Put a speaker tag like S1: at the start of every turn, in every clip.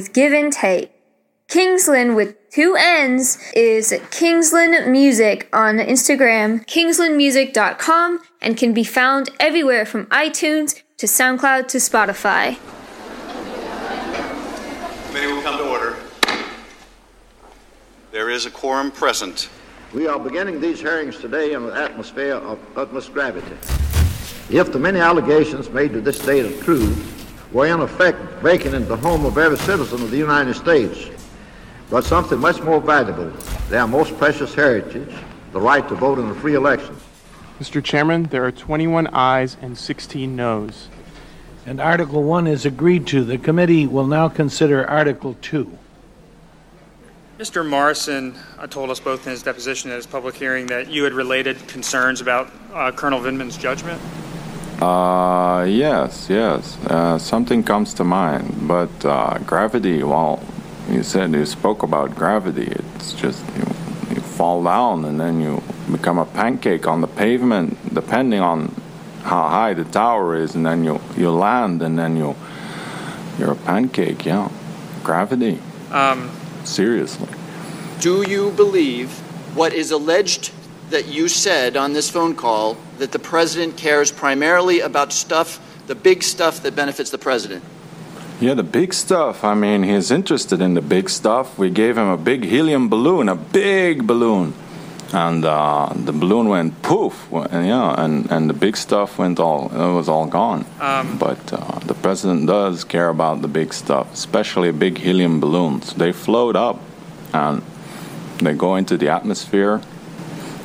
S1: This was Kingsland with Give and Take. Kingsland with two N's is Kingsland Music on Instagram, kingslandmusic.com, and can be found everywhere from iTunes to SoundCloud to Spotify.
S2: Committee will come to order. There is a quorum present.
S3: We are beginning these hearings today in an atmosphere of utmost gravity. If the many allegations made to this date are true, were in effect breaking into the home of every citizen of the United States, but something much more valuable, their most precious heritage, the right to vote in a free election.
S4: Mr. Chairman, there are 21 ayes and 16 noes.
S5: And Article 1 is agreed to. The committee will now consider Article 2.
S6: Mr. Morrison uh, told us both in his deposition and his public hearing that you had related concerns about uh, Colonel Vindman's judgment.
S7: Uh, yes, yes. Uh, something comes to mind, but uh, gravity. Well, you said you spoke about gravity. It's just you, you fall down and then you become a pancake on the pavement, depending on how high the tower is, and then you you land and then you you're a pancake. Yeah, gravity.
S6: Um,
S7: Seriously.
S8: Do you believe what is alleged that you said on this phone call that the president cares primarily about stuff, the big stuff that benefits the president?
S7: Yeah, the big stuff. I mean, he's interested in the big stuff. We gave him a big helium balloon, a big balloon, and uh, the balloon went poof. And yeah, and, and the big stuff went all. It was all gone.
S6: Um,
S7: but uh, the president does care about the big stuff, especially big helium balloons. They float up, and they go into the atmosphere.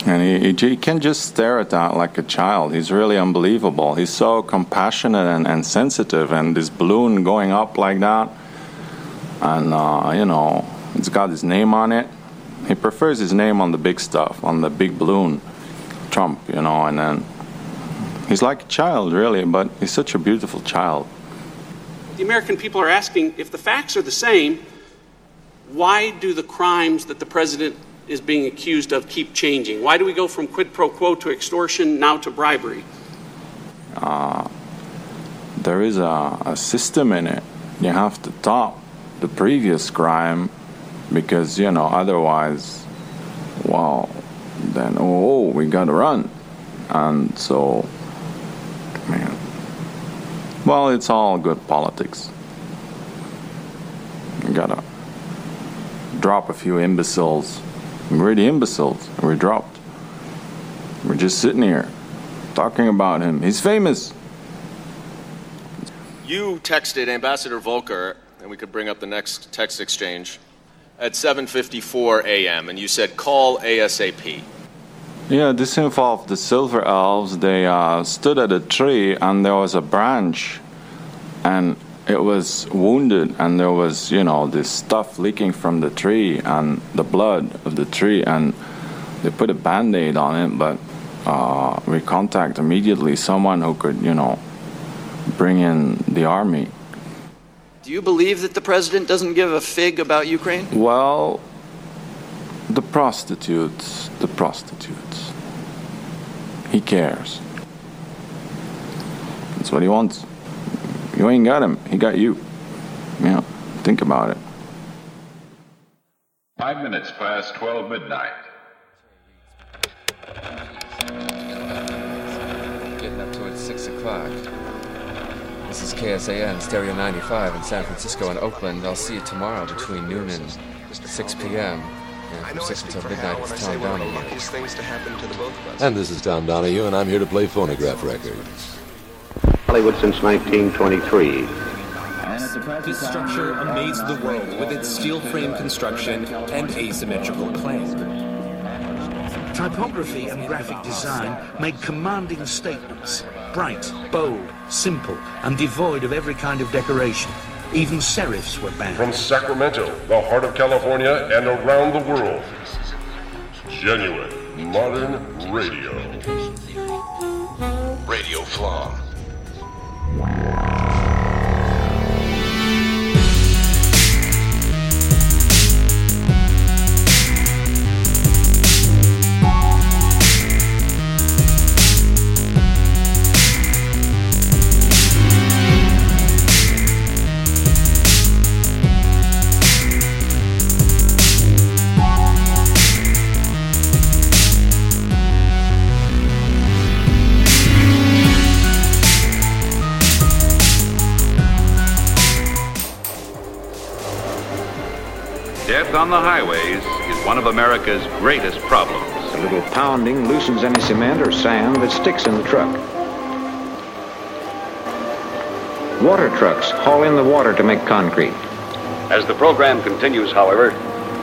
S7: And he, he, he can just stare at that like a child. He's really unbelievable. He's so compassionate and, and sensitive, and this balloon going up like that, and uh, you know, it's got his name on it. He prefers his name on the big stuff, on the big balloon, Trump, you know, and then he's like a child, really, but he's such a beautiful child.
S9: The American people are asking if the facts are the same, why do the crimes that the president is being accused of keep changing? Why do we go from quid pro quo to extortion now to bribery?
S7: Uh, there is a, a system in it. You have to top the previous crime because, you know, otherwise, well, then, oh, we gotta run. And so, man, well, it's all good politics. You gotta drop a few imbeciles. We're the imbeciles. We're dropped. We're just sitting here talking about him. He's famous.
S10: You texted Ambassador Volker, and we could bring up the next text exchange, at 7:54 a.m. and you said call ASAP.
S7: Yeah, this involved the silver elves. They uh, stood at a tree, and there was a branch, and it was wounded, and there was, you know, this stuff leaking from the tree and the blood of the tree, and they put a band aid on it, but uh, we contact immediately someone who could, you know, bring in the army.
S8: Do you believe that the president doesn't give a fig about Ukraine?
S7: Well, the prostitutes, the prostitutes. He cares. That's what he wants. You ain't got him, he got you. Yeah, think about it.
S11: Five minutes past 12 midnight.
S12: Getting up towards 6 o'clock. This is KSAN, Stereo 95 in San Francisco and Oakland. I'll see you tomorrow between noon and 6 p.m. And from 6 until midnight, it's Tom Donahue.
S13: And this is Tom Donahue, and I'm here to play phonograph records.
S3: Hollywood since 1923.
S14: This structure amazed the world with its steel frame construction and asymmetrical plan.
S15: Typography and graphic design made commanding statements, bright, bold, simple, and devoid of every kind of decoration. Even serifs were banned.
S11: From Sacramento, the heart of California, and around the world. Genuine modern radio.
S16: Radio Flom.
S3: On the highways is one of America's greatest problems.
S17: A little pounding loosens any cement or sand that sticks in the truck. Water trucks haul in the water to make concrete.
S18: As the program continues, however,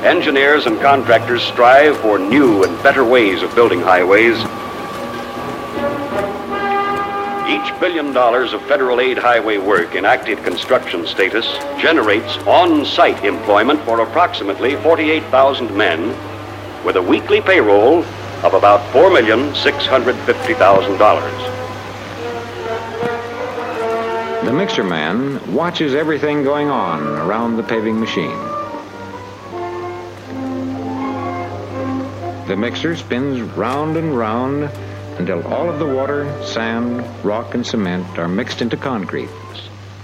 S18: engineers and contractors strive for new and better ways of building highways. Billion dollars of federal aid highway work in active construction status generates on-site employment for approximately 48,000 men with a weekly payroll of about $4,650,000.
S17: The mixer man watches everything going on around the paving machine. The mixer spins round and round until all of the water, sand, rock, and cement are mixed into concrete.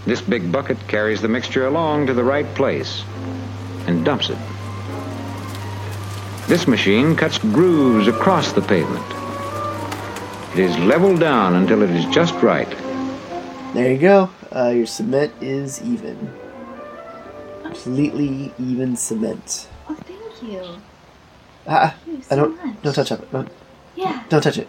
S17: This big bucket carries the mixture along to the right place and dumps it. This machine cuts grooves across the pavement. It is leveled down until it is just right.
S19: There you go. Uh, your cement is even. Completely even cement.
S20: Oh, thank you.
S19: Ah,
S20: Thank you
S19: I don't.
S20: much.
S19: Don't touch it. Don't,
S20: Yeah.
S19: don't touch it.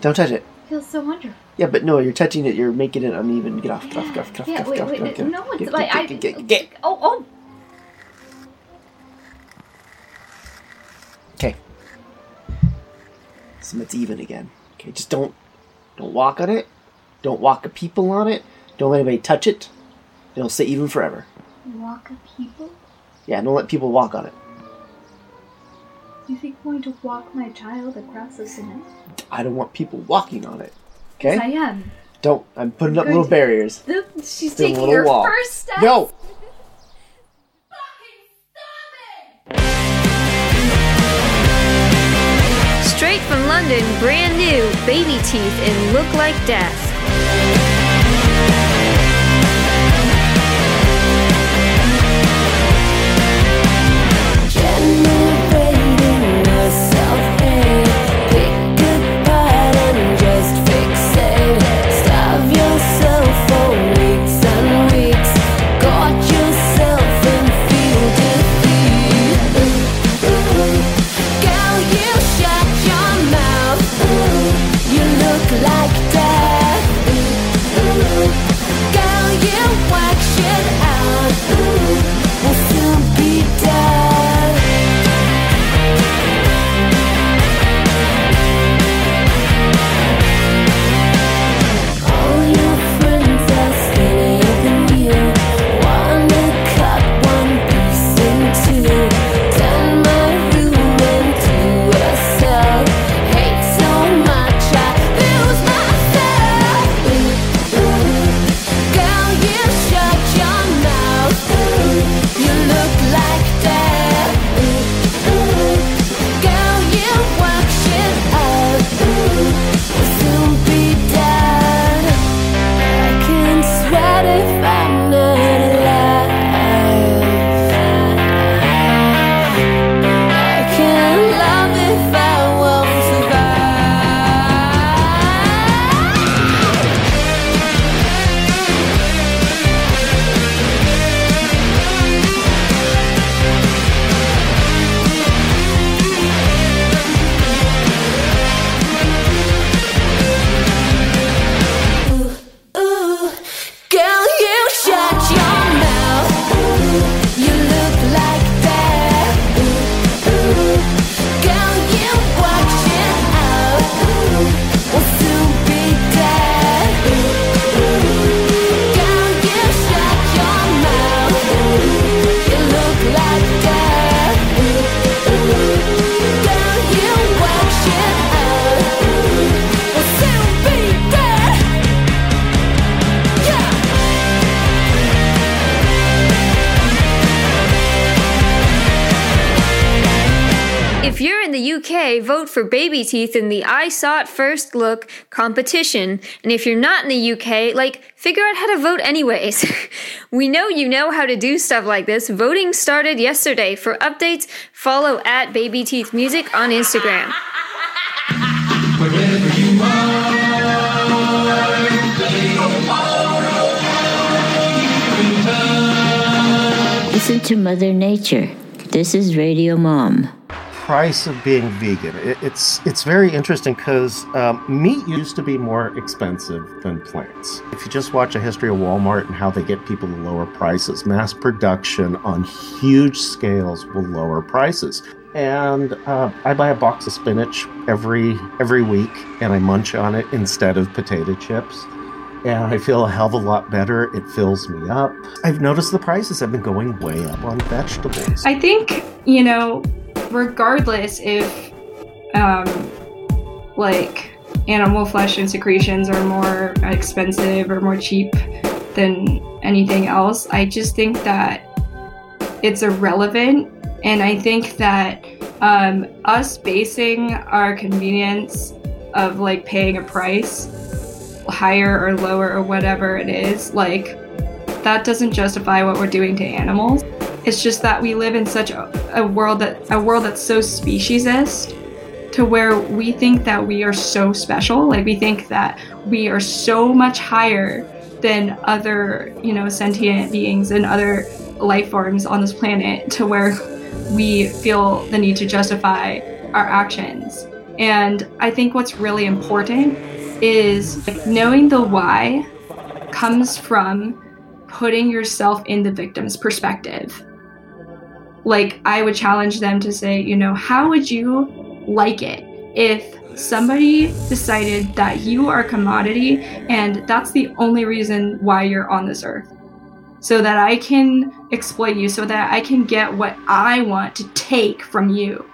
S19: Don't touch it.
S20: feels so wonderful.
S19: Yeah, but no, you're touching it. You're making it uneven. Get off. Get off. Get off. Get off.
S20: Yeah,
S19: get off,
S20: wait,
S19: get off,
S20: wait,
S19: get off,
S20: no, it's
S19: Get-
S20: like
S19: get-
S20: I.
S19: get- get- get-
S20: Oh, oh.
S19: Okay. Cement's even again. Okay, just don't don't walk on it. Don't walk a people on it. Don't let anybody touch it. It'll stay even forever.
S20: Walk of people?
S19: Yeah, don't let people walk on it.
S20: You think I'm going to walk my child across the cement?
S19: I don't want people walking on it. Okay?
S20: Yes, I am.
S19: Don't. I'm putting up little
S20: to-
S19: barriers.
S20: The, she's
S19: Still
S20: taking her
S19: wall.
S20: first step.
S19: No. Straight from London, brand new Baby Teeth in Look Like Death. For Baby Teeth in the I Saw It First Look competition. And if you're not in the UK, like, figure out how to vote anyways. we know you know how to do stuff like this. Voting started yesterday. For updates, follow at Baby Teeth Music on Instagram.
S21: Listen to Mother Nature.
S22: This is Radio Mom.
S23: Price of being vegan. It, it's it's very interesting because um, meat used to be more expensive than plants. If you just watch a history of Walmart and how they get people to lower prices, mass production on huge scales will lower prices. And uh, I buy a box of spinach every every week, and I munch on it instead of potato chips. And I feel a hell of a lot better. It fills me up. I've noticed the prices have been going way up on vegetables.
S24: I think, you know, regardless if um, like animal flesh and secretions are more expensive or more cheap than anything else, I just think that it's irrelevant. And I think that um, us basing our convenience of like paying a price higher or lower or whatever it is, like that doesn't justify what we're doing to animals. It's just that we live in such a, world that a world that's so speciesist to where we think that we are so special. Like we think that we are so much higher than other, you know, sentient beings and other life forms on this planet to where we feel the need to justify our actions. And I think what's really important is like, knowing the why comes from putting yourself in the victim's perspective. Like, I would challenge them to say, you know, how would you like it if somebody decided that you are a commodity and that's the only reason why you're on this earth? So that I can exploit you, so that I can get what I want to take from you.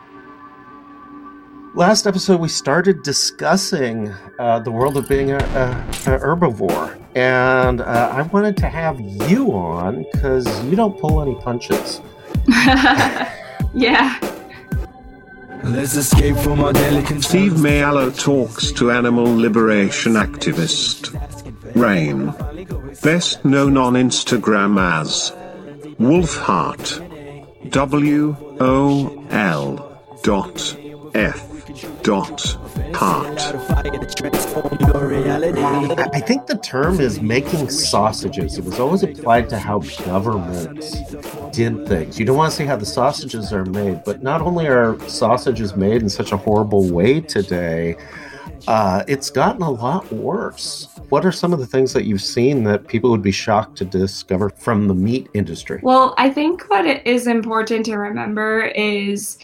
S23: Last episode, we started discussing uh, the world of being a, a, a herbivore, and uh, I wanted to have you on because you don't pull any punches.
S24: yeah.
S25: Let's escape from our delicate
S26: Steve Mayallo talks to animal liberation activist Rain, best known on Instagram as Wolfheart. W O L dot F dot heart.
S23: I I think the term is making sausages. It was always applied to how governments did things. You don't want to see how the sausages are made, but not only are sausages made in such a horrible way today, uh, it's gotten a lot worse. What are some of the things that you've seen that people would be shocked to discover from the meat industry?
S24: Well, I think what it is important to remember is,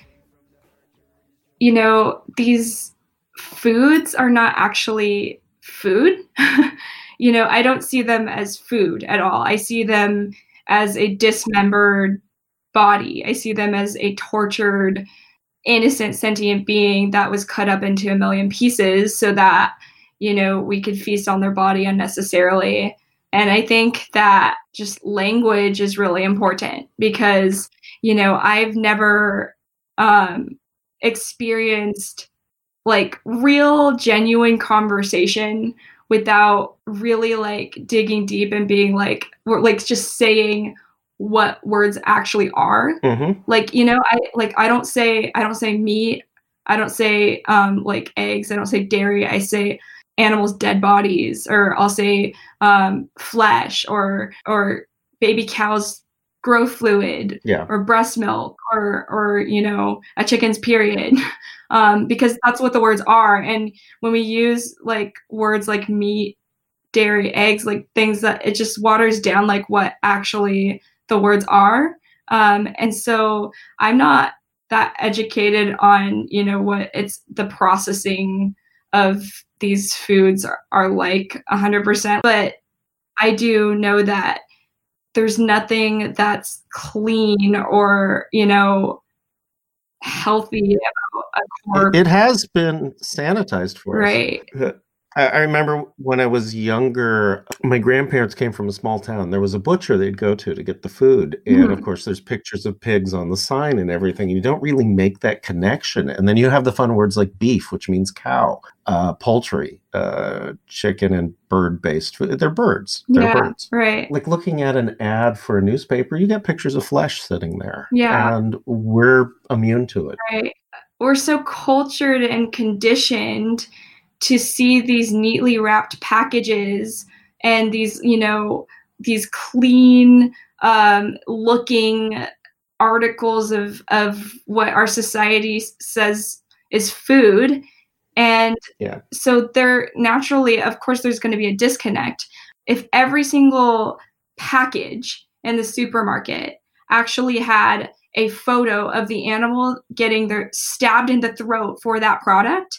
S24: you know, these foods are not actually food. you know, I don't see them as food at all. I see them as a dismembered body. I see them as a tortured, innocent, sentient being that was cut up into a million pieces so that, you know, we could feast on their body unnecessarily. And I think that just language is really important because, you know, I've never um, experienced like real, genuine conversation without really like digging deep and being like, we're like just saying what words actually are.
S23: Mm-hmm.
S24: Like, you know, I like, I don't say, I don't say meat. I don't say um, like eggs. I don't say dairy. I say animals' dead bodies, or I'll say um, flesh, or or baby cows' growth fluid,
S23: Yeah.
S24: or breast milk, or or you know a chicken's period, um, because that's what the words are. And when we use like words like meat, dairy, eggs, like things that it just waters down like what actually the words are. Um, and so I'm not that educated on you know what it's the processing of these foods are, are like 100% but i do know that there's nothing that's clean or you know healthy about a
S23: It has been sanitized for us.
S24: Right.
S23: Uh, I, I remember when I was younger, my grandparents came from a small town. There was a butcher they'd go to to get the food. And of
S24: Mhm.
S23: course, there's pictures of pigs on the sign and everything. You don't really make that connection. And then you have the fun words like beef, which means cow, uh, poultry, uh, chicken, and bird based food. They're birds. They're
S24: Yeah,
S23: birds.
S24: right.
S23: Like looking at an ad for a newspaper, you get pictures of flesh sitting there.
S24: Yeah.
S23: And we're immune to it.
S24: Right. We're so cultured and conditioned to see these neatly wrapped packages and these, you know, these clean um, looking articles of of what our society says is food and
S23: Yeah.
S24: so there naturally of course there's going to be a disconnect if every single package in the supermarket actually had a photo of the animal getting their stabbed in the throat for that product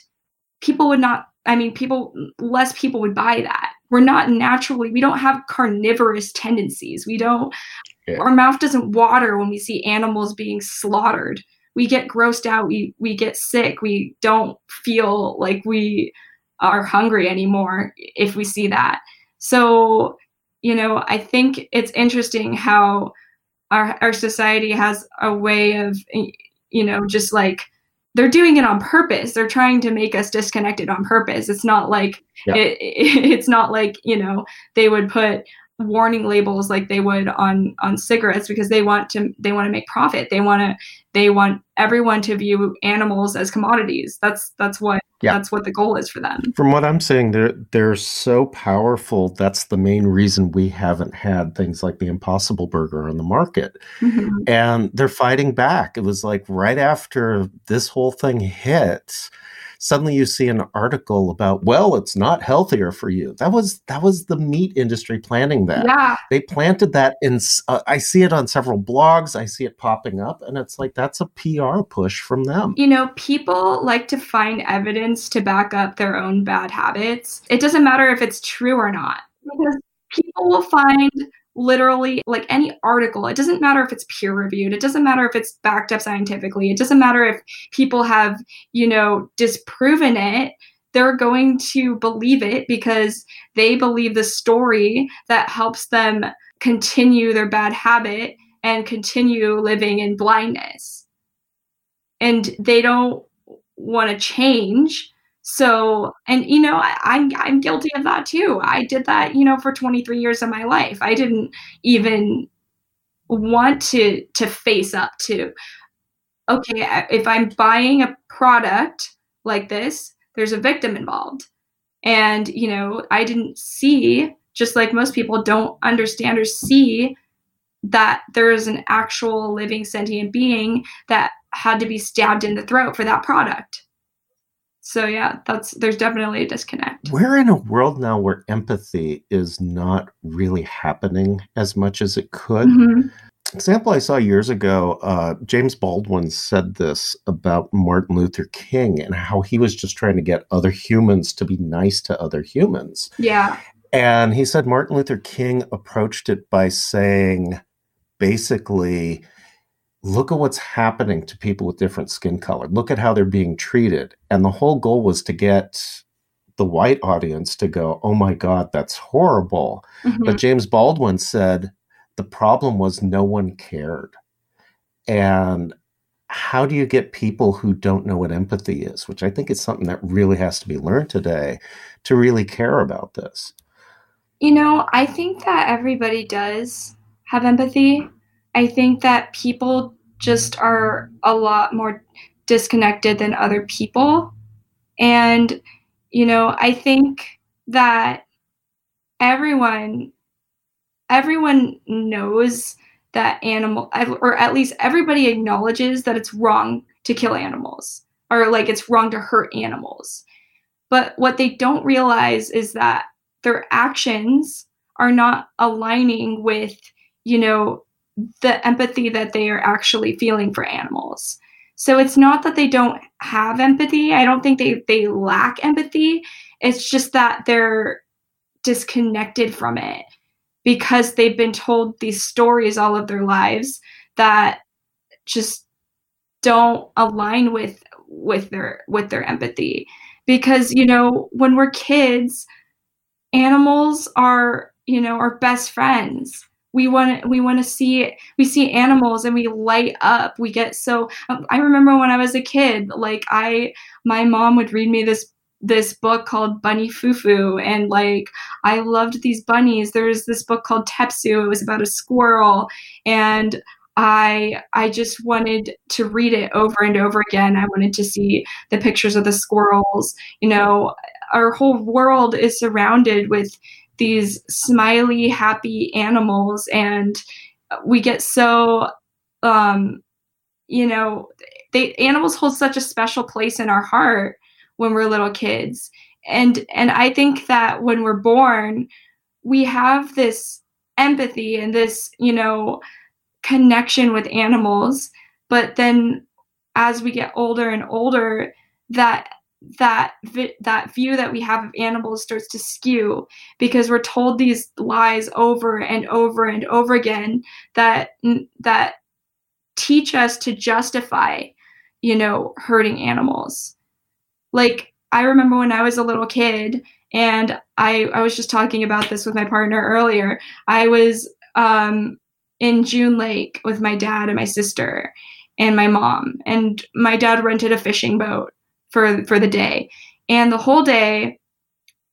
S24: people would not i mean people less people would buy that. We're not naturally we don't have carnivorous tendencies. We don't
S23: Yeah.
S24: our mouth doesn't water when we see animals being slaughtered. We get grossed out. We we get sick. We don't feel like we are hungry anymore if we see that. So you know i think it's interesting how our our society has a way of you know just like they're doing it on purpose. They're trying to make us disconnected on purpose. It's not like
S23: Yeah.
S24: it, it's not like you know they would put warning labels like they would on on cigarettes because they want to they want to make profit. They want to they want everyone to view animals as commodities that's that's what
S23: Yeah.
S24: that's what the goal is for them
S23: From what I'm saying, they're they're so powerful. That's the main reason we haven't had things like the Impossible Burger on the market.
S24: Mhm.
S23: and they're fighting back. It was like right after this whole thing hit, suddenly you see an article about, well, it's not healthier for you. That was that was the meat industry planning that.
S24: Yeah.
S23: They planted that in. Uh, I see it on several blogs. I see it popping up, and it's like that's a PR push from them.
S24: You know, people like to find evidence to back up their own bad habits. It doesn't matter if it's true or not, because people will find literally like any article. It doesn't matter if it's peer reviewed, it doesn't matter if it's backed up scientifically, it doesn't matter if people have, you know, disproven it. They're going to believe it because they believe the story that helps them continue their bad habit and continue living in blindness and they don't want to change so and you know I, i'm i'm guilty of that too. I did that you know for 23 years of my life. I didn't even want to to face up to okay if i'm buying a product like this there's a victim involved. And you know i didn't see just like most people don't understand or see that there is an actual living sentient being that had to be stabbed in the throat for that product. So yeah, that's there's definitely a disconnect.
S23: We're in a world now where empathy is not really happening as much as it could.
S24: Mhm.
S23: Example I saw years ago, uh, James Baldwin said this about Martin Luther King and how he was just trying to get other humans to be nice to other humans.
S24: Yeah.
S23: And he said Martin Luther King approached it by saying, basically, look at what's happening to people with different skin color. Look at how they're being treated. And the whole goal was to get the white audience to go, oh my God, that's horrible.
S24: Mhm.
S23: But James Baldwin said the problem was no one cared. And how do you get people who don't know what empathy is, which I think is something that really has to be learned today, to really care about this?
S24: You know, I think that everybody does have empathy. I think that people just are a lot more disconnected than other people. And, you know, I think that everyone everyone knows that animal or at least everybody acknowledges that it's wrong to kill animals or like it's wrong to hurt animals. But what they don't realize is that their actions are not aligning with, you know, the empathy that they are actually feeling for animals. So it's not that they don't have empathy. I don't think they they lack empathy. It's just that they're disconnected from it because they've been told these stories all of their lives that just don't align with with their with their empathy because you know when we're kids animals are you know our best friends we want to we want to see we see animals and we light up we get so um, i remember when i was a kid like i my mom would read me this this book called bunny fufu and like i loved these bunnies there was this book called tepsu it was about a squirrel and I I just wanted to read it over and over again. I wanted to see the pictures of the squirrels. You know, our whole world is surrounded with these smiley, happy animals, and we get so um, you know, they animals hold such a special place in our heart when we're little kids. And and I think that when we're born, we have this empathy and this, you know, connection with animals, but then as we get older and older, that that vi- that view that we have of animals starts to skew because we're told these lies over and over and over again that that teach us to justify you know hurting animals. Like i remember when i was a little kid and i i was just talking about this with my partner earlier. I was um in june lake with my dad and my sister and my mom and my dad rented a fishing boat for for the day. And the whole day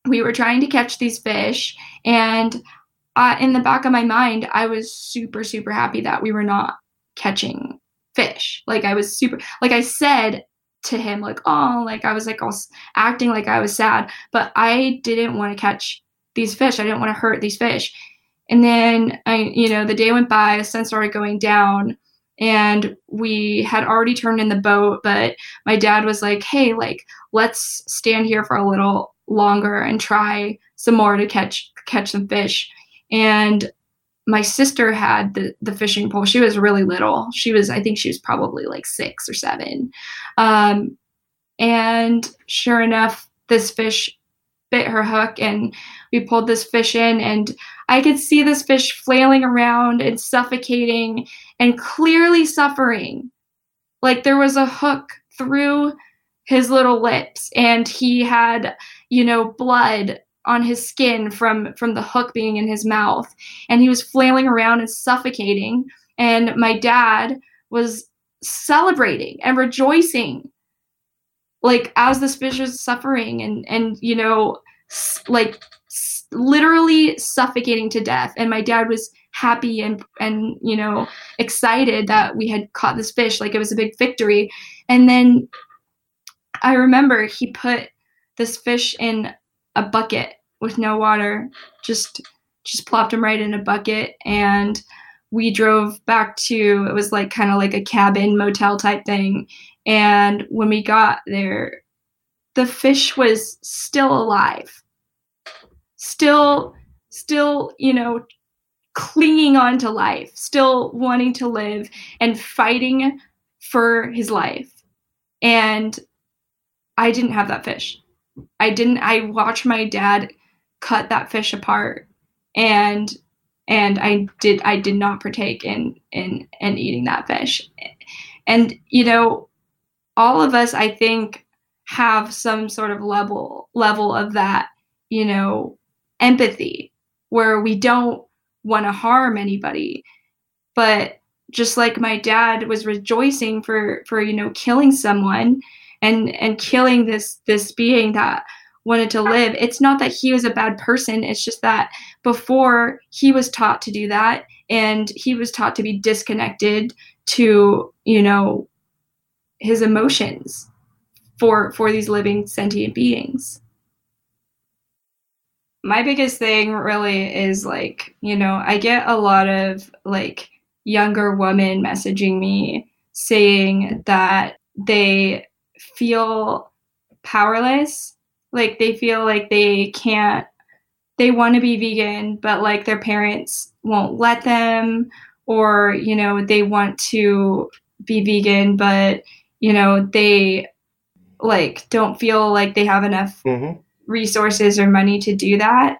S24: we were trying to catch these fish and uh, in the back of my mind i was super super happy that we were not catching fish. Like i was super like i said to him like oh like i was like all acting like i was sad but i didn't want to catch these fish. I didn't want to hurt these fish. And then i you know the day went by the sun started going down and we had already turned in the boat but my dad was like hey like let's stand here for a little longer and try some more to catch catch some fish. And my sister had the, the fishing pole. She was really little. She was i think she was probably like six or seven. Um, and sure enough this fish bit her hook and we pulled this fish in and i could see this fish flailing around and suffocating and clearly suffering. Like there was a hook through his little lips and he had you know blood on his skin from from the hook being in his mouth. And he was flailing around and suffocating. And my dad was celebrating and rejoicing like as this fish is suffering and and you know like literally suffocating to death. And my dad was happy and and you know excited that we had caught this fish like it was a big victory. And then i remember he put this fish in a bucket with no water just just plopped him right in a bucket and we drove back to it was like kind of like a cabin motel type thing and when we got there the fish was still alive. Still still you know clinging on to life still wanting to live and fighting for his life. And i didn't have that fish. I didn't i watched my dad cut that fish apart and and i did i did not partake in in in eating that fish. And you know all of us i think have some sort of level level of that you know empathy where we don't want to harm anybody. But just like my dad was rejoicing for for you know killing someone and and killing this this being that wanted to live it's not that he was a bad person it's just that before he was taught to do that and he was taught to be disconnected to you know his emotions for for these living sentient beings. My biggest thing really is like you know i get a lot of like younger women messaging me saying that they feel powerless. Like they feel like they can't they want to be vegan but like their parents won't let them or you know they want to be vegan but you know they like don't feel like they have enough mm-hmm. resources or money to do that.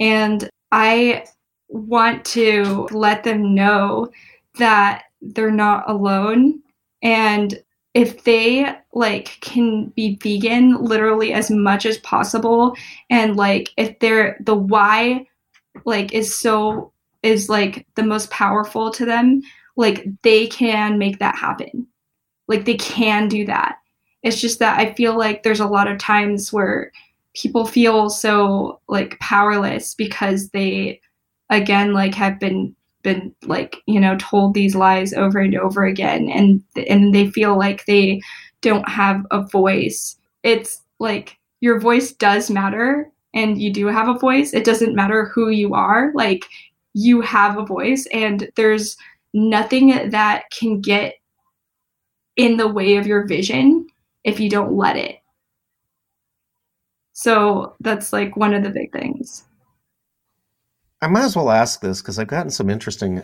S24: And i want to let them know that they're not alone. And if they like can be vegan literally as much as possible and like if they're the why like is so is like the most powerful to them like they can make that happen like they can do that. It's just that i feel like there's a lot of times where people feel so like powerless because they again like have been been like you know told these lies over and over again and and they feel like they don't have a voice. It's like your voice does matter and you do have a voice. It doesn't matter who you are. Like you have a voice and there's nothing that can get in the way of your vision if you don't let it. So that's like one of the big things.
S23: I might as well ask this because I've gotten some interesting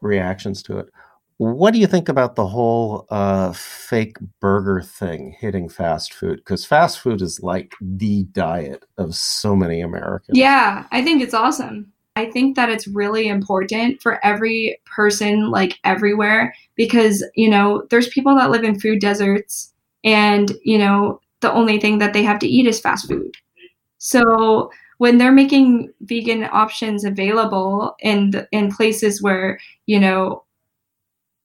S23: reactions to it. What do you think about the whole uh, fake burger thing hitting fast food? Because fast food is like the diet of so many Americans.
S24: Yeah, I think it's awesome. I think that it's really important for every person, like everywhere, because, you know, there's people that live in food deserts and, you know, the only thing that they have to eat is fast food. So when they're making vegan options available in in places where, you know,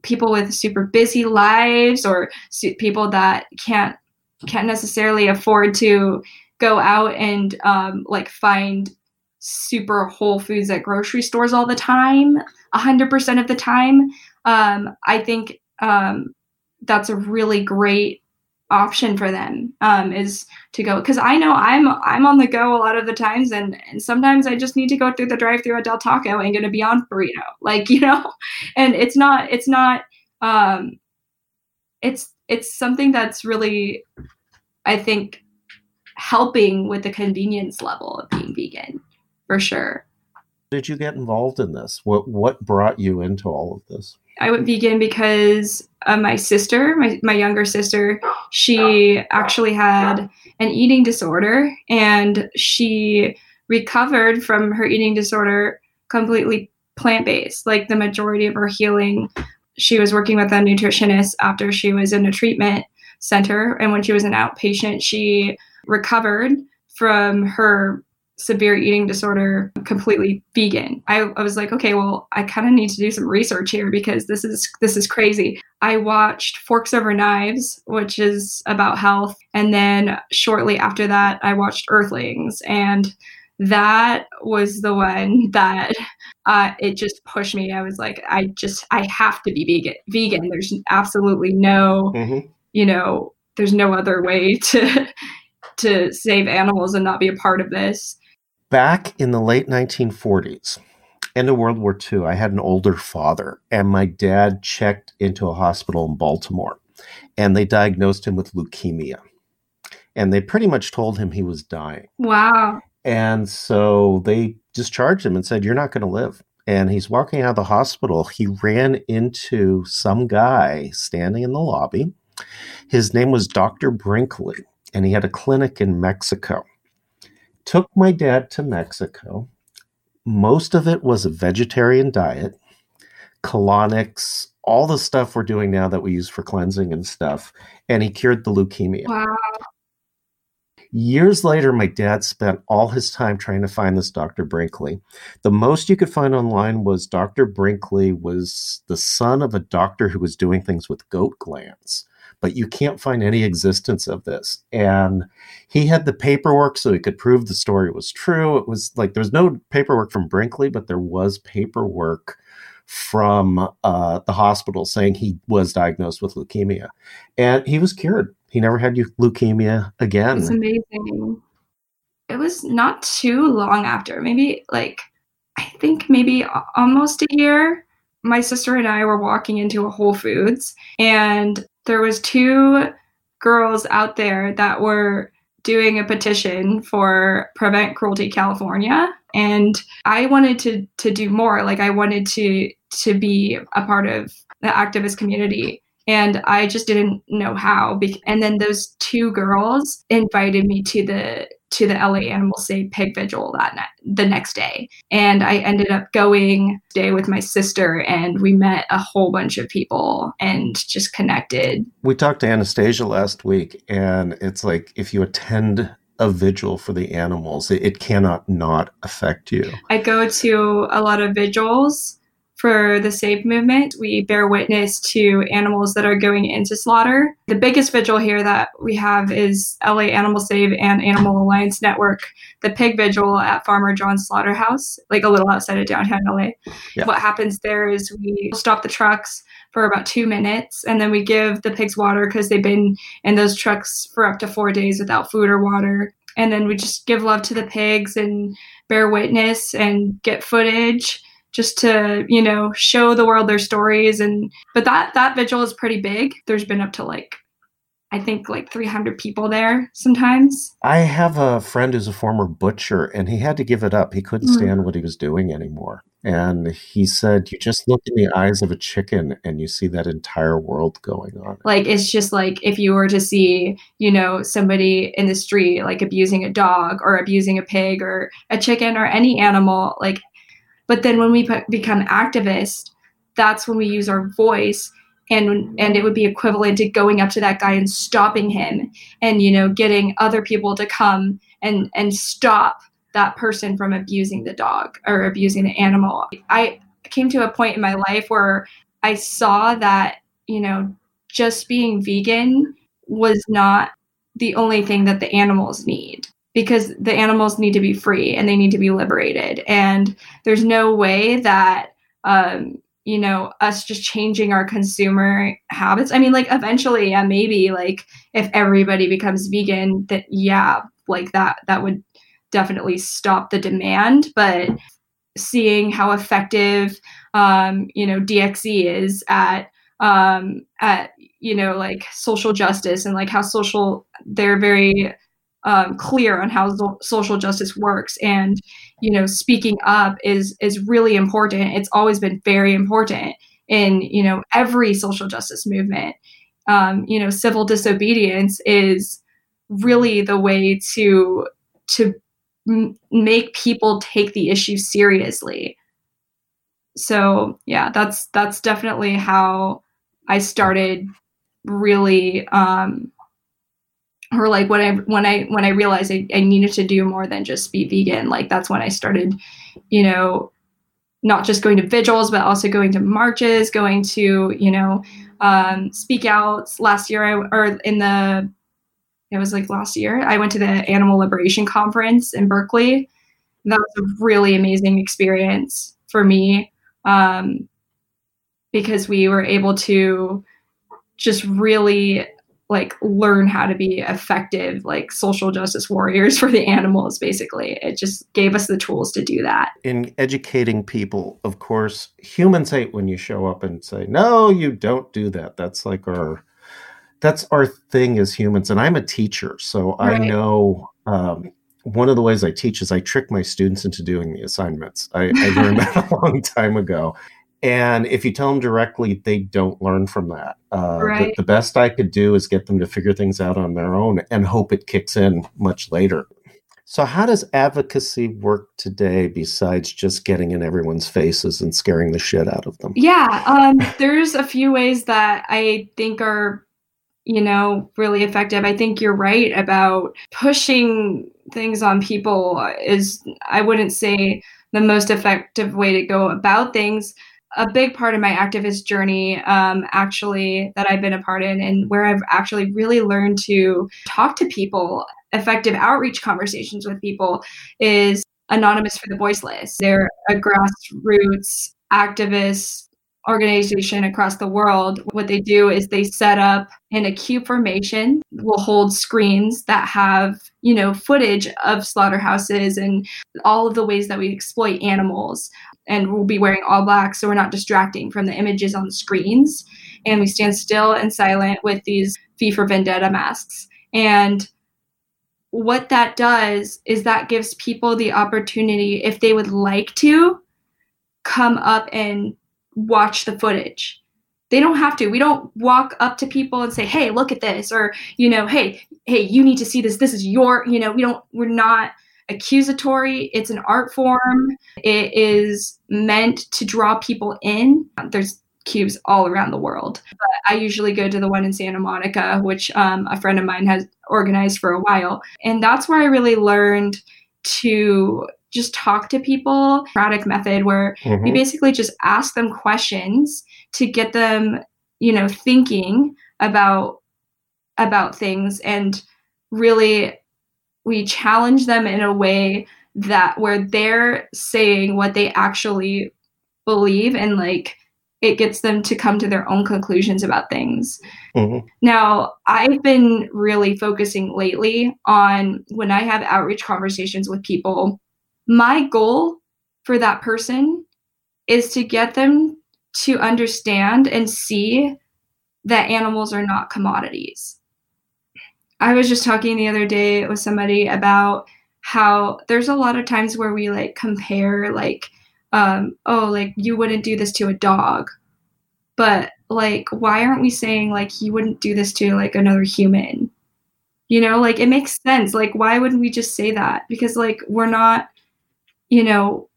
S24: people with super busy lives or people that can't can't necessarily afford to go out and um, like find super whole foods at grocery stores all the time 100% of the time. Um, i think um, that's a really great option for them um, is to go because i know i'm i'm on the go a lot of the times and, and sometimes i just need to go through the drive through at del taco and get a beyond burrito like you know? And it's not it's not um it's it's something that's really i think helping with the convenience level of being vegan for sure
S23: Did you get involved in this? What what brought you into all of this?
S24: I went vegan because uh, my sister, my, my younger sister, she actually had an eating disorder and she recovered from her eating disorder completely plant based. Like the majority of her healing, she was working with a nutritionist after she was in a treatment center. And when she was an outpatient, she recovered from her severe eating disorder completely vegan. I, I was like okay well i kind of need to do some research here because this is this is crazy. I watched forks over knives which is about health. And then shortly after that i watched earthlings. And that was the one that uh, it just pushed me. I was like i just i have to be vegan vegan. There's absolutely no you know there's no other way to to save animals and not be a part of this
S23: Back in the late 1940s, end of World War II, I had an older father, and my dad checked into a hospital in Baltimore, and they diagnosed him with leukemia. And they pretty much told him he was dying.
S24: wow
S23: And so they discharged him and said, You're not going to live. And he's walking out of the hospital. He ran into some guy standing in the lobby. His name was Dr. Brinkley, and he had a clinic in Mexico. Took my dad to Mexico. Most of it was a vegetarian diet, colonics, all the stuff we're doing now that we use for cleansing and stuff. And he cured the leukemia.
S24: wow
S23: Years later, my dad spent all his time trying to find this Dr. Brinkley. The most you could find online was Dr. Brinkley was the son of a doctor who was doing things with goat glands, but you can't find any existence of this. And he had the paperwork so he could prove the story was true. It was like there was no paperwork from Brinkley, but there was paperwork from uh, the hospital saying he was diagnosed with leukemia. And he was cured. He never had leukemia again.
S24: It's amazing. It was not too long after, maybe like, I think maybe almost a year. My sister and I were walking into a Whole Foods, and there was two girls out there that were doing a petition for Prevent Cruelty California, and I wanted to to do more. Like I wanted to to be a part of the activist community and I just didn't know how. And then those two girls invited me to the to the LA Animal Save Pig Vigil that night, the next day, and I ended up going day with my sister, and we met a whole bunch of people and just connected.
S23: We talked to Anastasia last week, and it's like if you attend a vigil for the animals, it, it cannot not affect you.
S24: I go to a lot of vigils for the Save movement. We bear witness to animals that are going into slaughter. The biggest vigil here that we have is LA Animal Save and Animal Alliance Network, the pig vigil at Farmer John's Slaughterhouse, like a little outside of downtown LA.
S23: Yeah.
S24: What happens there is we stop the trucks for about two minutes and then we give the pigs water because they've been in those trucks for up to four days without food or water. And then we just give love to the pigs and bear witness and get footage just to you know show the world their stories and but that that vigil is pretty big there's been up to like i think like 300 people there sometimes
S27: I have a friend who's a former butcher, and he had to give it up. He couldn't
S24: Mm.
S27: stand what he was doing anymore. And he said, You just look in the eyes of a chicken and you see that entire world going on.
S24: like it's just like if you were to see you know somebody in the street like abusing a dog or abusing a pig or a chicken or any animal like but then when we become activists that's when we use our voice and and it would be equivalent to going up to that guy and stopping him and you know getting other people to come and and stop that person from abusing the dog or abusing the animal. I came to a point in my life where i saw that you know just being vegan was not the only thing that the animals need because the animals need to be free and they need to be liberated. And there's no way that um you know us just changing our consumer habits. I mean like eventually yeah maybe like if everybody becomes vegan that yeah like that that would definitely stop the demand. But seeing how effective um you know dxe is at um at you know like social justice and like how social they're very um, clear on how so- social justice works. And you know speaking up is is really important. It's always been very important in you know every social justice movement. Um, you know civil disobedience is really the way to to m- make people take the issue seriously. So yeah that's that's definitely how i started really um or like when i when i when i realized I, I needed to do more than just be vegan like that's when i started you know not just going to vigils but also going to marches going to you know um speak outs last year I, or in the it was like last year i went to the animal liberation conference in berkeley. That was a really amazing experience for me um, because we were able to just really like learn how to be effective like social justice warriors for the animals basically it just gave us the tools to do that
S27: In educating people, of course, humans hate when you show up and say, No, you don't do that. That's like our that's our thing as humans. And I'm a teacher, so I know um, one of the ways I teach is I trick my students into doing the assignments. I, I learned that a long time ago. And if you tell them directly, they don't learn from that. Uh, the- the, best I could do is get them to figure things out on their own and hope it kicks in much later. So, how does advocacy work today besides just getting in everyone's faces and scaring the shit out of them?
S24: yeah um, there's a few ways that i think are you know really effective i think you're right about pushing things on people is i wouldn't say the most effective way to go about things a big part of my activist journey um, actually that i've been a part in and where i've actually really learned to talk to people effective outreach conversations with people is anonymous for the voiceless. They're a grassroots activist organization across the world. What they do is they set up in a cube formation will hold screens that have you know footage of slaughterhouses and all of the ways that we exploit animals and we'll be wearing all black so we're not distracting from the images on the screens. And we stand still and silent with these v for vendetta masks. And what that does is that gives people the opportunity if they would like to come up and watch the footage. They don't have to. We don't walk up to people and say hey look at this or you know hey hey you need to see this. This is your you know we don't we're not accusatory. It's an art form. It is meant to draw people in. There's cubes all around the world. But i usually go to the one in santa monica which um, a friend of mine has organized for a while. And that's where i really learned to just talk to people. Socratic method where you
S28: Mhm.
S24: basically just ask them questions to get them you know thinking about about things and really we challenge them in a way that where they're saying what they actually believe and like it gets them to come to their own conclusions about things
S27: Mhm.
S24: now, I've been really focusing lately on when I have outreach conversations with people, my goal for that person is to get them to understand and see that animals are not commodities. I was just talking the other day with somebody about how there's a lot of times where we like compare like um oh like you wouldn't do this to a dog. But like why aren't we saying like you wouldn't do this to like another human? You know like it makes sense. Like why wouldn't we just say that? Because like we're not you know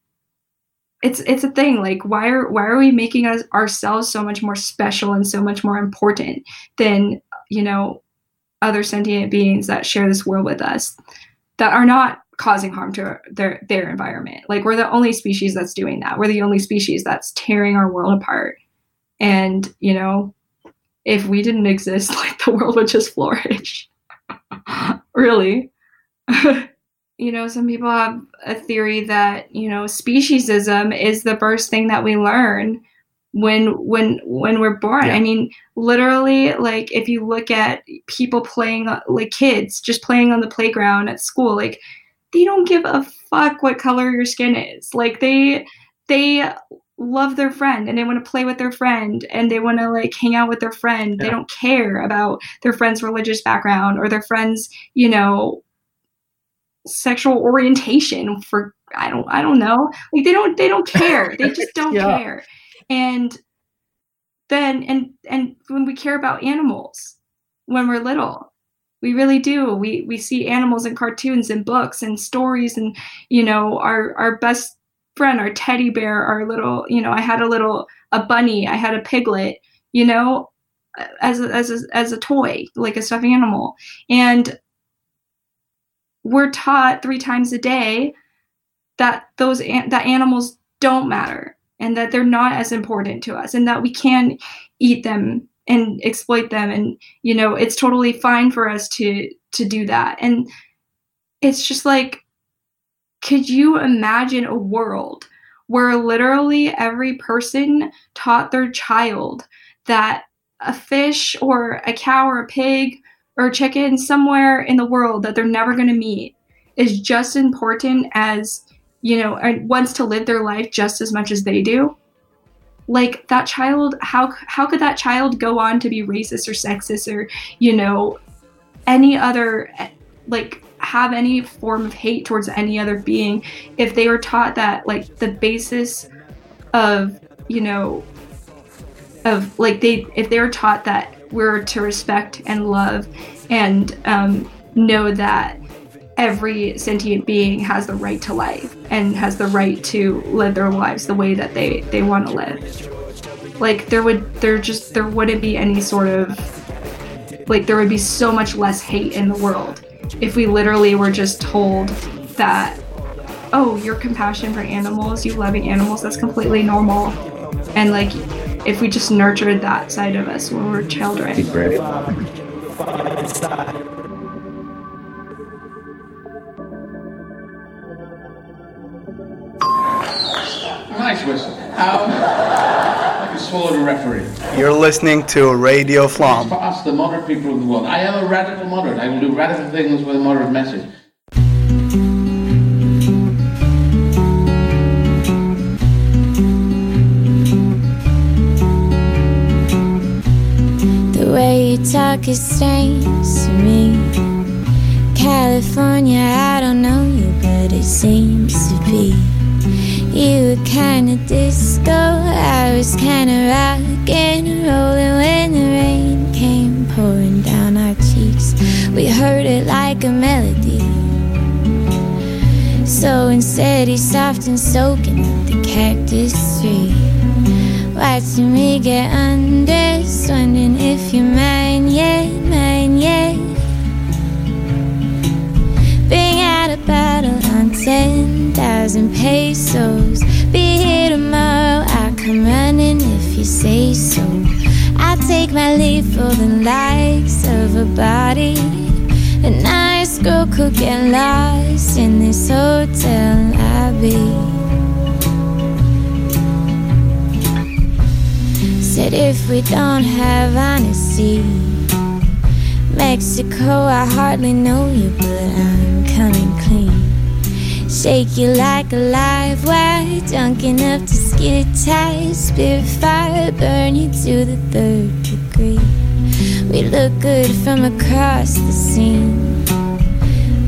S24: it's it's a thing. Like why are why are we making us ourselves so much more special and so much more important than you know other sentient beings that share this world with us that are not causing harm to their their environment. Like we're the only species that's doing that. We're the only species that's tearing our world apart. And you know if we didn't exist like the world would just flourish. Really? You know some people have a theory that you know speciesism is the first thing that we learn when when when we're born.
S27: Yeah.
S24: i mean literally like if you look at people playing like kids just playing on the playground at school like they don't give a fuck what color your skin is. Like they they love their friend and they want to play with their friend and they want to like hang out with their friend. They don't care about their friend's religious background or their friend's you know sexual orientation for i don't i don't know. Like they don't they don't care. They just don't
S27: Yeah.
S24: care and then and and when we care about animals when we're little we really do. We we see animals in cartoons and books and stories and you know our our best friend our teddy bear our little you know i had a little a bunny i had a piglet you know as a, as a, as a toy like a stuffed animal. And we're taught three times a day that those that animals don't matter and that they're not as important to us and that we can eat them and exploit them and you know it's totally fine for us to to do that. And it's just like could you imagine a world where literally every person taught their child that a fish or a cow or a pig or a chicken somewhere in the world that they're never going to meet is just important as you know and wants to live their life just as much as they do. Like that child how how could that child go on to be racist or sexist or you know any other like have any form of hate towards any other being if they were taught that like the basis of you know of like they if they were taught that we're to respect and love and um, know that every sentient being has the right to life and has the right to live their lives the way that they they want to live. Like there would there just there wouldn't be any sort of like there would be so much less hate in the world if we literally were just told that oh your compassion for animals you loving animals that's completely normal. And like if we just nurtured that side of us when we're children
S28: How? Like you swallowed a referee.
S29: You're listening to Radio
S28: For
S29: Flom.
S28: us, the moderate people of the world. I am a radical moderate. I will do radical things with a moderate message.
S30: The way you talk is strange to me. California, I don't know you, but it seems to be. You were kinda disco, I was kinda rock and rolling when the rain came pouring down our cheeks. We heard it like a melody. So instead, he's soft and soaking the cactus tree. Watching me get undressed, wondering if you're mine yet, mine yet. Bring out a bottle on 10,000 pesos. Be here tomorrow, I'll come running if you say so. I'll take my leave for the likes of a body. A nice girl could get lost in this hotel lobby. Said if we don't have honesty, Mexico, I hardly know you, but I'm coming clean. Shake you like a live wire, drunk enough to ski you tight, spirit fire, burn you to the third degree. We look good from across the scene.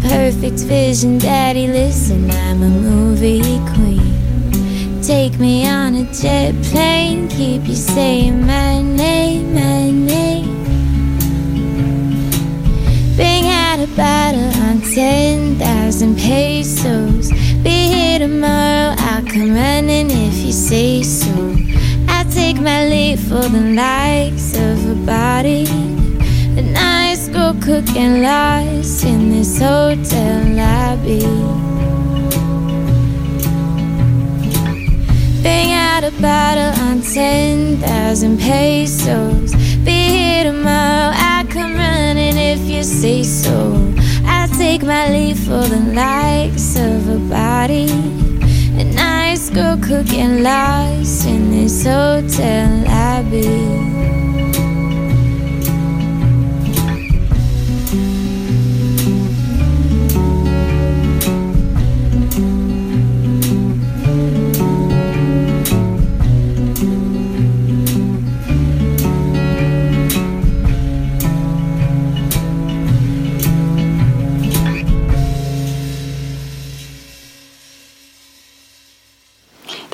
S30: Perfect vision, daddy, listen, I'm a movie queen. Take me on a jet plane, keep you saying my name, my name. Bottle on 10,000 pesos. Be here tomorrow, I'll come running if you say so. I'll take my leave for the likes of a body. A nice girl cooking lost in this hotel lobby. Bring out a bottle on 10,000 pesos. Be here tomorrow, if you say so. I'll take my leave for the likes of a body. A nice girl cooking lost in this hotel lobby.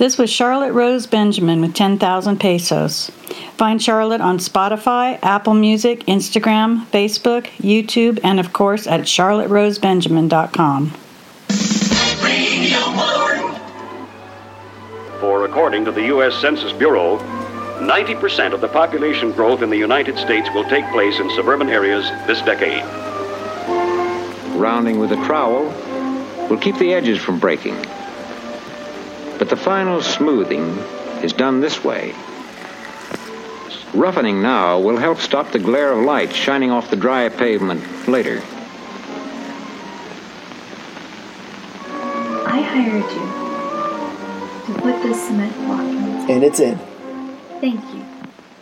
S31: This was Charlotte Rose Benjamin with 10,000 pesos. Find Charlotte on Spotify, Apple Music, Instagram, Facebook, YouTube, and of course at charlotterosebenjamin.com.
S18: For according to the U.S. Census Bureau, 90% of the population growth in the United States will take place in suburban areas this decade.
S17: Rounding with a trowel will keep the edges from breaking. But the final smoothing is done this way. Roughening now will help stop the glare of light shining off the dry pavement later.
S20: I hired you to put this cement block in.
S32: And it's in.
S20: Thank you.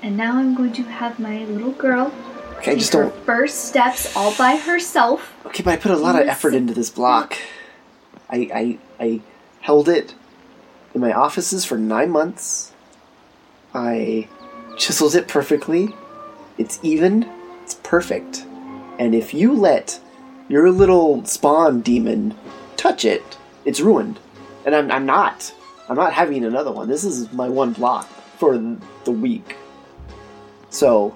S20: And now I'm going to have my little girl
S32: Okay,
S20: take
S32: just
S20: her
S32: don't.
S20: first steps all by herself.
S32: Okay, but I put a lot of effort into this block. I I I held it in my offices for nine months. I chiseled it perfectly. It's even. It's perfect. And if you let your little spawn demon touch it, it's ruined. And I'm, I'm not. I'm not having another one. This is my one block for the week. So,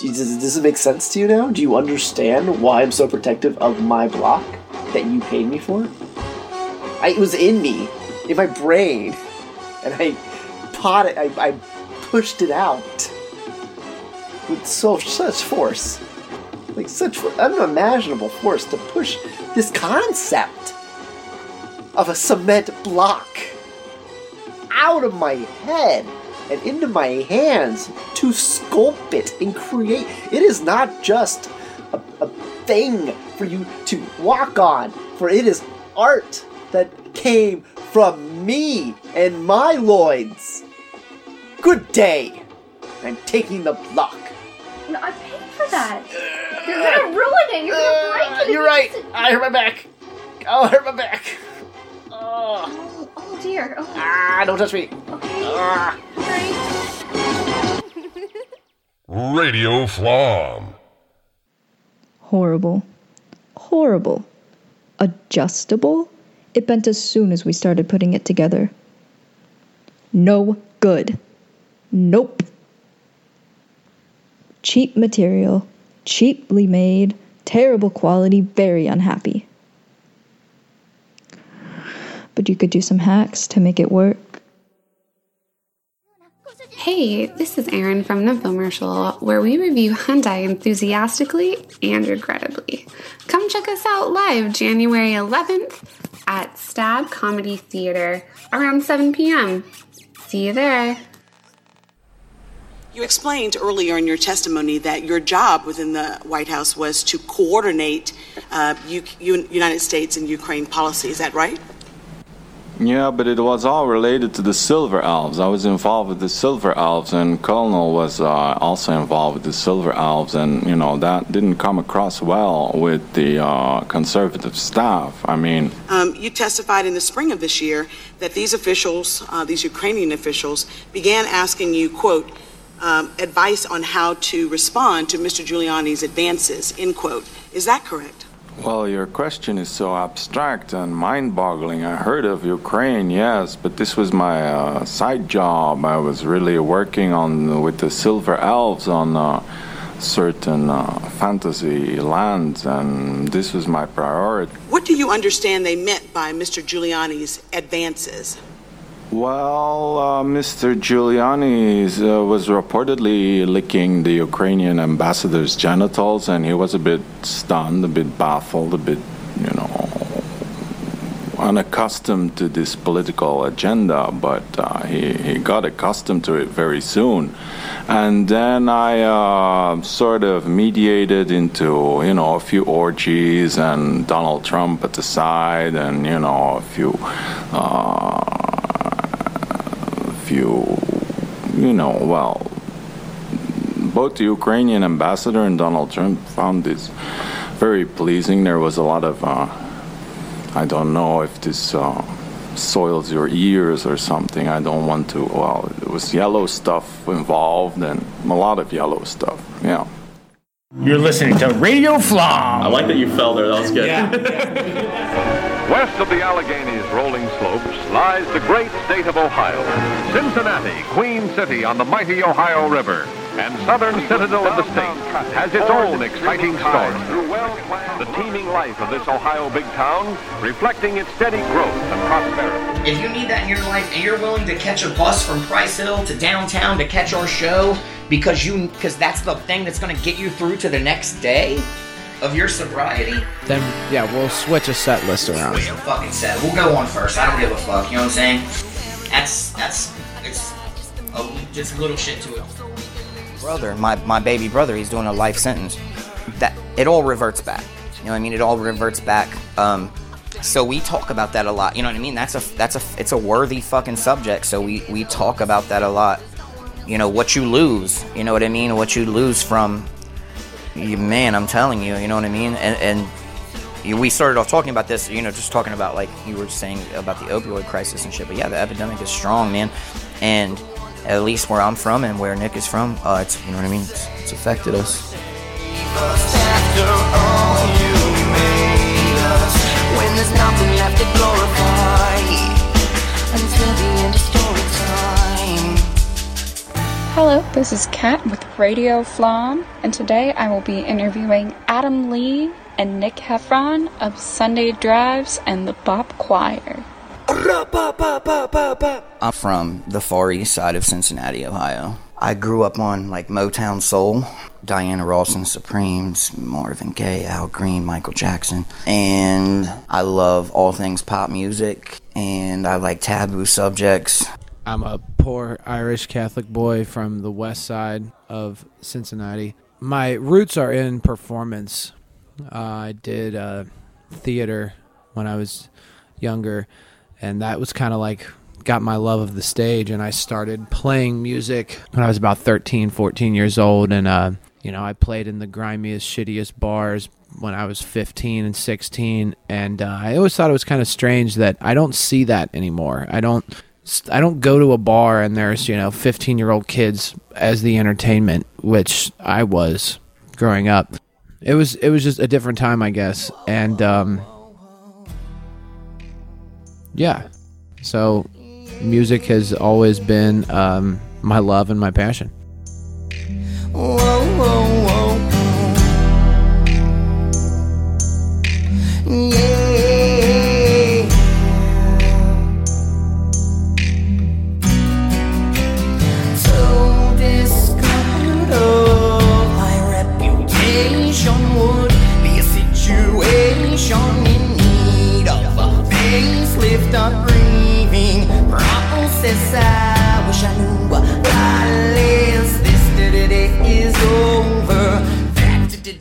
S32: does, does it make sense to you now? Do you understand why I'm so protective of my block that you paid me for? I, it was in me, in my brain, and I pot it. I, I pushed it out with so such force, like such unimaginable force to push this concept of a cement block out of my head and into my hands to sculpt it and create. It is not just a, a thing for you to walk on, for it is art that came from me and my loins. Good day. I'm taking the block.
S20: No, I paid for that. You're gonna ruin it. You're gonna break it.
S32: You're right.
S20: just-
S32: I hurt my back. Oh, I hurt my back. Oh,
S20: Oh dear. Oh.
S32: ah, don't touch me. Ah.
S33: Radio Flom.
S34: Horrible. Horrible. Adjustable? It bent as soon as we started putting it together. No good. Nope. Cheap material, cheaply made, terrible quality, very unhappy. But you could do some hacks to make it work.
S35: Hey, this is Erin from the Filmercial, where we review Hyundai enthusiastically and regrettably. Come check us out live January 11th at Stab Comedy Theater around 7 p.m. See you there.
S36: You explained earlier in your testimony that your job within the White House was to coordinate uh, U- United States and Ukraine policy. Is that right?
S7: Yeah, but it was all related to the Silver Elves. I was involved with the Silver Elves, and Colonel was uh, also involved with the Silver Elves, and you know that didn't come across well with the uh, conservative staff. I mean,
S36: Um, you testified in the spring of this year that these officials, uh, these Ukrainian officials, began asking you, quote, um, advice on how to respond to Mr. Giuliani's advances, end quote. Is that correct?
S7: Well, your question is so abstract and mind-boggling. I heard of Ukraine, yes, but this was my uh, side job. I was really working on with the Silver Elves on. Uh, certain uh, fantasy lands, and this was my priority.
S36: What do you understand they meant by Mr. Giuliani's advances?
S7: Well, uh, Mr. Giuliani uh, was reportedly licking the Ukrainian ambassador's genitals, and he was a bit stunned, a bit baffled, a bit, you know, unaccustomed to this political agenda, but uh, he, he got accustomed to it very soon. And then I uh, sort of mediated into, you know, a few orgies and Donald Trump at the side, and, you know, a few. Uh, few, you know, well, both the Ukrainian ambassador and Donald Trump found this very pleasing. There was a lot of, uh, I don't know if this uh, soils your ears or something. I don't want to, well, it was yellow stuff involved and a lot of yellow stuff, yeah.
S37: You're listening to Radio Flom.
S38: I like that you fell there. That was good.
S33: West of the Alleghenies rolling slopes lies the great state of Ohio. Cincinnati, Queen City on the mighty Ohio River, and southern citadel of the state, has its own exciting story. The teeming life of this Ohio big town reflecting its steady growth and prosperity.
S39: If you need that in your life and you're willing to catch a bus from Price Hill to downtown to catch our show because you because that's the thing that's going to get you through to the next day of your sobriety,
S40: Then yeah, we'll switch a set list around.
S39: Wait, fucking set. We'll go on first. I don't give a fuck. You know what I'm saying? That's that's it's oh, just little shit to it. Brother, my my baby brother, he's doing a life sentence. That it all reverts back. You know what I mean? It all reverts back. Um, so we talk about that a lot. You know what I mean? That's a that's a it's a worthy fucking subject. So we we talk about that a lot. You know what you lose. You know what I mean? What you lose from. You, man, I'm telling you. You know what I mean? And and we started off talking about this, you know, just talking about like you were saying about the opioid crisis and shit. But yeah, the epidemic is strong, man. And at least where I'm from and where Nick is from, uh, it's you know what I mean. It's, it's affected us.
S30: When there's nothing left to glorify until the end of story time.
S41: Hello, this is Kat with Radio Flom, and today I will be interviewing Adam Lee and Nick Heffron of Sunday Drives and the Bop Choir.
S39: I'm from the far east side of Cincinnati, Ohio. I grew up on like Motown Soul, Diana Ross and Supremes, Marvin Gaye, Al Green, Michael Jackson. And I love all things pop music and I like taboo subjects.
S40: I'm a poor Irish Catholic boy from the west side of Cincinnati. My roots are in performance. Uh, I did uh, theater when I was younger, and that was kind of like got my love of the stage. And I started playing music when I was about 13, 14 years old. And, uh, you know, I played in the grimiest, shittiest bars when I was 15 and 16. And uh, I always thought it was kind of strange that I don't see that anymore. I don't. I don't go to a bar and there's, you know, 15 year old kids as the entertainment, which I was growing up. It was it was just a different time, I guess. And um yeah. So music has always been um my love and my passion.
S30: Whoa, whoa, whoa. Yeah.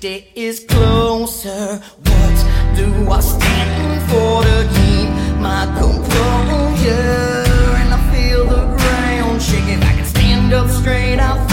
S30: day is closer. What do I stand for to keep my composure?
S15: And I feel the ground shaking. I can stand up straight. I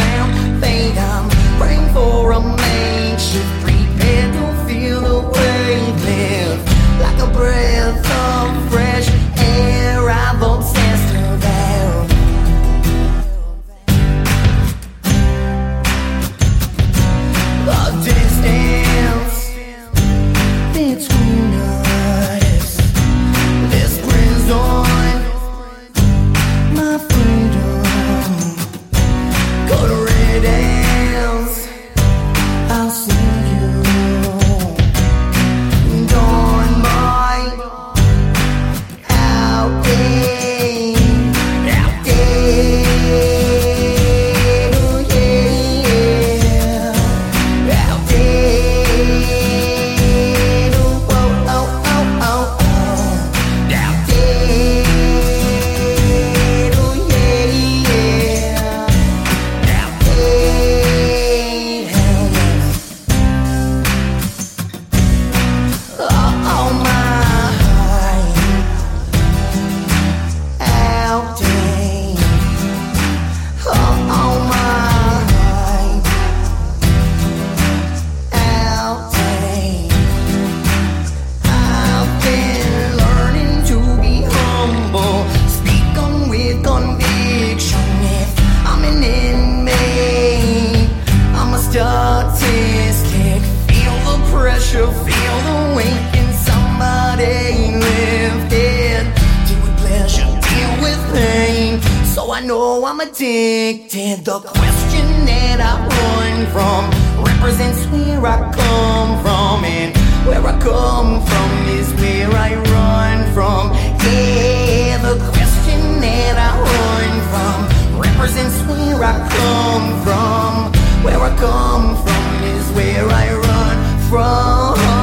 S15: Addicted. The question that I run from represents where I come from, and where I come from is where I run from. Yeah, the question that I run from represents where I come from. Where I come from is where I run from.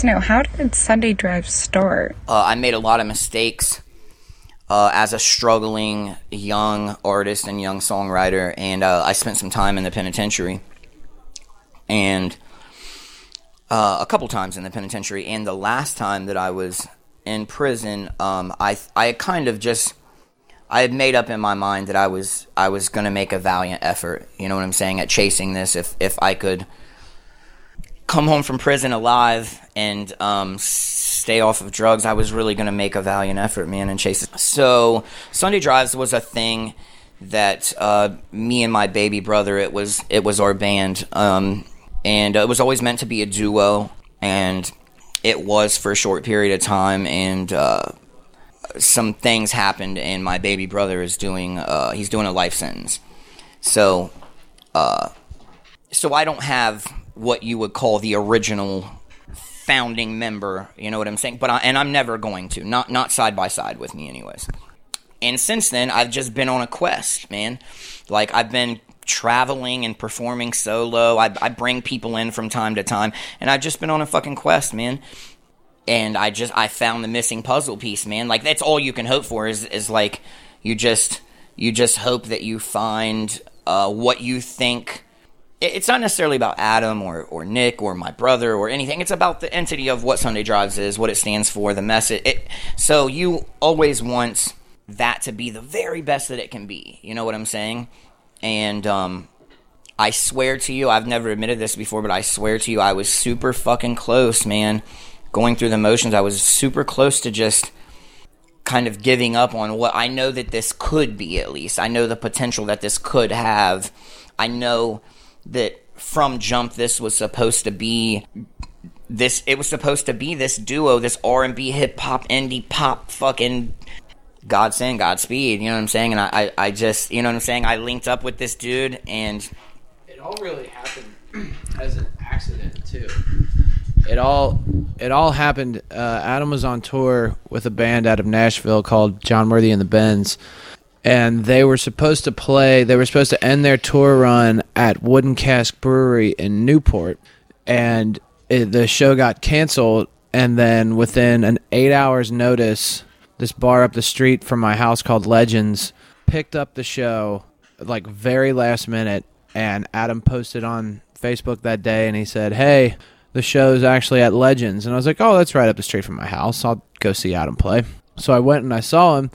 S15: To
S41: know how did Sunday Drive start?
S39: Uh, I made a lot of mistakes uh, as a struggling young artist and young songwriter, and uh, I spent some time in the penitentiary, and uh, a couple times in the penitentiary. And the last time that I was in prison, um, I I kind of just I had made up in my mind that I was I was going to make a valiant effort. You know what I'm saying? At chasing this, if if I could come home from prison alive and um, stay off of drugs, I was really going to make a valiant effort, man, and chase it. So Sunday drives was a thing that uh, me and my baby brother it was it was our band, um, and it was always meant to be a duo, and it was for a short period of time, and. Uh, some things happened and my baby brother is doing uh, he's doing a life sentence so uh, so i don't have what you would call the original founding member you know what i'm saying? But I, and i'm never going to. Not not side by side with me anyways. And since then i've just been on a quest man. Like i've been traveling and performing solo. I, I bring people in from time to time. And i've just been on a fucking quest man. And I just I found the missing puzzle piece, man. Like that's all you can hope for is is like you just you just hope that you find uh, what you think. It- It's not necessarily about Adam or, or Nick or my brother or anything. It's about the entity of what Sunday Drives is, what it stands for, the message. It, so you always want that to be the very best that it can be. You know what I'm saying? And um, I swear to you, I've never admitted this before, but I swear to you, I was super fucking close, man. Going through the motions, I was super close to just kind of giving up on what I know that this could be, at least. I know the potential that this could have. I know that from jump, this was supposed to be this it was supposed to be this duo this r&b hip-hop indie pop fucking god saying godspeed you know what i'm saying and I, I i just you know what i'm saying i linked up with this dude and
S40: It all really happened as an accident too. It all it all happened. Uh, Adam was on tour with a band out of Nashville called John Worthy and the Bends, and they were supposed to play. They were supposed to end their tour run at Wooden Cask Brewery in Newport, and it, the show got canceled. and then within an eight hours notice, this bar up the street from my house called Legends picked up the show like very last minute, and Adam posted on Facebook that day, and he said, "Hey." The show's actually at Legends, and I was like, "Oh, that's right up the street from my house. I'll go see Adam play." So I went and I saw him,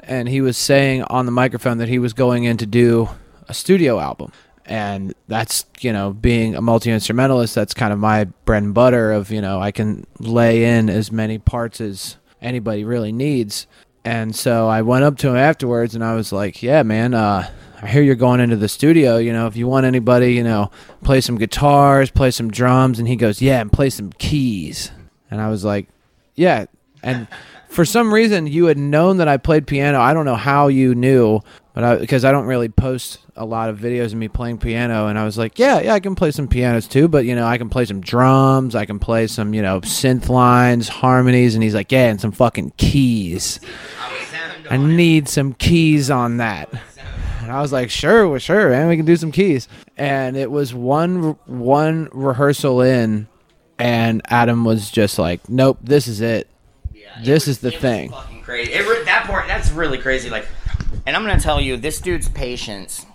S40: and he was saying on the microphone that he was going in to do a studio album and that's you know being a multi-instrumentalist that's kind of my bread and butter of you know i can lay in as many parts as anybody really needs and so i went up to him afterwards and i was like yeah man uh I hear you're going into the studio. You know, if you want anybody, you know, play some guitars, play some drums, and he goes, "Yeah, and play some keys." And I was like, "Yeah." And for some reason, you had known that I played piano. I don't know how you knew, but I, because I don't really post a lot of videos of me playing piano, and I was like, "Yeah, yeah, I can play some pianos too, but you know, I can play some drums, I can play some, you know, synth lines, harmonies." And he's like, "Yeah, and some fucking keys. I need some keys on that." And I was like, "Sure, well, sure, man, we can do some keys." And it was one one rehearsal in, and Adam was just like, "Nope, this is it. This is the thing."
S39: fucking crazy. It that part, that's really crazy. Like, and I'm gonna tell you, this dude's patience.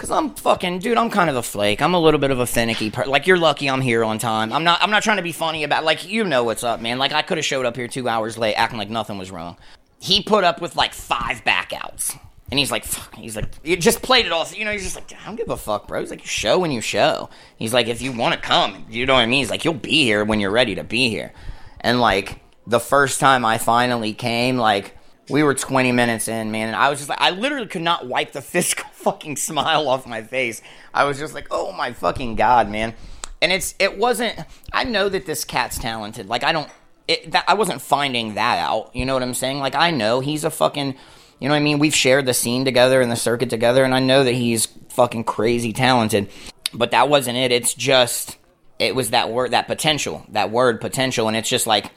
S39: Cause I'm fucking dude. I'm kind of a flake. I'm a little bit of a finicky. Per- like you're lucky I'm here on time. I'm not. I'm not trying to be funny about. Like you know what's up, man. Like I could have showed up here two hours late, acting like nothing was wrong. He put up with like five backouts, and he's like, fuck. He's like, you just played it all. You know, he's just like, I don't give a fuck, bro. He's like, you show when you show. He's like, if you want to come, you know what I mean. He's like, you'll be here when you're ready to be here. And like the first time I finally came, like we were 20 minutes in, man, and I was just like, I literally could not wipe the physical fucking smile off my face. I was just like, oh my fucking god, man. And it's it wasn't. I know that this cat's talented. Like I don't. It, that, I wasn't finding that out. You know what I'm saying? Like I know he's a fucking. You know what I mean? We've shared the scene together and the circuit together, and I know that he's fucking crazy talented. But that wasn't it. It's just it was that word, that potential, that word potential, and it's just like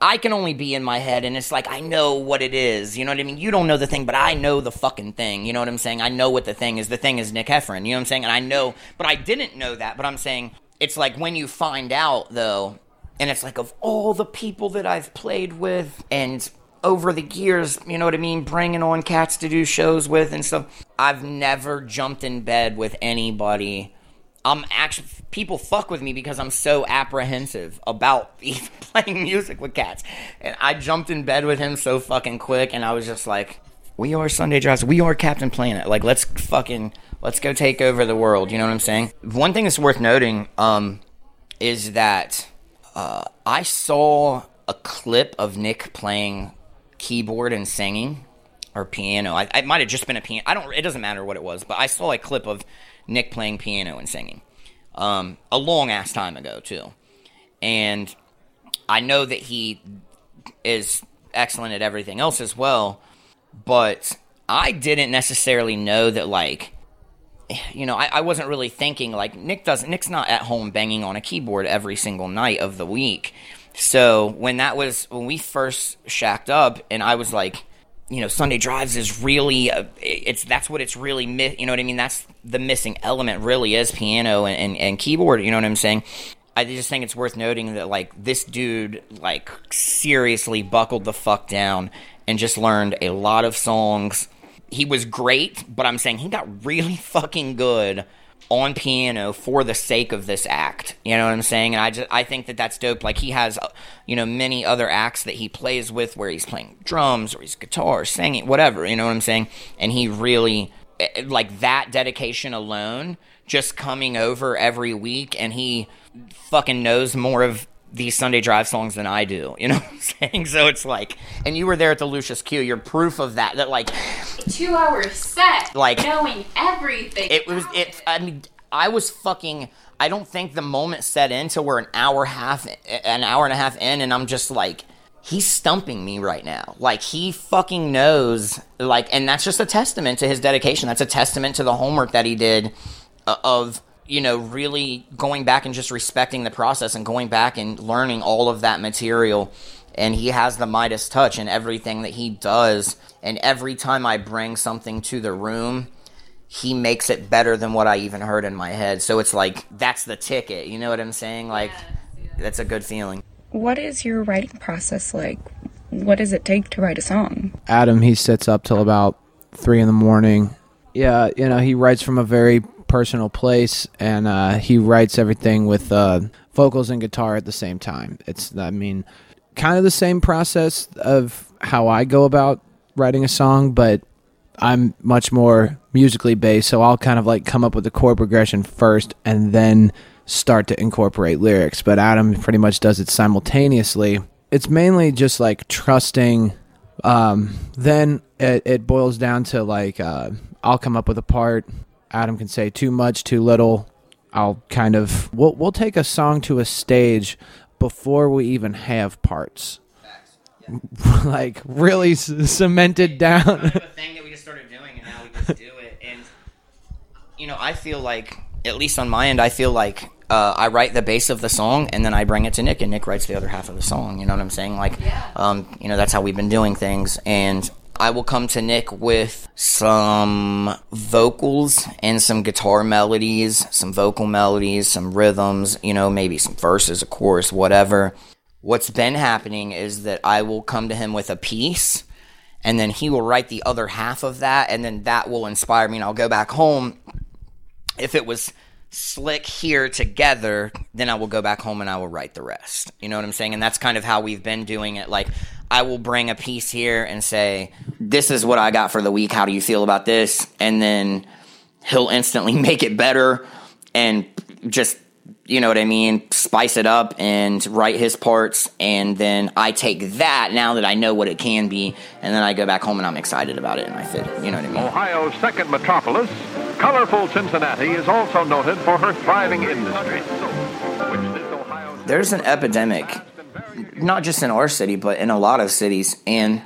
S39: I can only be in my head, and it's like I know what it is. You know what I mean? You don't know the thing, but I know the fucking thing. You know what I'm saying? I know what the thing is. The thing is Nick Heffron. You know what I'm saying? And I know, but I didn't know that. But I'm saying it's like when you find out though, and it's like of all the people that I've played with and over the years, you know what I mean, bringing on cats to do shows with and stuff. I've never jumped in bed with anybody. I'm actually people fuck with me because I'm so apprehensive about playing music with cats. And I jumped in bed with him so fucking quick, and I was just like, "We are Sunday Drives. We are Captain Planet. Like, let's fucking let's go take over the world." You know what I'm saying? One thing that's worth noting um, is that uh, I saw a clip of Nick playing keyboard and singing or piano. I, it might have just been a piano. I don't. It doesn't matter what it was, but I saw a clip of Nick playing piano and singing um, a long ass time ago too, and I know that he is excellent at everything else as well. But I didn't necessarily know that like. You know, I, I wasn't really thinking like Nick doesn't. Nick's not at home banging on a keyboard every single night of the week. So when that was when we first shacked up, and I was like, you know, Sunday drives is really uh, it's that's what it's really mi- you know what I mean. That's the missing element really is piano and, and, and keyboard. You know what I'm saying. I just think it's worth noting that like this dude like seriously buckled the fuck down and just learned a lot of songs. He was great, but I'm saying he got really fucking good on piano for the sake of this act. You know what I'm saying? And I just I think that that's dope. Like he has, you know, many other acts that he plays with where he's playing drums or he's guitar, singing, whatever. You know what I'm saying? And he really eh, like that dedication alone, just coming over every week, and he fucking knows more of these Sunday Drive songs than I do. You know what I'm saying? So it's like, and you were there at the Lucius Q. You're proof of that. That like,
S35: Two hour set.
S39: Like-
S35: knowing everything.
S39: it was it. I mean, I was fucking. I don't think the moment set in till we're an hour half, an hour and a half in, and I'm just like, he's stumping me right now. Like he fucking knows. Like, and that's just a testament to his dedication. That's a testament to the homework that he did uh, of you know really going back and just respecting the process and going back and learning all of that material and he has the Midas touch in everything that he does. And every time I bring something to the room, he makes it better than what I even heard in my head. So it's like that's the ticket. You know what I'm saying? Like that's a good feeling.
S41: what is your writing process like? What does it take to write a song?
S40: Adam, he sits up till about three in the morning. Yeah, you know, he writes from a very personal place, and uh, he writes everything with uh, vocals and guitar at the same time. It's, I mean, kind of the same process of how I go about writing a song, but I'm much more musically based, so I'll kind of like come up with the chord progression first and then start to incorporate lyrics. But Adam pretty much does it simultaneously. It's mainly just like trusting. Um, then it, it boils down to like uh, I'll come up with a part. Adam can say too much, too little. I'll kind of we'll we'll take a song to a stage before we even have parts. like really c- cemented down.
S39: thing that we just started doing, and now we just do it. And you know, I feel like, at least on my end, I feel like uh, I write the base of the song, and then I bring it to Nick, and Nick writes the other half of the song. You know what I'm saying? Like, um, you know, that's how we've been doing things, and. I will come to Nick with some vocals and some guitar melodies, some vocal melodies, some rhythms, you know, maybe some verses, a chorus, whatever. What's been happening is that I will come to him with a piece and then he will write the other half of that and then that will inspire me and I'll go back home. If it was slick here together then I will go back home and I will write the rest. You know what I'm saying? And that's kind of how we've been doing it. Like I will bring a piece here and say this is what I got for the week how do you feel about this and then he'll instantly make it better and just you know what I mean, spice it up and write his parts, and then I take that now that I know what it can be, and then I go back home and I'm excited about it and I fit it. You know what I mean?
S33: Ohio's second metropolis, colorful Cincinnati is also noted for her thriving industry.
S39: There's an epidemic, not just in our city, but in a lot of cities, and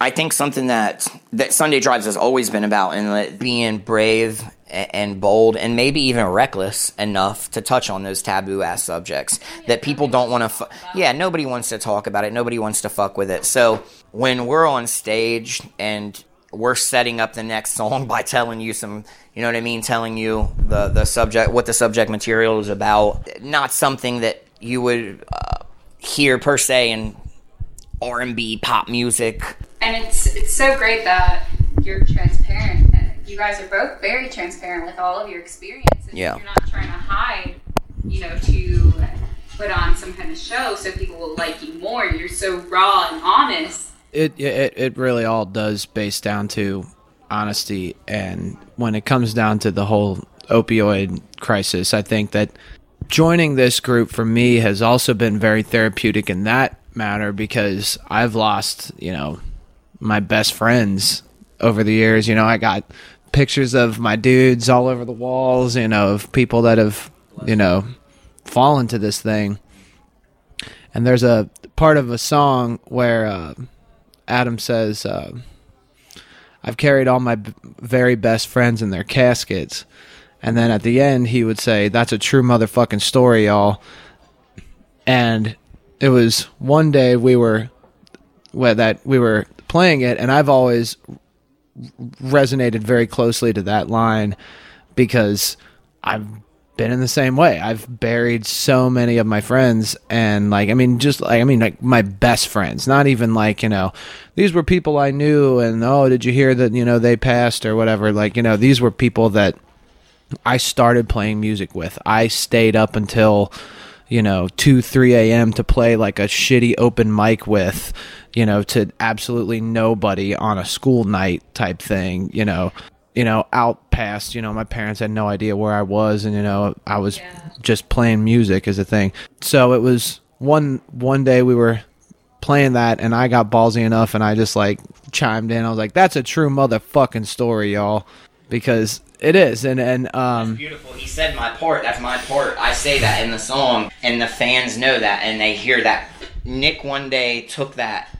S39: I think something that that Sunday Drives has always been about, and being brave and bold, and maybe even reckless enough to touch on those taboo ass subjects that people don't want to. Fu- yeah, nobody wants to talk about it. Nobody wants to fuck with it. So when we're on stage and we're setting up the next song by telling you some, you know what I mean, telling you the the subject, what the subject material is about, not something that you would uh, hear per se in R and B pop music.
S41: And it's it's so great that you're transparent. You guys are both very transparent with all of your experiences.
S39: Yeah.
S41: You're not trying to hide, you know, to put on some kind of show so people will like you more. You're so raw and honest.
S40: It it it really all does base down to honesty, and when it comes down to the whole opioid crisis, I think that joining this group for me has also been very therapeutic in that matter because I've lost, you know, my best friends over the years. You know, I got pictures of my dudes all over the walls, you know, of people that have, you know, fallen to this thing. And there's a part of a song where uh, Adam says, uh, I've carried all my b- very best friends in their caskets. And then at the end, he would say, That's a true motherfucking story, y'all. And it was one day we were well, that we were playing it, and I've always resonated very closely to that line because I've been in the same way. I've buried so many of my friends and like I mean just like I mean like my best friends, not even like, you know, these were people I knew and oh, did you hear that, you know, they passed or whatever. Like, you know, these were people that I started playing music with. I stayed up until you know, 2, 3 a.m. to play like a shitty open mic with, you know, to absolutely nobody on a school night type thing, you know, you know, out past, you know, my parents had no idea where I was and, you know, I was just playing music as a thing. So it was one, one day we were playing that and I got ballsy enough and I just like chimed in. I was like, that's a true motherfucking story, y'all. Because it is. And, and, um,
S39: Beautiful. He said my part. That's my part. I say that in the song, and the fans know that, and they hear that. Nick one day took that.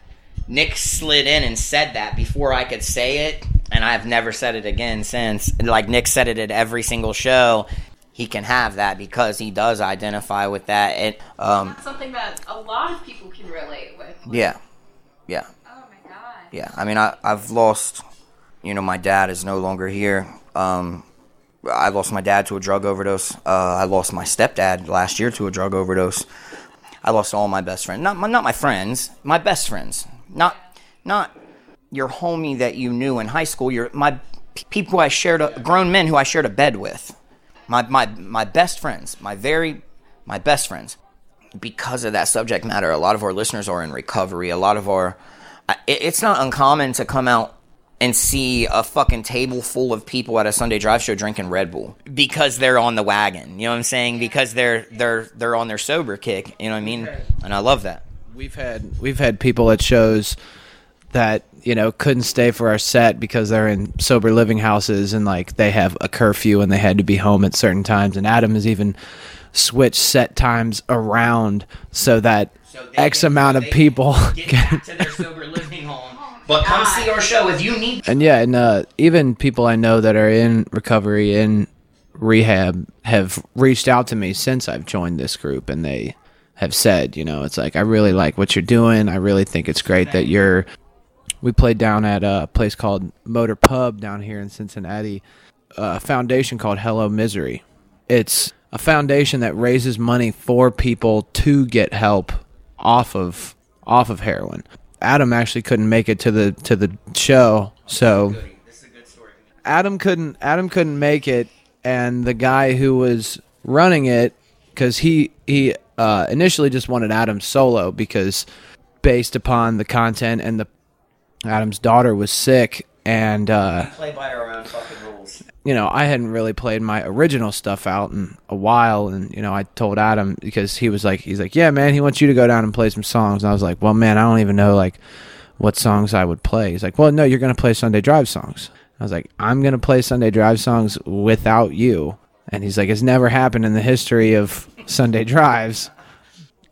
S39: Nick slid in and said that before I could say it, and I've never said it again since. Like Nick said it at every single show. He can have that because he does identify with that. It, um,
S41: Something that a lot of people can relate with.
S39: yeah, yeah. Oh my god. Yeah, I mean, I, I've lost, you know, my dad is no longer here. Um, I lost my dad to a drug overdose. Uh, I lost my stepdad last year to a drug overdose. I lost all my best friends. Not my, not my friends, my best friends. Not not your homie that you knew in high school. Your my people I shared a grown men who I shared a bed with. My my my best friends, my very my best friends. Because of that subject matter, a lot of our listeners are in recovery. A lot of our it, it's not uncommon to come out and see a fucking table full of people at a Sunday drive show drinking Red Bull because they're on the wagon. You know what I'm saying? Because they're they're they're on their sober kick. You know what I mean? And I love that.
S40: We've had we've had people at shows that you know couldn't stay for our set because they're in sober living houses and like they have a curfew and they had to be home at certain times. And Adam has even switched set times around so that X amount of people can
S39: to their sober living home. But come see our show if you need.
S40: And yeah, and uh, even people I know that are in recovery in rehab have reached out to me since I've joined this group, and they have said, you know, it's like I really like what you're doing. I really think it's great that you're. We played down at a place called MOTR Pub down here in Cincinnati, a foundation called Hello Misery. It's a foundation that raises money for people to get help off of off of heroin. Adam actually couldn't make it to the to the show, so Adam couldn't Adam couldn't make it, and the guy who was running it, because he he uh, initially just wanted Adam solo because based upon the content and the Adam's daughter was sick and uh,
S39: Play by our own fucking rules.
S40: You know, I hadn't really played my original stuff out in a while, and you know, I told Adam because he was like, he's like, yeah, man, he wants you to go down and play some songs, and I was like, well, man, I don't even know like what songs I would play. He's like, well, no, you're gonna play Sunday Drive songs. I was like, I'm gonna play Sunday Drive songs without you, and he's like, it's never happened in the history of Sunday Drives.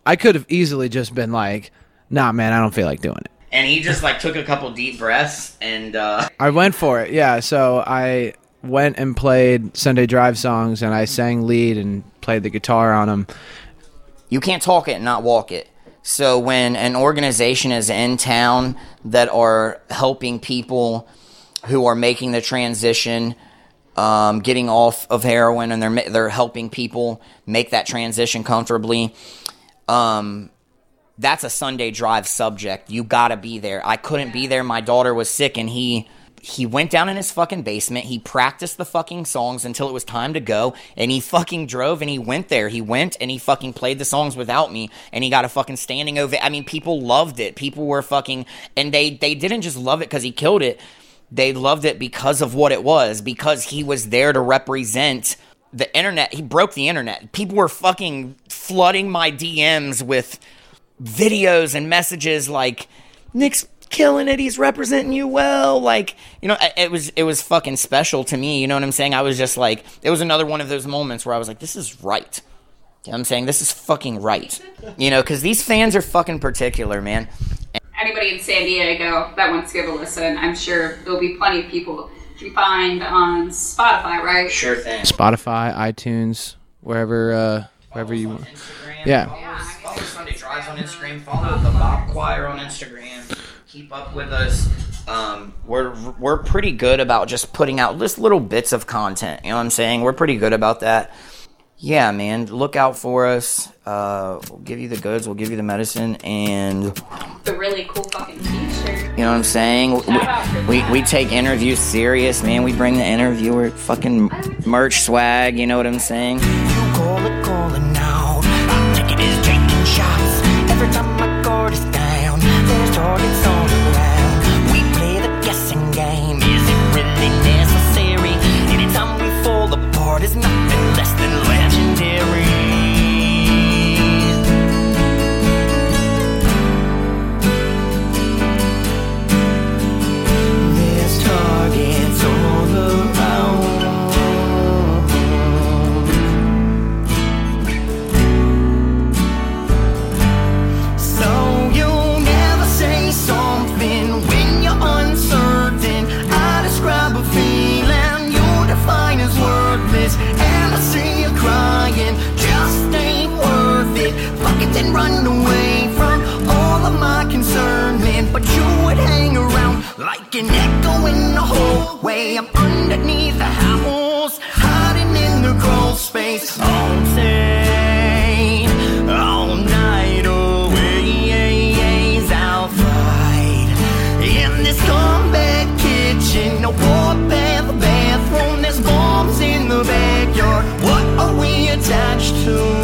S40: I could have easily just been like, nah, man, I don't feel like doing it.
S39: And he just like took a couple deep breaths and uh
S40: I went for it, yeah. So I went and played Sunday Drive songs, and I sang lead and played the guitar on them.
S39: you can't talk it and not walk it. So when an organization is in town that are helping people who are making the transition, um, getting off of heroin, and they're they're helping people make that transition comfortably, um, that's a Sunday drive subject. You gotta be there. I couldn't be there. My daughter was sick, and he he went down in his fucking basement. He practiced the fucking songs until it was time to go, and he fucking drove and he went there. He went and he fucking played the songs without me, and he got a fucking standing ovation. I mean, people loved it. People were fucking, and they they didn't just love it because he killed it. They loved it because of what it was, because he was there to represent the internet. He broke the internet. People were fucking flooding my DMs with videos and messages like Nick's killing it. He's representing you well. Like, you know, it- it was it was fucking special to me. You know what I'm saying? I was just like, it was another one of those moments where I was like, this is right. You know what I'm saying? This is fucking right. You know, because these fans are fucking particular, man.
S41: Anybody in San Diego that wants to give a listen, I'm sure there'll be plenty of people you can find on Spotify, right?
S39: Sure thing.
S40: Spotify, iTunes, wherever uh, wherever you. Want. Yeah.
S39: Follow Sunday Drives on Instagram. Follow the Bob Choir on Instagram. Keep up with us. Um, we're we're pretty good about just putting out just little bits of content. You know what I'm saying? We're pretty good about that. Yeah, man. Look out for us. Uh, we'll give you the goods. We'll give you the medicine, and
S41: The really cool fucking t-shirt.
S39: you know what I'm saying. We, we we take interviews serious, man. We bring the interviewer fucking merch swag. You know what I'm saying?
S15: call is nothing an echo in the hallway. I'm underneath the house, hiding in the crawl space. All day, all night away. I'll fight in this combat kitchen. A the bathroom. There's bombs in the backyard. What are we attached to?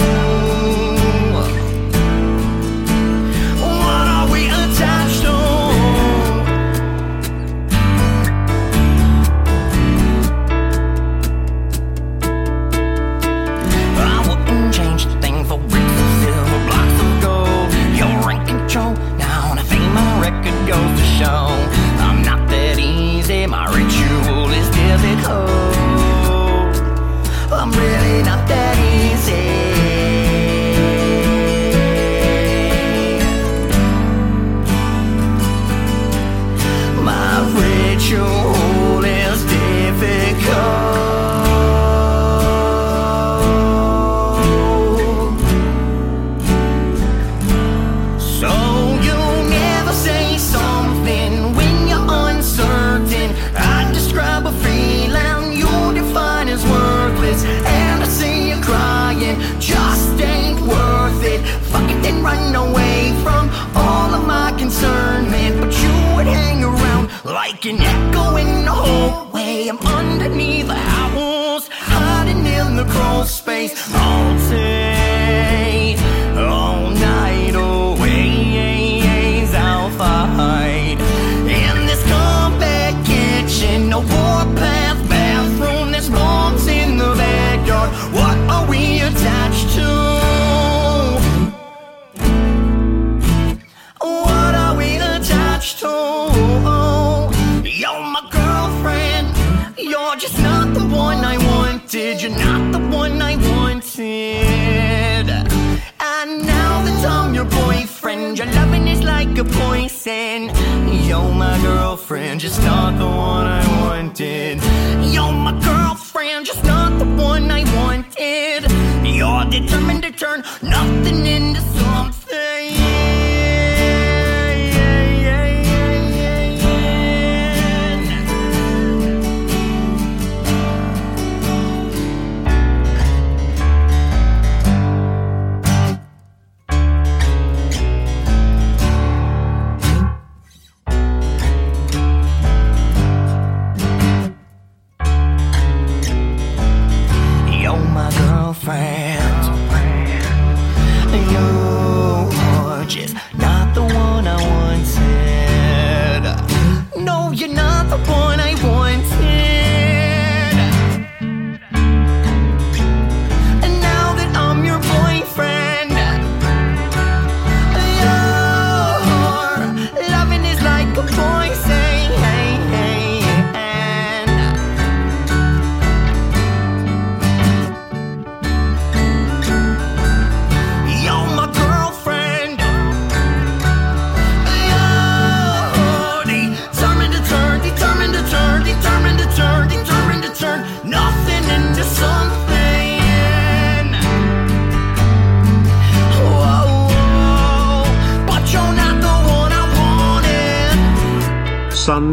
S15: Space. All wanted. You're not the one I wanted. And now that I'm your boyfriend, your loving is like a poison. You're my girlfriend, just not the one I wanted. You're my girlfriend, just not the one I wanted. You're determined to turn nothing into something. Girlfriend.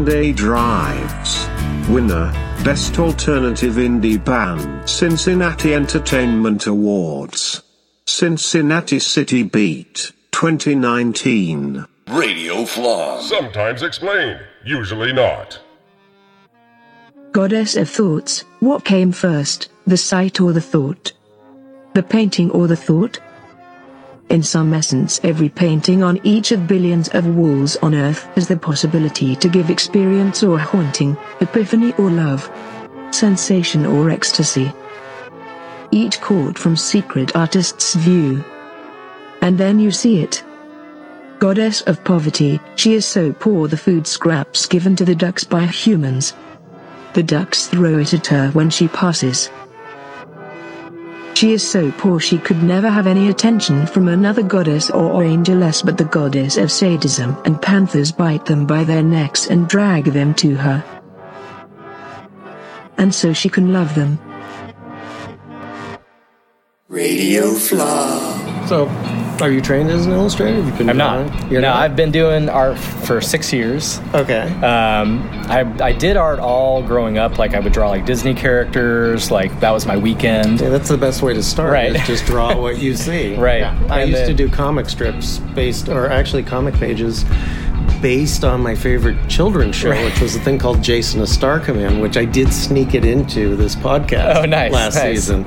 S42: Sunday Drives. Winner, Best Alternative Indie Band Cincinnati Entertainment Awards. Cincinnati City Beat, 2019.
S11: Radio Flaw. Sometimes explained, usually not.
S43: Goddess of thoughts, what came first, the sight or the thought? The painting or the thought? In some essence, every painting on each of billions of walls on Earth has the possibility to give experience or haunting, epiphany or love, sensation or ecstasy. Each caught from secret artist's view. And then you see it. Goddess of poverty, she is so poor the food scraps given to the ducks by humans. The ducks throw it at her when she passes. She is so poor she could never have any attention from another goddess or angeless but the goddess of sadism and panthers bite them by their necks and drag them to her. And so she can love them.
S15: Radio Flaw.
S23: So, are you trained as an illustrator? You've been
S44: I'm not.
S23: You're
S44: no,
S23: not?
S44: I've been doing art for six years.
S23: Okay.
S44: Um, I I did art all growing up. Like I would draw like Disney characters. Like that was my weekend.
S23: Yeah, that's the best way to start.
S44: Right.
S23: Just draw what you see.
S44: Right.
S23: I
S44: And
S23: used to do comic strips based, or actually comic pages based on my favorite children's show,
S44: Right.
S23: which was a thing called Jason a Star Command, which I did sneak it into this podcast
S44: Oh, nice,
S23: last
S44: nice.
S23: season.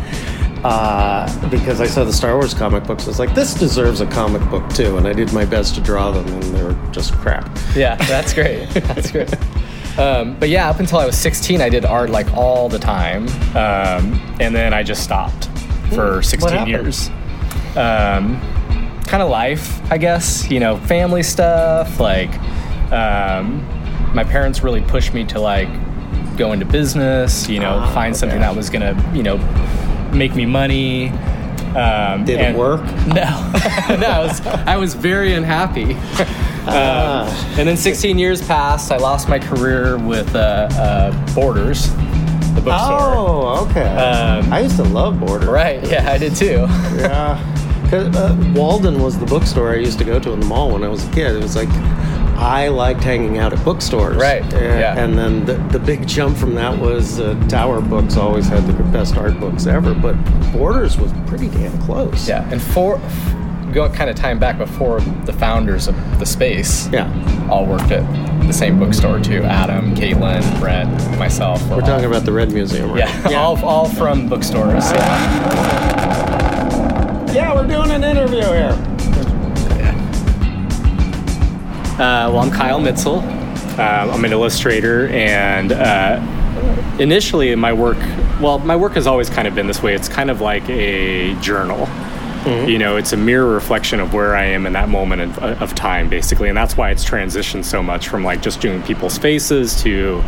S23: Uh, because I saw the Star Wars comic books, I was like, this deserves a comic book too, and I did my best to draw them, and they were just crap.
S44: Yeah, that's great. That's great. Um, but yeah, up until I was 16, I did art like all the time, um, and then I just stopped for 16 years. Um, kind of life, I guess. You know, family stuff. Like, um, my parents really pushed me to like go into business. You know,
S23: Ah,
S44: find something that was gonna, you know, make me money. Um,
S23: Did it work?
S44: No, no. I was I was very unhappy.
S23: Ah.
S44: Um, and then 16 years passed. I lost my career with uh, uh, Borders, the bookstore.
S23: Oh, okay.
S44: Um,
S23: I used to love Borders.
S44: Right. Yeah, I did too.
S23: yeah. 'Cause, uh, Walden was the bookstore I used to go to in the mall when I was a kid. It was like I liked hanging out at bookstores.
S44: Right,
S23: Uh,
S44: yeah.
S23: And then the, the big jump from that was uh, Tower Books always had the best art books ever, but Borders was pretty damn close.
S44: Yeah, and for go kind of time back before the founders of the space.
S23: Yeah.
S44: All worked at the same bookstore too. Adam, Caitlin, Brett, myself.
S23: We're talking about the Red Museum, right?
S44: Yeah, all all from bookstores.
S23: Yeah, we're doing an interview here.
S44: Uh, well, I'm Kyle Mitzel. Uh, I'm an illustrator, and uh, initially my work, well, my work has always kind of been this way. It's kind of like a journal. You know, it's a mirror reflection of where I am in that moment of, of time, basically, and that's why it's transitioned so much from like just doing people's faces to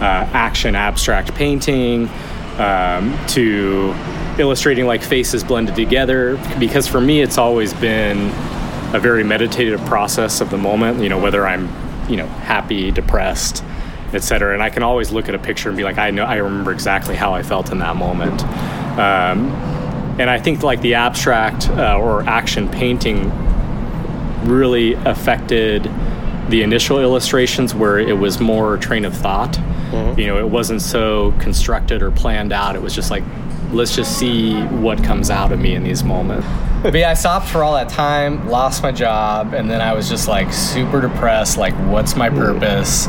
S44: uh, action abstract painting um, to illustrating like faces blended together. Because for me, it's always been a very meditative process of the moment, you know, whether I'm, you know, happy, depressed, etc. And I can always look at a picture and be like, I know, I remember exactly how I felt in that moment. Um, and I think like the abstract uh, or action painting really affected the initial illustrations where it was more train of thought. You know, it wasn't so constructed or planned out. It was just like, let's just see what comes out of me in these moments. but yeah, I stopped for all that time, lost my job, and then I was just like super depressed. Like, what's my purpose?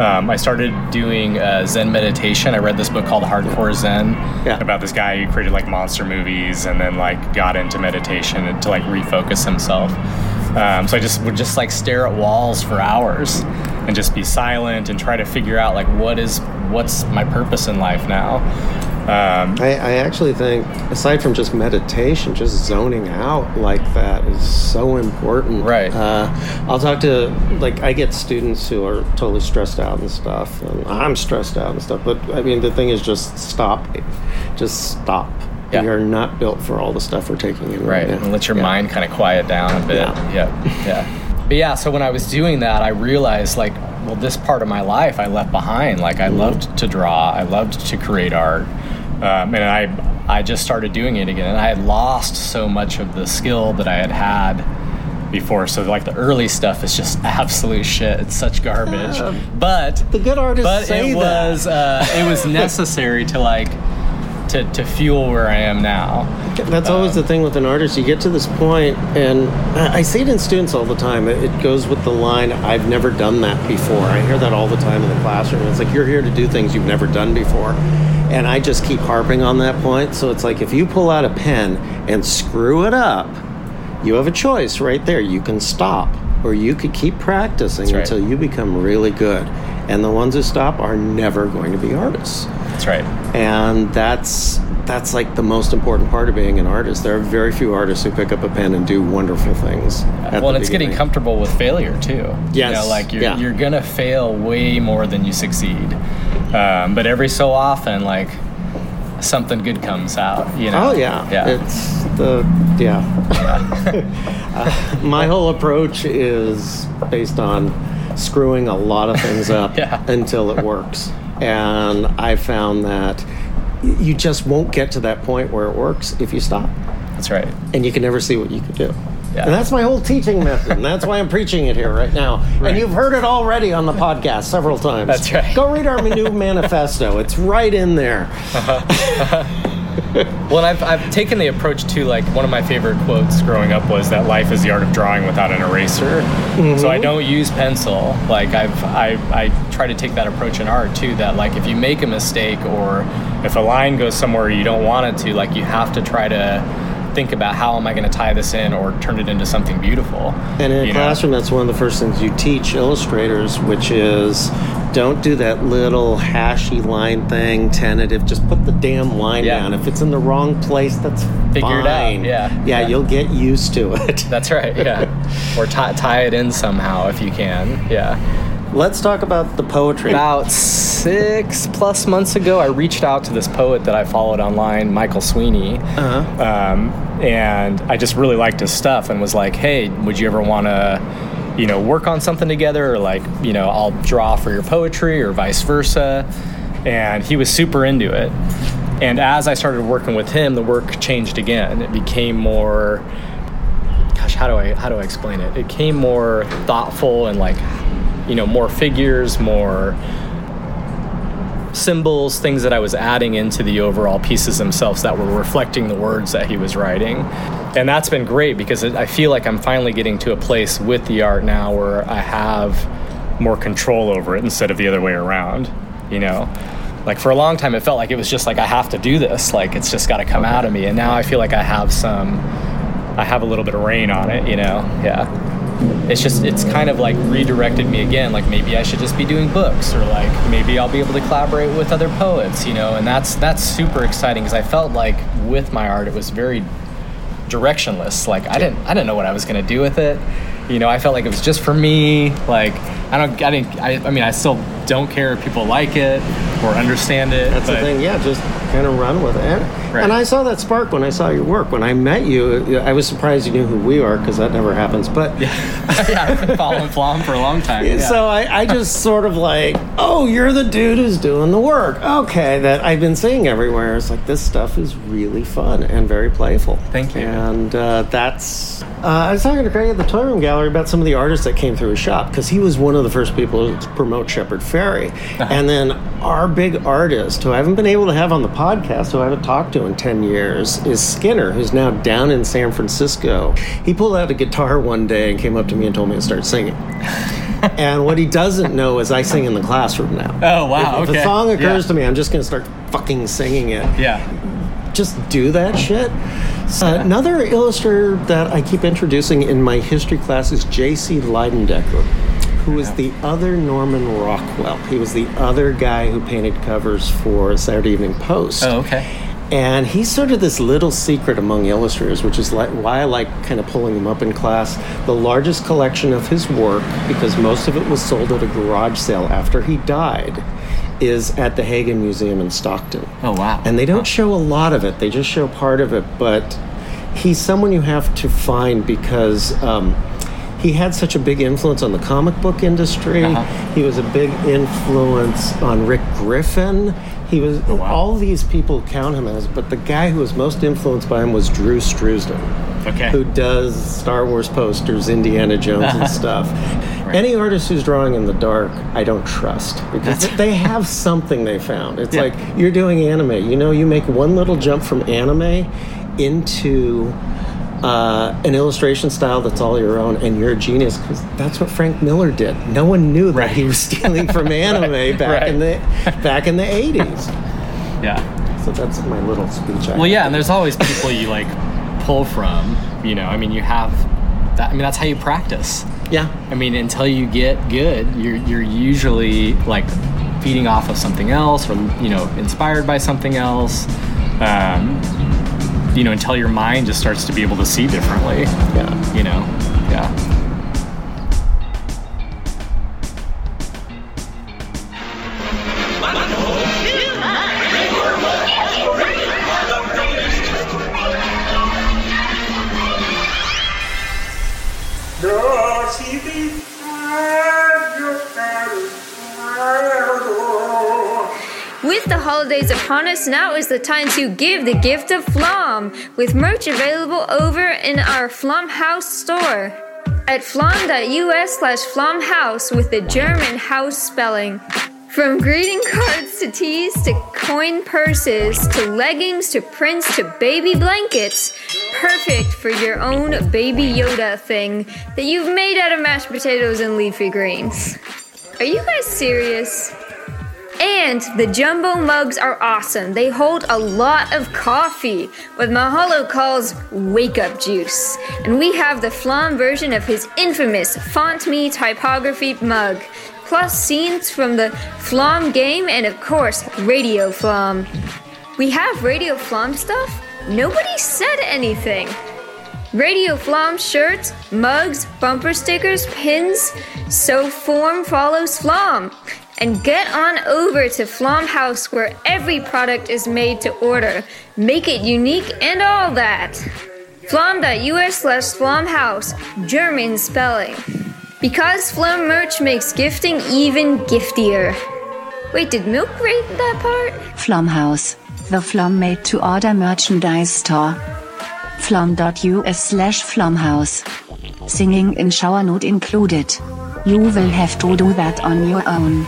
S44: Um, I started doing uh, Zen meditation. I read this book called Hardcore Zen about this guy who created like monster movies and then like got into meditation to like refocus himself. Um, so I just would just like stare at walls for hours and just be silent and try to figure out like what is what's my purpose in life now. Um,
S23: I, I actually think, aside from just meditation, just zoning out like that is so important.
S44: Right.
S23: Uh, I'll talk to, like, I get students who are totally stressed out and stuff, and I'm stressed out and stuff. But I mean, the thing is, just stop. Just stop.
S44: Yeah.
S23: You're not built for all the stuff we're taking in
S44: right
S23: right,
S44: and let your mind kind of quiet down a bit yeah. yeah but yeah so when i was doing that i realized like well this part of my life i left behind. Like i loved to draw. I loved to create art. Um, and i i just started doing it again. And i had lost so much of the skill that i had had before. So like the early stuff is just absolute shit. It's such garbage.
S23: Yeah.
S44: but
S23: the good artists
S44: but
S23: say
S44: it
S23: that.
S44: was uh, it was necessary to like to, to fuel where i am now
S23: That's always the thing with an artist. You get to this point, and I I see it in students all the time. It it goes with the line, I've never done that before. I hear that all the time in the classroom. It's like, you're here to do things you've never done before. And I just keep harping on that point. So it's like, if you pull out a pen and screw it up, you have a choice right there. You can stop, or you could keep practicing
S44: right.
S23: until you become really good. And the ones who stop are never going to be artists
S44: that's right
S23: and that's that's like the most important part of being an artist. There are very few artists who pick up a pen and do wonderful things.
S44: well, it's getting comfortable with failure too. You know, like you're
S23: yeah.
S44: you're gonna fail way more than you succeed. Um, but every so often, like something good comes out. You know.
S23: Oh yeah,
S44: Yeah.
S23: It's the yeah. Uh, my whole approach is based on screwing a lot of things up until it works, and I found that you just won't get to that point where it works if you stop.
S44: That's right.
S23: And you can never see what you could do.
S44: Yeah.
S23: And that's my whole teaching method, and that's why I'm preaching it here right now.
S44: Right.
S23: And you've heard it already on the podcast several times.
S44: That's right.
S23: Go read our new manifesto. It's right in there.
S44: Uh-huh. Uh-huh. Well, I've, I've taken the approach to like one of my favorite quotes growing up was that life is the art of drawing without an eraser. Mm-hmm. So I don't use pencil. Like I've I, I try to take that approach in art too. That like if you make a mistake or if a line goes somewhere you don't want it to, like you have to try to think about how am I going to tie this in or turn it into something beautiful.
S23: And in a
S44: you know?
S23: classroom, that's one of the first things you teach illustrators, which is don't do that little hashy line thing, tentative. Just put the damn line
S44: Yeah.
S23: down. If it's in the wrong place, that's
S44: Figure it out,
S23: fine.
S44: yeah,
S23: yeah.
S44: yeah.
S23: you'll get used to it.
S44: That's right. Yeah. or tie, tie it in somehow if you can. Yeah.
S23: Let's talk about the poetry.
S44: About six plus months ago, I reached out to this poet that I followed online, Michael Sweeney.
S23: Uh-huh.
S44: Um, and I just really liked his stuff and was like, hey, would you ever want to, you know, work on something together? Or like, you know, I'll draw for your poetry or vice versa. And he was super into it. And as I started working with him, the work changed again. It became more gosh, how do I how do I explain it? It became more thoughtful and like, you know, more figures, more symbols, things that I was adding into the overall pieces themselves that were reflecting the words that he was writing. and that's been great because I feel like I'm finally getting to a place with the art now where I have more control over it instead of the other way around. You know, like for a long time, it felt like it was just like I have to do this, like it's just got to come out of me, and now I feel like I have some, I have a little bit of rain on it. You know, yeah. It's just it's kind of like redirected me again. Like maybe I should just be doing books, or like maybe I'll be able to collaborate with other poets. You know, and that's that's super exciting because I felt like with my art, it was very directionless. Like I didn't I didn't know what I was gonna do with it. You know, I felt like it was just for me. Like I don't I didn't I, I mean I still don't care if people like it or understand it.
S23: That's the thing. Yeah, just kind of run with it. And,
S44: Right.
S23: and I saw that spark when I saw your work. When I met you, I was surprised you knew who we are because that never happens. But
S44: yeah, I've been following Flom for a long time. Yeah.
S23: So I, I just sort of like, oh, you're the dude who's doing the work. Okay, that I've been seeing everywhere. It's like this stuff is really fun and very playful.
S44: Thank you.
S23: And uh, that's. Uh, I was talking to Craig at the Toy Room Gallery about some of the artists that came through his shop because he was one of the first people to promote Shepard Fairey.
S44: Uh-huh.
S23: And then our big artist, who I haven't been able to have on the podcast, who I haven't talked to in 10 years, is Skinner, who's now down in San Francisco. He pulled out a guitar one day and came up to me and told me to start singing. and what he doesn't know is I sing in the classroom now.
S44: Oh, wow,
S23: If, if
S44: okay.
S23: a song occurs
S44: Yeah.
S23: to me, I'm just going to start fucking singing it.
S44: Yeah.
S23: Just do that shit. Uh, another illustrator that I keep introducing in my history class is J.C. Leyendecker, who is the other Norman Rockwell. He was the other guy who painted covers for Saturday Evening Post.
S44: Oh, okay.
S23: And he's sort of this little secret among illustrators, which is like why I like kind of pulling him up in class. The largest collection of his work, because most of it was sold at a garage sale after he died, is at the Haggin Museum in Stockton.
S44: Oh wow!
S23: And they don't show a lot of it; they just show part of it. But he's someone you have to find because. Um, he had such a big influence on the comic book industry. Uh-huh. He was a big influence on Rick Griffin. He was oh, all these people count him as, but the guy who was most influenced by him was Drew Struzan,
S44: Okay.
S23: who does Star Wars posters, Indiana Jones, and uh-huh. stuff. Any artist who's drawing in the dark, I don't trust because they have something they found. It's
S44: Yeah.
S23: like you're doing anime. You know, you make one little jump from anime into uh, an illustration style that's all your own, and you're a genius because that's what Frank Miller did. No one knew that he was stealing from anime back in the back in the '80s.
S44: Yeah.
S23: So that's my little speech. I
S44: Well, yeah, and there's always people you like pull from. You know, I mean, you have that. I mean, that's how you practice.
S23: Yeah.
S44: I mean, until you get good, you're you're usually like feeding off of something else, or you know, inspired by something else. Um, you know, until your mind just starts to be able to see differently.
S23: Yeah.
S44: You know. Yeah.
S1: With the holidays upon us, now is the time to give the gift of Flom, with merch available over in our Flom House store at flom.us slash flomhouse with the German house spelling. From greeting cards to teas to coin purses to leggings to prints to baby blankets, perfect for your own baby Yoda thing that you've made out of mashed potatoes and leafy greens. Are you guys serious? And the jumbo mugs are awesome. They hold a lot of coffee, what Mahalo calls wake up juice. And we have the Flom version of his infamous Font Me typography mug, plus scenes from the Flom game and, of course, Radio Flom. We have Radio Flom stuff? Nobody said anything. Radio Flom shirts, mugs, bumper stickers, pins. So form follows Flom. And get on over to Flom House where every product is made to order. Make it unique and all that. Flom.us slash Flomhouse, German spelling. Because Flom merch makes gifting even giftier. Wait, did Milk rate that part?
S19: Flomhouse, the Flom made to order merchandise store. Flom.us slash Flomhouse. Singing in shower note included. You will have to do that on your own.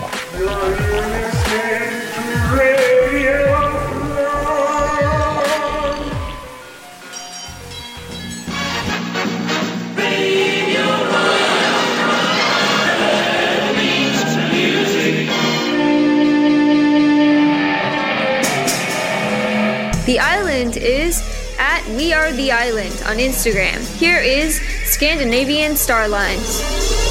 S1: The island is at We Are the Island on Instagram. Here is Scandinavian Starlines.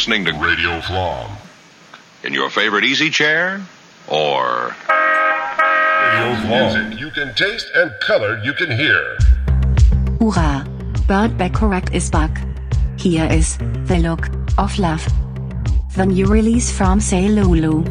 S33: Listening to Radio Flom? In your favorite easy chair? Or
S11: Music you can taste and color you can hear.
S19: Hurrah! Burt Bacharach is back. Here is The Look of Love. The new release from Say Lulu.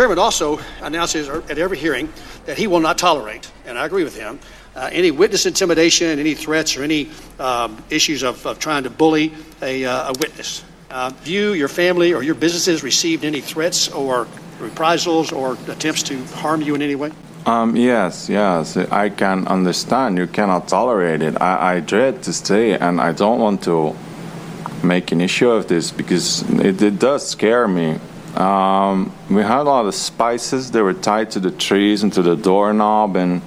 S45: Chairman also announces at every hearing that he will not tolerate, and I agree with him, uh, any witness intimidation, any threats, or any um, issues of, of trying to bully a, uh, a witness. Uh, you, your family, or your businesses received any threats or reprisals or attempts to harm you in any way?
S7: Um, yes, yes, I can understand. You cannot tolerate it. I, I dread to stay, and I don't want to make an issue of this because it, it does scare me. Um, we had a lot of spices. They were tied to the trees and to the doorknob, and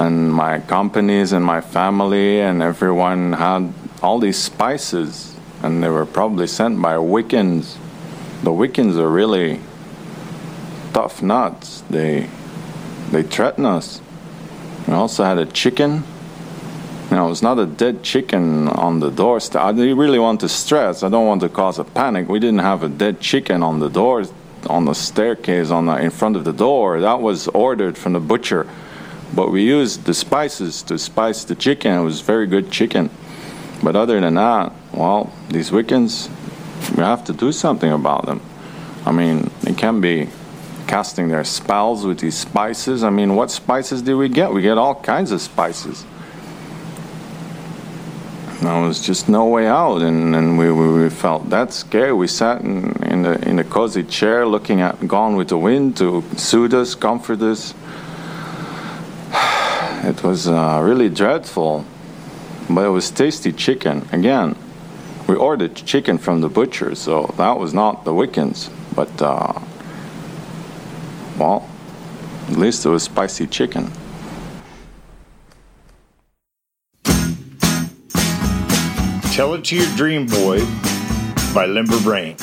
S7: and my companies and my family and everyone had all these spices, and they were probably sent by Wiccans. The Wiccans are really tough nuts. They they threaten us. We also had a chicken know, it's not a dead chicken on the doorstep. I really want to stress. I don't want to cause a panic. We didn't have a dead chicken on the door, on the staircase, on the, in front of the door. That was ordered from the butcher. But we used the spices to spice the chicken. It was very good chicken. But other than that, well, these Wiccans, we have to do something about them. I mean, they can be casting their spells with these spices. I mean, what spices do we get? We get all kinds of spices. There was just no way out, and, and we, we, we felt that scary. We sat in, in, the, in the cozy chair looking at Gone with the Wind to soothe us, comfort us. It was uh, really dreadful, but it was tasty chicken. Again, we ordered chicken from the butcher, so that was not the Wiccans, but uh, well, at least it was spicy chicken.
S46: Tell It to Your Dream Boy by Limber Brain.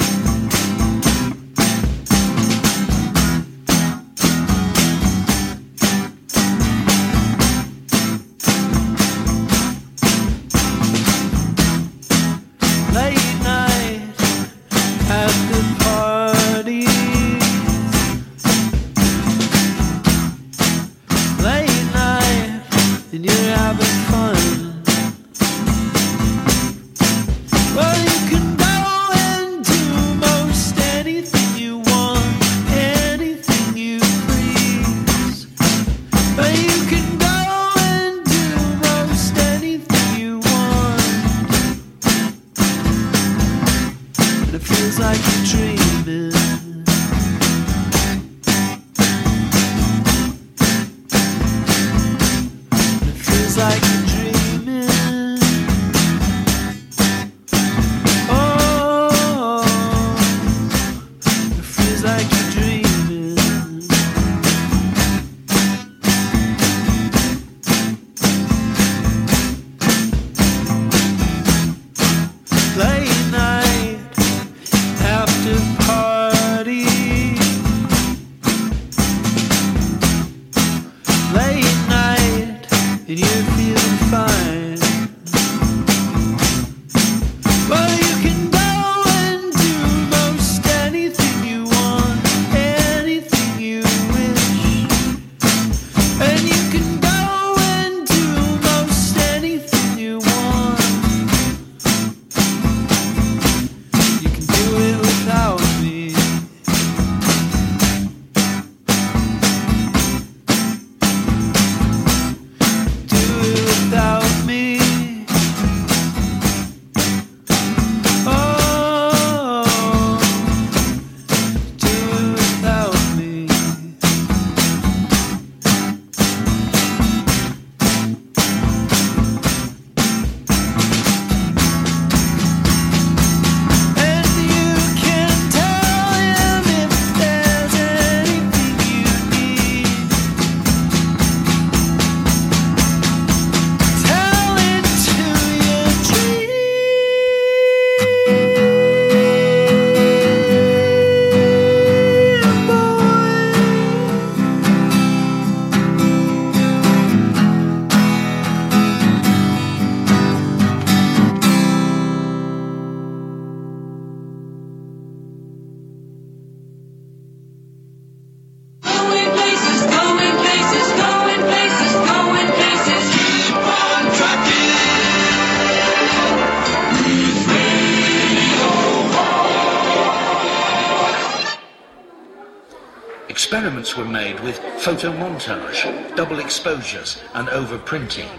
S47: Made photo montage, double exposures, and overprinting.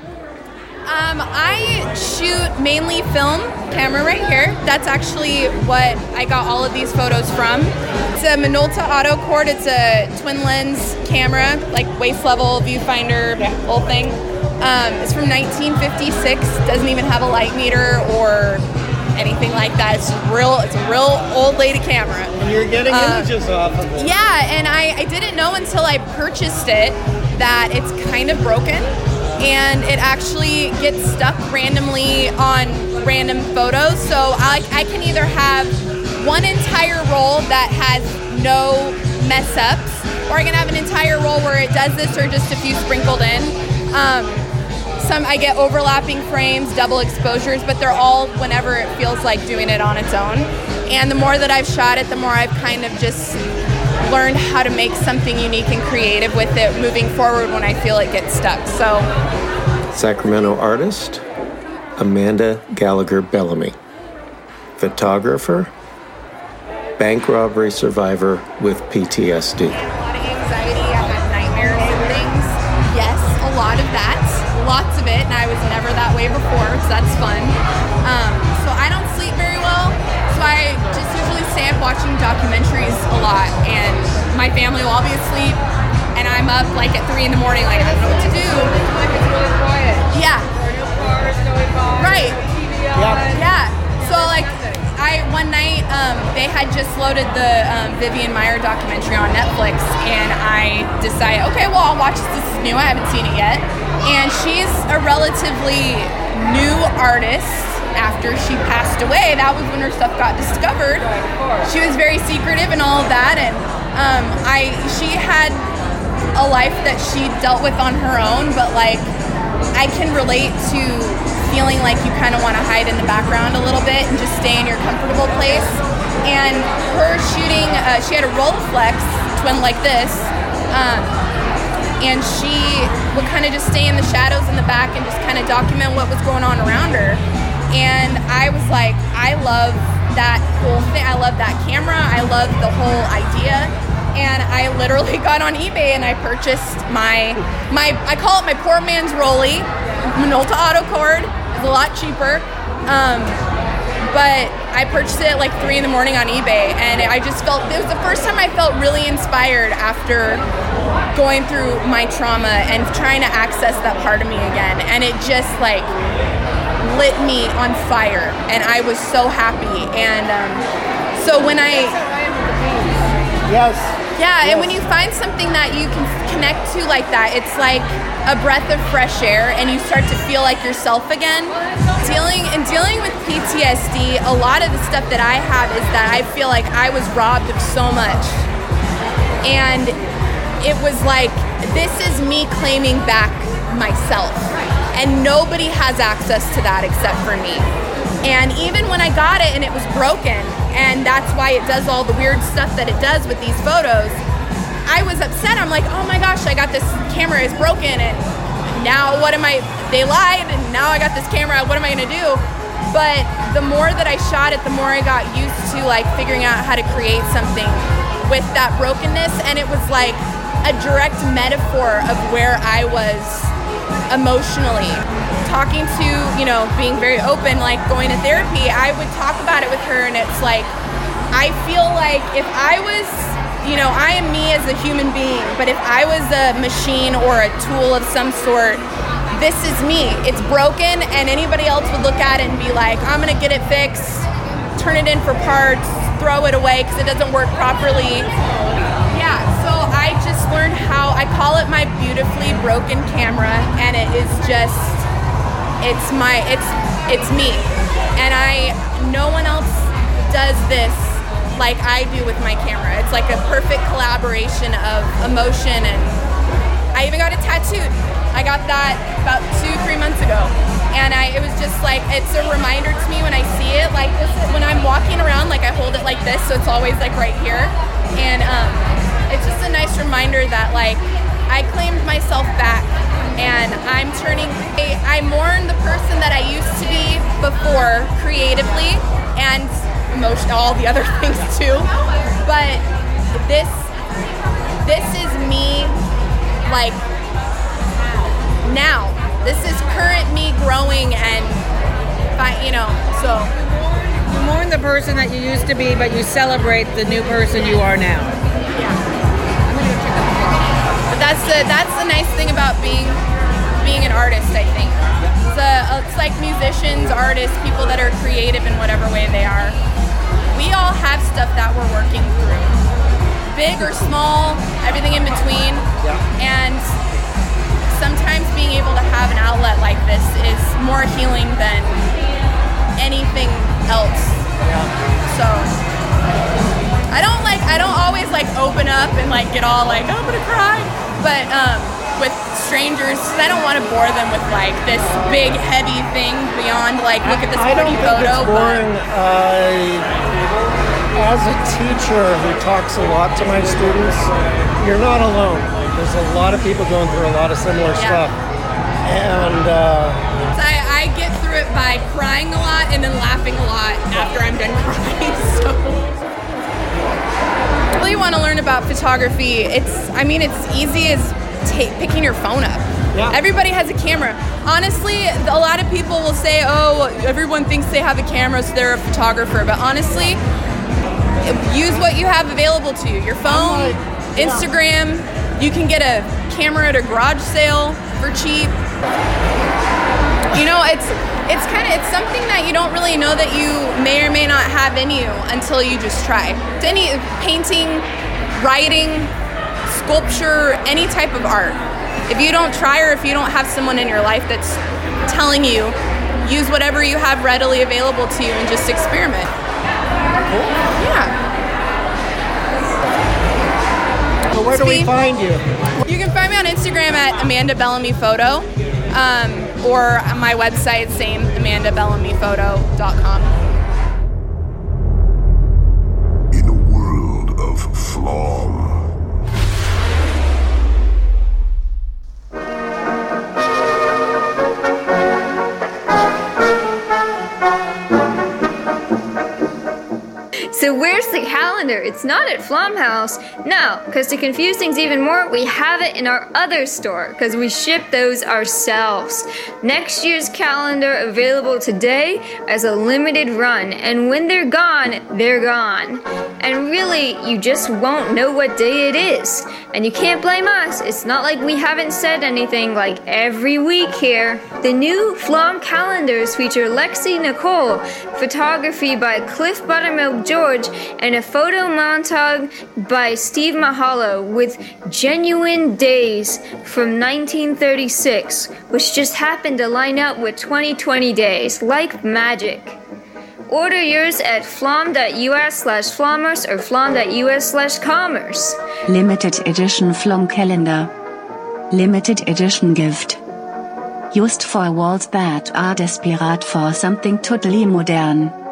S48: Um, I shoot mainly film, camera right here. That's actually what I got all of these photos from. It's a Minolta Autocord. It's a twin lens camera, like waist level viewfinder, whole thing. Um, it's from 1956. Doesn't even have a light meter or anything like that. It's real. It's a real old lady camera.
S23: And you're getting
S48: Uh,
S23: images off of it.
S48: Yeah, and I, I know until I purchased it that it's kind of broken and it actually gets stuck randomly on random photos. So I, I can either have one entire roll that has no mess ups, or I can have an entire roll where it does this or just a few sprinkled in. Um, some I get overlapping frames, double exposures, but they're all whenever it feels like doing it on its own. And the more that I've shot it, the more I've kind of just learned how to make something unique and creative with it moving forward when I feel it gets stuck. So
S23: Sacramento artist Amanda Gallagher Bellamy. Photographer, bank robbery survivor with PTSD.
S48: A lot of anxiety, I had nightmares and things. Yes, a lot of that. Lots of it, and I was never that way before, so that's fun. Um, so I don't sleep very well, so I usually watching documentaries a lot, and my family will all be asleep, and I'm up like at 3 in the morning, like, I don't know what to do. Yeah. Right. Yeah. So like, I one night um, they had just loaded the um, Vivian Maier documentary on Netflix, and I decided, okay, well I'll watch this. This is new. I haven't seen it yet, and she's a relatively new artist. After she passed away, that was when her stuff got discovered. She was very secretive and all of that, and um, I she had a life that she dealt with on her own, but like I can relate to feeling like you kind of want to hide in the background a little bit and just stay in your comfortable place. And her shooting, uh, she had a Rolleiflex twin like this, um, and she would kind of just stay in the shadows in the back and just kind of document what was going on around her. And I was like, I love that whole thing. I love that camera. I love the whole idea and I literally got on eBay and I purchased my my I call it my poor man's Rollei, Minolta Autocord. It's a lot cheaper. Um, but I purchased it at like three in the morning on eBay, and I just felt it was the first time I felt really inspired after going through my trauma and trying to access that part of me again. And it just like lit me on fire, and I was so happy. And um, so when I
S23: Yes.
S48: yeah, and when you find something that you can connect to like that, it's like a breath of fresh air and you start to feel like yourself again. Dealing and dealing with PTSD, a lot of the stuff that I have is that I feel like I was robbed of so much. And it was like this is me claiming back myself. And nobody has access to that except for me. And even when I got it and it was broken, and that's why it does all the weird stuff that it does with these photos, I was upset. I'm like, oh my gosh, I got this camera, it's broken, and now what am I? They lied, and now I got this camera, what am I gonna do? But the more that I shot it, the more I got used to like figuring out how to create something with that brokenness, and it was like a direct metaphor of where I was emotionally. Talking to you know being very open like going to therapy i would talk about it with her and it's like i feel like if i was you know i am me as a human being but if i was a machine or a tool of some sort this is me. It's broken and anybody else would look at it and be like i'm gonna get it fixed turn it in for parts throw it away because it doesn't work properly. Yeah so i just learned how i call it my beautifully broken camera and it is just it's my it's it's me. And i no one else does this like i do with my camera. It's like a perfect collaboration of emotion and i even got it tattooed. I got that about two three months ago. And i it was just like it's a reminder to me when i see it like this when i'm walking around like i hold it like this so it's always like right here. And um it's just a nice reminder that like I claimed myself back and I'm turning I mourn the person that I used to be before creatively and emotion all the other things too. But this this is me like now. This is current me growing and fi- you know, so
S49: You mourn the person that you used to be, but you celebrate the new person you are now.
S48: But that's the that's the nice thing about being being an artist. I think it's, a, it's like musicians, artists, people that are creative in whatever way they are. We all have stuff that we're working through, big or small, everything in between, and sometimes being able to have an outlet like this is more healing than anything else. So I don't like I don't always like open up and like get all like I'm gonna cry, but um, with strangers 'cause I don't want to bore them with like this big heavy thing beyond like look at this
S23: I don't
S48: pretty
S23: think
S48: photo.
S23: it's boring. Uh, as a teacher who talks a lot to my students, you're not alone. Like, there's a lot of people going through a lot of similar stuff, and uh,
S48: So I, I get through it by crying a lot and then laughing a lot after I'm done crying. So I really want to learn about photography. It's I mean it's easy as ta- picking your phone up. Everybody has a camera. Honestly, a lot of people will say, "Oh, everyone thinks they have a camera, so they're a photographer." But honestly, use what you have available to you. Your phone, Instagram. You can get a camera at a garage sale for cheap. You know, it's it's kind of it's something that you don't really know that you may or may not have in you until you just try. Any painting, writing, sculpture, any type of art. If you don't try or if you don't have someone in your life that's telling you, use whatever you have readily available to you and just experiment. Yeah.
S23: so where do we find you?
S48: You can find me on Instagram at Amanda Bellamy Photo, um, or my website, same AmandaBellamyPhoto.com.
S11: In a world of Flom.
S1: So where's the calendar? It's not at Flomhouse. No, because to confuse things even more, we have it in our other store because we ship those ourselves. Next year's calendar available today as a limited run, and when they're gone, they're gone. And really, you just won't know what day it is. And you can't blame us. It's not like we haven't said anything like every week here. The new Flom calendars feature Lexi Nicole, photography by Cliff Buttermilk George, and a photo montage by Steve Mahalo with Genuine Days from 1936, which just happened to line up with 2020 days, like magic. Order yours at flom.us slash flommers or flom.us slash commerce.
S50: Limited Edition Flom Calendar. Limited Edition gift. Used for walls that are desperate for something totally modern.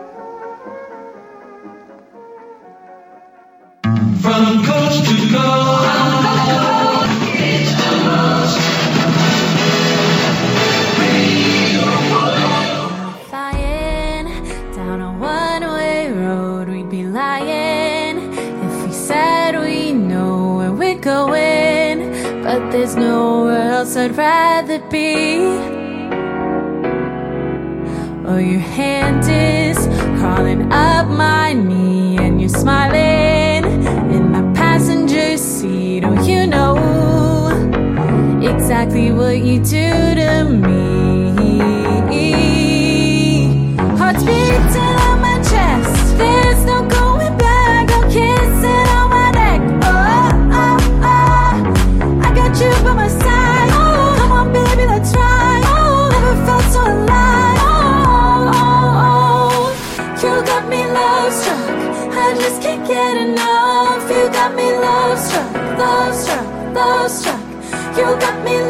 S19: There's nowhere else I'd rather be. Oh, your hand is crawling up my knee, and you're smiling exactly what you do to me.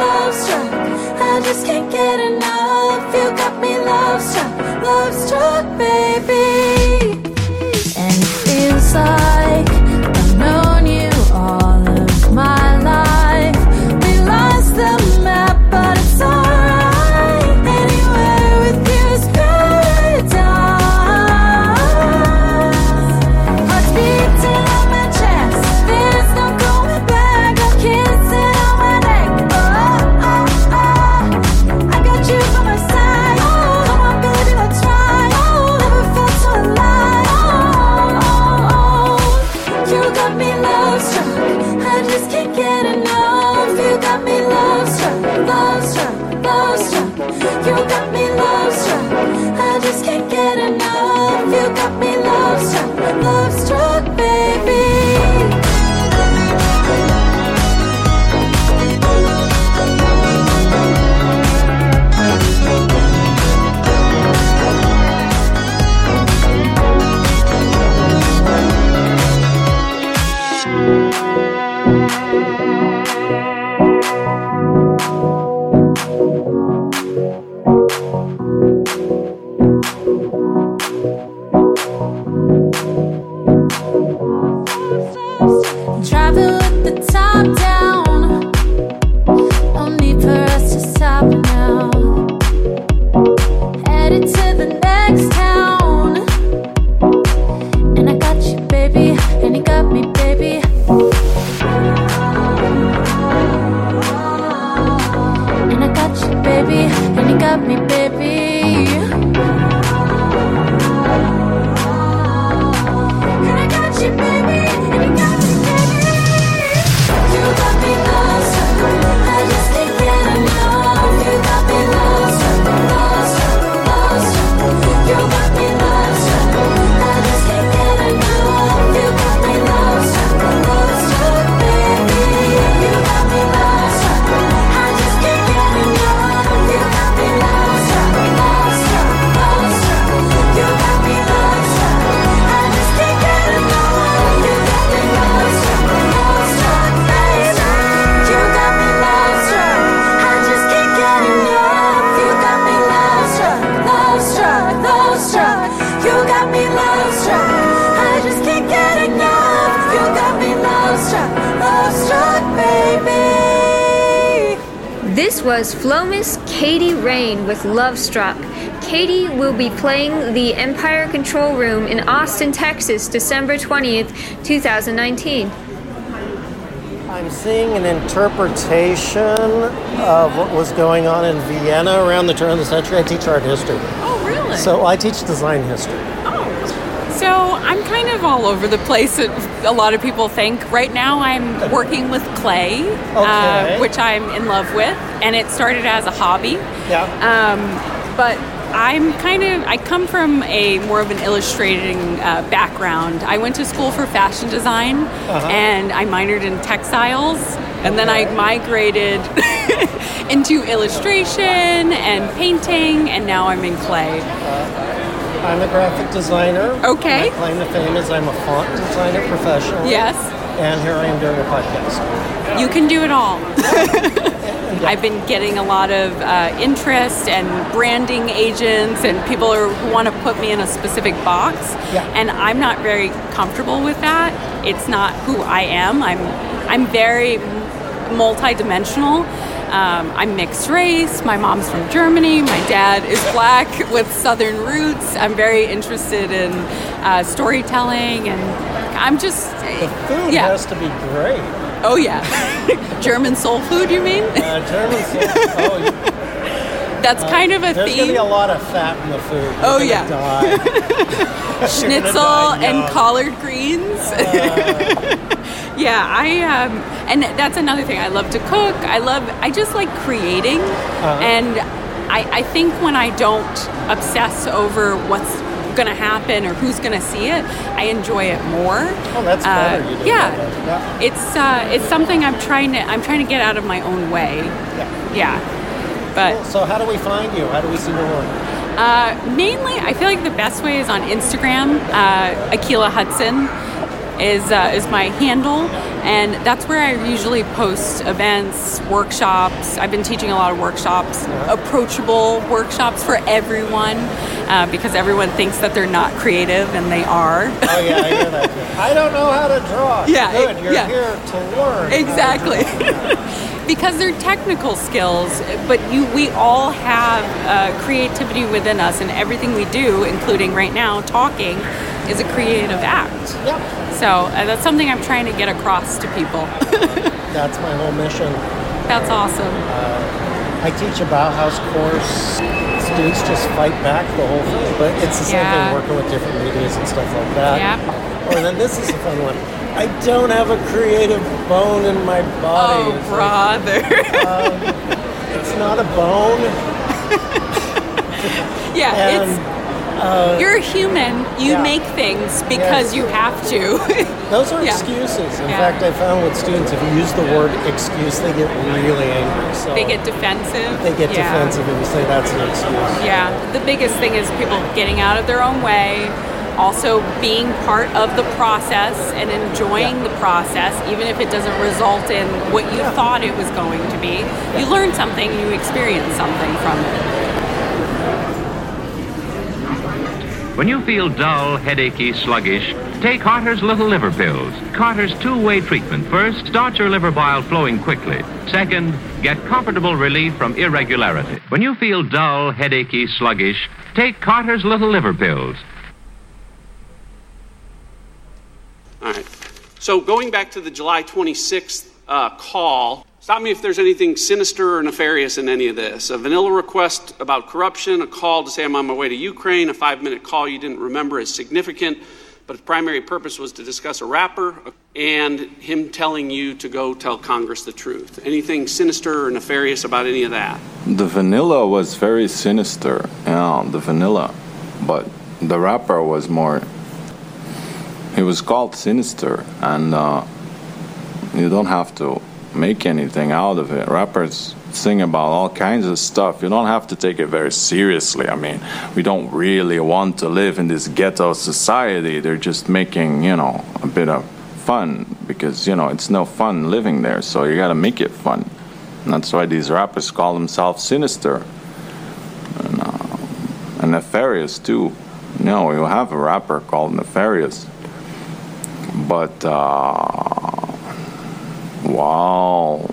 S19: Love struck. I just can't get enough. You got me love struck, love struck, baby.
S1: Rain with Love Struck. Katie will be playing the Empire Control Room in Austin, Texas, December 20th, 2019.
S23: I'm seeing an interpretation of what was going on in Vienna around the turn of the century. I teach art history.
S51: Oh, really?
S23: So I teach design history. Oh.
S51: So I'm kind of all over the place. A lot of people think. Right now, I'm working with clay,
S23: Okay.
S51: uh, which I'm in love with, and it started as a hobby.
S23: Yeah.
S51: Um, but I'm kind of I come from a more of an illustrating uh, background. I went to school for fashion design,
S52: Uh-huh.
S51: and I minored in textiles, and then I migrated into illustration and painting, and now I'm in clay.
S23: I'm a graphic designer.
S51: Okay.
S23: My claim to fame is I'm a font designer professional.
S51: Yes.
S23: And here I am doing a podcast.
S51: You can do it all. I've been getting a lot of uh, interest and branding agents and people are, who want to put me in a specific box.
S52: Yeah.
S51: And I'm not very comfortable with that. It's not who I am. I'm I'm very multidimensional. Um, I'm mixed race. My mom's from Germany. My dad is black with southern roots. I'm very interested in uh, storytelling, and I'm just
S23: The food
S51: yeah.
S23: has to be great.
S51: Oh yeah, German soul food. You mean?
S23: Uh, German soul. Oh,
S51: That's
S23: uh,
S51: kind of a theme.
S23: There's going to be a lot of fat in the food. You're
S51: Oh, yeah. Schnitzel and collard greens. yeah, I um, and that's another thing. I love to cook. I love. I just like creating,
S52: Uh-huh.
S51: and I, I think when I don't obsess over what's going to happen or who's going to see it, I enjoy it more.
S23: Oh, that's
S51: Uh,
S23: better.
S51: Yeah,
S23: that. yeah.
S51: it's uh, it's something I'm trying to I'm trying to get out of my own way. Yeah, but.
S23: Cool. So how do we find you? How do we see your work?
S51: Uh, mainly, I feel like the best way is on Instagram. Uh, Akila Hudson is uh, is my handle, and that's where I usually post events, workshops. I've been teaching a lot of workshops, approachable workshops for everyone, uh, because everyone thinks that they're not creative, and they are.
S23: Oh yeah, I hear that. I don't know how to draw.
S51: Yeah,
S23: Good. You're
S51: yeah.
S23: here to learn.
S51: Exactly. because they're technical skills, but you we all have uh, creativity within us, and everything we do, including right now talking, is a creative act.
S23: Yep.
S51: So uh, that's something I'm trying to get across to people.
S23: That's my whole mission.
S51: That's awesome.
S23: Uh, I teach a Bauhaus course. Students just fight back the whole thing, but it's the same
S51: Yeah.
S23: thing working with different medias and stuff like that.
S51: Yep.
S23: Or then this is a fun one. I don't have a creative bone in my body.
S51: Oh, brother.
S23: um, it's not a bone.
S51: yeah,
S23: And,
S51: it's.
S23: Uh,
S51: You're a human. You
S23: yeah.
S51: make things because
S23: Yes.
S51: you have to.
S23: Those are
S51: Yeah.
S23: excuses. In
S51: Yeah.
S23: fact, I found with students, if you use the word excuse, they get really angry. So
S51: They get defensive.
S23: they get defensive and you say that's an excuse.
S51: Yeah, the biggest thing is people getting out of their own way, also being part of the process and enjoying the process, even if it doesn't result in what you thought it was going to be. You learn something, you experience something from it.
S33: When you feel dull, headachy, sluggish, take Carter's Little Liver Pills. Carter's two-way treatment. First, start your liver bile flowing quickly. Second, get comfortable relief from irregularity. When you feel dull, headachy, sluggish, take Carter's Little Liver Pills.
S9: All right. So going back to the July 26th uh, call, stop me if there's anything sinister or nefarious in any of this. A vanilla request about corruption, a call to say I'm on my way to Ukraine, a five minute call you didn't remember is significant, but its primary purpose was to discuss a rapper, and him telling you to go tell Congress the truth. Anything sinister or nefarious about any of that?
S7: The vanilla was very sinister, yeah, the vanilla. But the rapper was more. He was called Sinister, and uh, you don't have to make anything out of it. Rappers sing about all kinds of stuff. You don't have to take it very seriously. I mean, we don't really want to live in this ghetto society. They're just making, you know, a bit of fun because, you know, it's no fun living there. So you got to make it fun. And that's why these rappers call themselves Sinister and, uh, and Nefarious, too. You know, you have a rapper called Nefarious. But, uh, wow.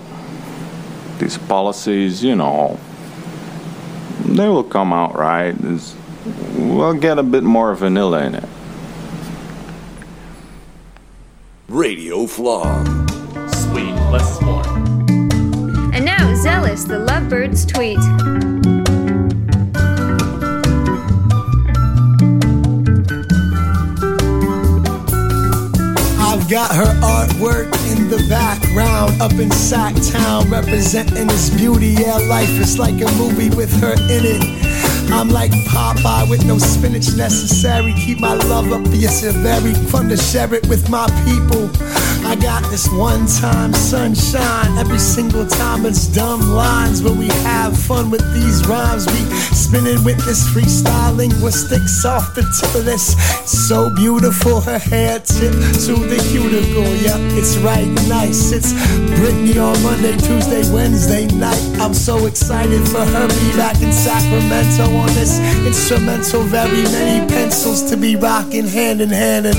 S7: these policies, you know, they will come out right. It's, we'll get a bit more vanilla in it.
S52: Radio Flom.
S53: Sweet, less is more.
S1: And now, Zealous, the Lovebirds tweet.
S54: Got her artwork in the background up in Sactown, representing this beauty. Yeah, life is like a movie with her in it. I'm like Popeye with no spinach necessary. Keep my love up, yes, it's very fun to share it with my people. I got this one time sunshine. Every single time it's dumb lines, but we have fun with these rhymes. We spinning with this freestyle linguistics off the tip of this. So beautiful, her hair tip to the cuticle. Yep, it's right nice. It's Britney on Monday, Tuesday, Wednesday night. I'm so excited for her be back in Sacramento on this instrumental. Very many pencils to be rocking hand in hand, and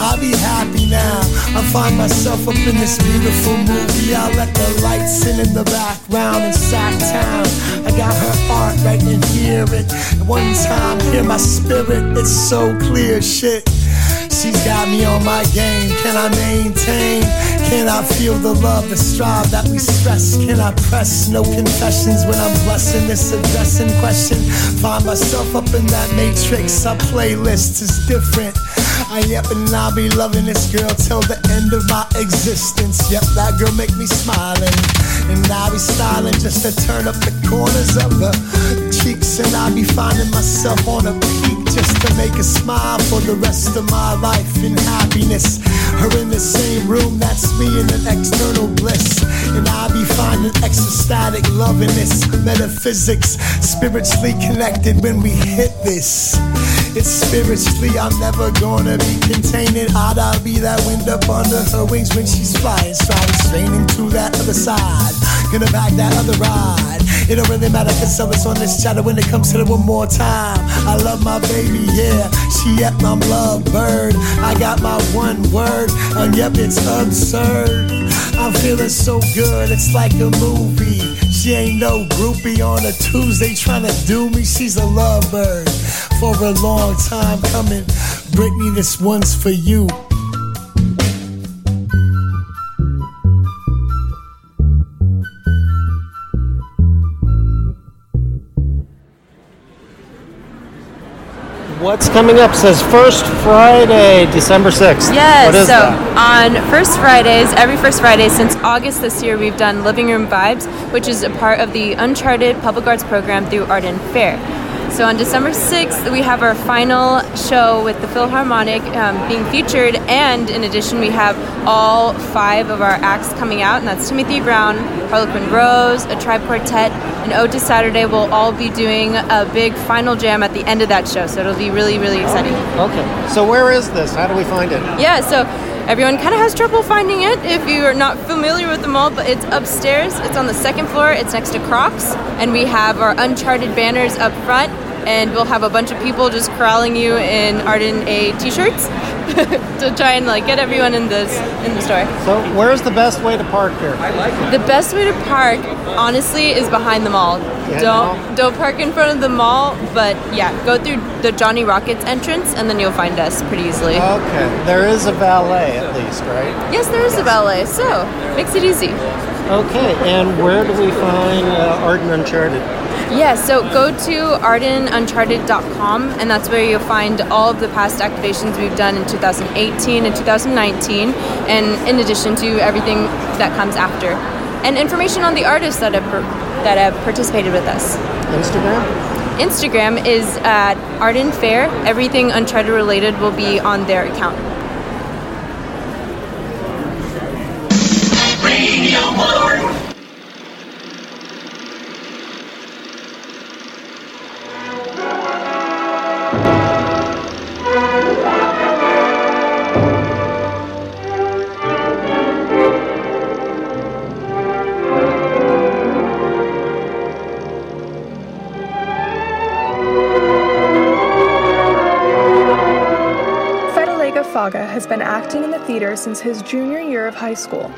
S54: I'll be happy now. I find myself up in this beautiful movie. I let the lights in in the background in Sactown. I got her art right in here. It one time, hear my spirit. It's so clear, shit. She's got me on my game. Can I maintain? Can I feel the love, the strive that we stress? Can I press? No confessions when I'm blessing this addressing question. Find myself up in that matrix. Our playlist is different. I yep, and I'll be loving this girl till the end of my existence. Yep, that girl make me smiling. And I'll be styling just to turn up the corners of the cheeks. And I'll be finding myself on a to make a smile for the rest of my life in happiness. Her in the same room, that's me in an external bliss. And I'll be finding ecstatic love in this metaphysics, spiritually connected when we hit this. It's spiritually, I'm never gonna be contained. I'd I'll be that wind up under her wings when she's flying, straining to that other side. Gonna back that other ride. It don't really matter cause it's on this chatter when it comes to the one more time. I love my baby, yeah. She at my love bird. I got my one word, and yep, it's absurd. I'm feeling so good, it's like a movie. She ain't no groupie on a Tuesday trying to do me. She's a lovebird for a long time coming. Brittany, this one's for you.
S23: What's coming up says First Friday, December 6th.
S55: Yes,
S23: What is
S55: so
S23: that?
S55: on First Fridays, every First Friday since August this year, we've done Living Room Vibes, which is a part of the Uncharted Public Arts program through Arden Fair. So on December 6th, we have our final show with the Philharmonic um, being featured, and in addition, we have all five of our acts coming out, and that's Timothy Brown, Harlequin Rose, a Tribe Quartet, and Otis Saturday We'll all be doing a big final jam at the end of that show, so it'll be really, really exciting.
S23: Okay. So where is this? How do we find it?
S55: Yeah, so everyone kind of has trouble finding it if you are not familiar with the mall, but it's upstairs. It's on the second floor. It's next to Crocs, and we have our Uncharted banners up front, and we'll have a bunch of people just corralling you in Arden A t-shirts to try and like get everyone in this in the store.
S23: So where's the best way to park here? I like it.
S55: The best way to park, honestly, is behind the mall. Don't don't park in front of the mall, but yeah, go through the Johnny Rockets entrance, and then you'll find us pretty easily.
S23: Okay. There is a valet at least, right?
S55: Yes, there is a valet, so makes it easy.
S23: Okay. And where do we find uh, Arden Uncharted?
S55: Yeah, so go to ardenuncharted.com, and that's where you'll find all of the past activations we've done in 2018 and 2019, and in addition to everything that comes after, and information on the artists that have that have participated with us.
S23: Instagram?
S55: Instagram is at Arden Fair. Everything Uncharted related will be on their account.
S56: Acting in the theater since his junior year of high school.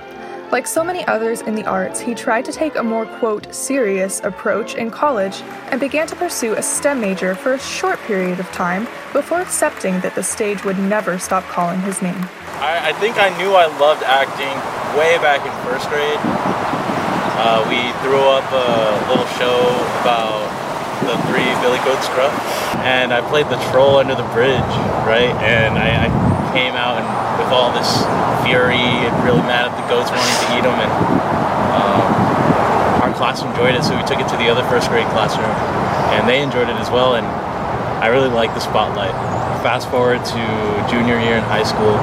S57: Like so many others in the arts, he tried to take a more, quote, serious approach in college and began to pursue a STEM major for a short period of time before accepting that the stage would never stop calling his name.
S58: I, I think I knew I loved acting way back in first grade. Uh, we threw up a little show about the three Billy Goats Gruff, and I played the troll under the bridge, right? And I, I came out and all this fury and really mad at the goats wanting to eat them, and um, our class enjoyed it, so we took it to the other first grade classroom, and they enjoyed it as well, and I really like the spotlight. Fast forward to junior year in high school,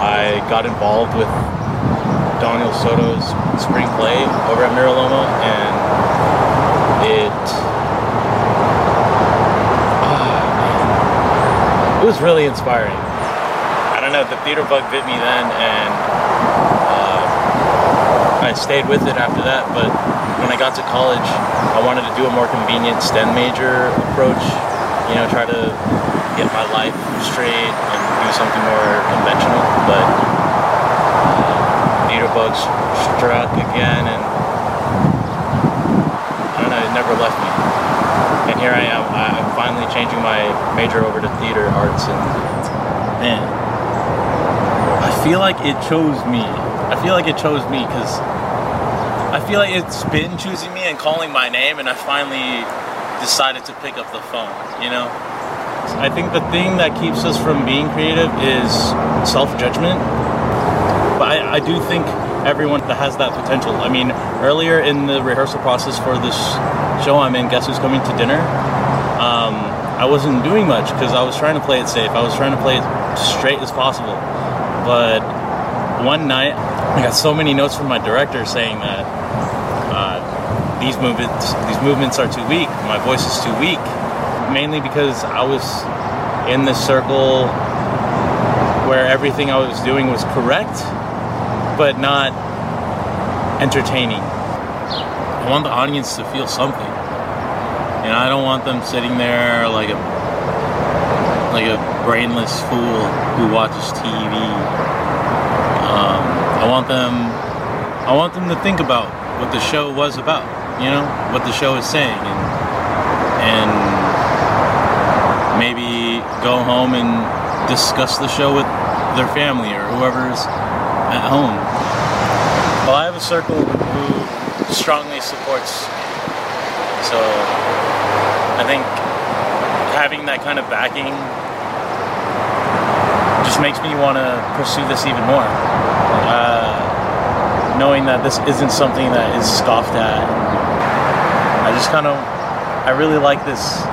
S58: I got involved with Daniel Soto's spring play over at Mira Loma, and it it was really inspiring. I the theater bug bit me then, and uh, I stayed with it after that. But when I got to college, I wanted to do a more convenient STEM major approach. You know, try to get my life straight and do something more conventional. But uh, theater bugs struck again, and I don't know, it never left me. And here I am. I'm finally changing my major over to theater arts, and man, feel like it chose me. I feel like it chose me because I feel like it's been choosing me and calling my name, and I finally decided to pick up the phone. You know, I think the thing that keeps us from being creative is self-judgment. But I, I do think everyone that has that potential. I mean, earlier in the rehearsal process for this show I'm in, Guess Who's Coming to Dinner? Um, I wasn't doing much because I was trying to play it safe. I was trying to play it straight as possible. But one night, I got so many notes from my director saying that uh, these movements, these movements are too weak. My voice is too weak. Mainly because I was in this circle where everything I was doing was correct, but not entertaining. I want the audience to feel something. And I don't want them sitting there like a like a brainless fool who watches TV. Um, I want them I want them to think about what the show was about, you know, what the show is saying and and maybe go home and discuss the show with their family or whoever's at home. Well, I have a circle who strongly supports me. So I think having that kind of backing makes me want to pursue this even more. Uh, knowing that this isn't something that is scoffed at. I just kind of, I really like this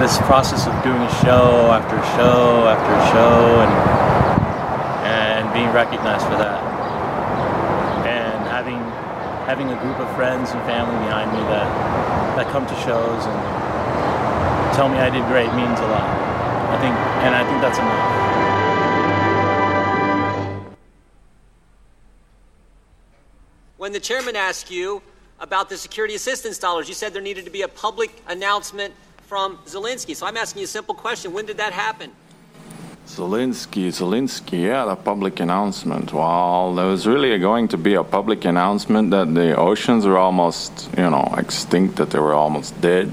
S58: this process of doing a show after show after a show and and being recognized for that and having having a group of friends and family behind me that that come to shows and tell me I did great means a lot. I think and I think that's enough.
S59: Chairman asked you about the security assistance dollars, you said there needed to be a public announcement from Zelensky. So I'm asking you a simple question. When did that happen?
S7: Zelensky, Zelensky, yeah, the public announcement. Well, there was really going to be a public announcement that the oceans were almost, you know, extinct, that they were almost dead.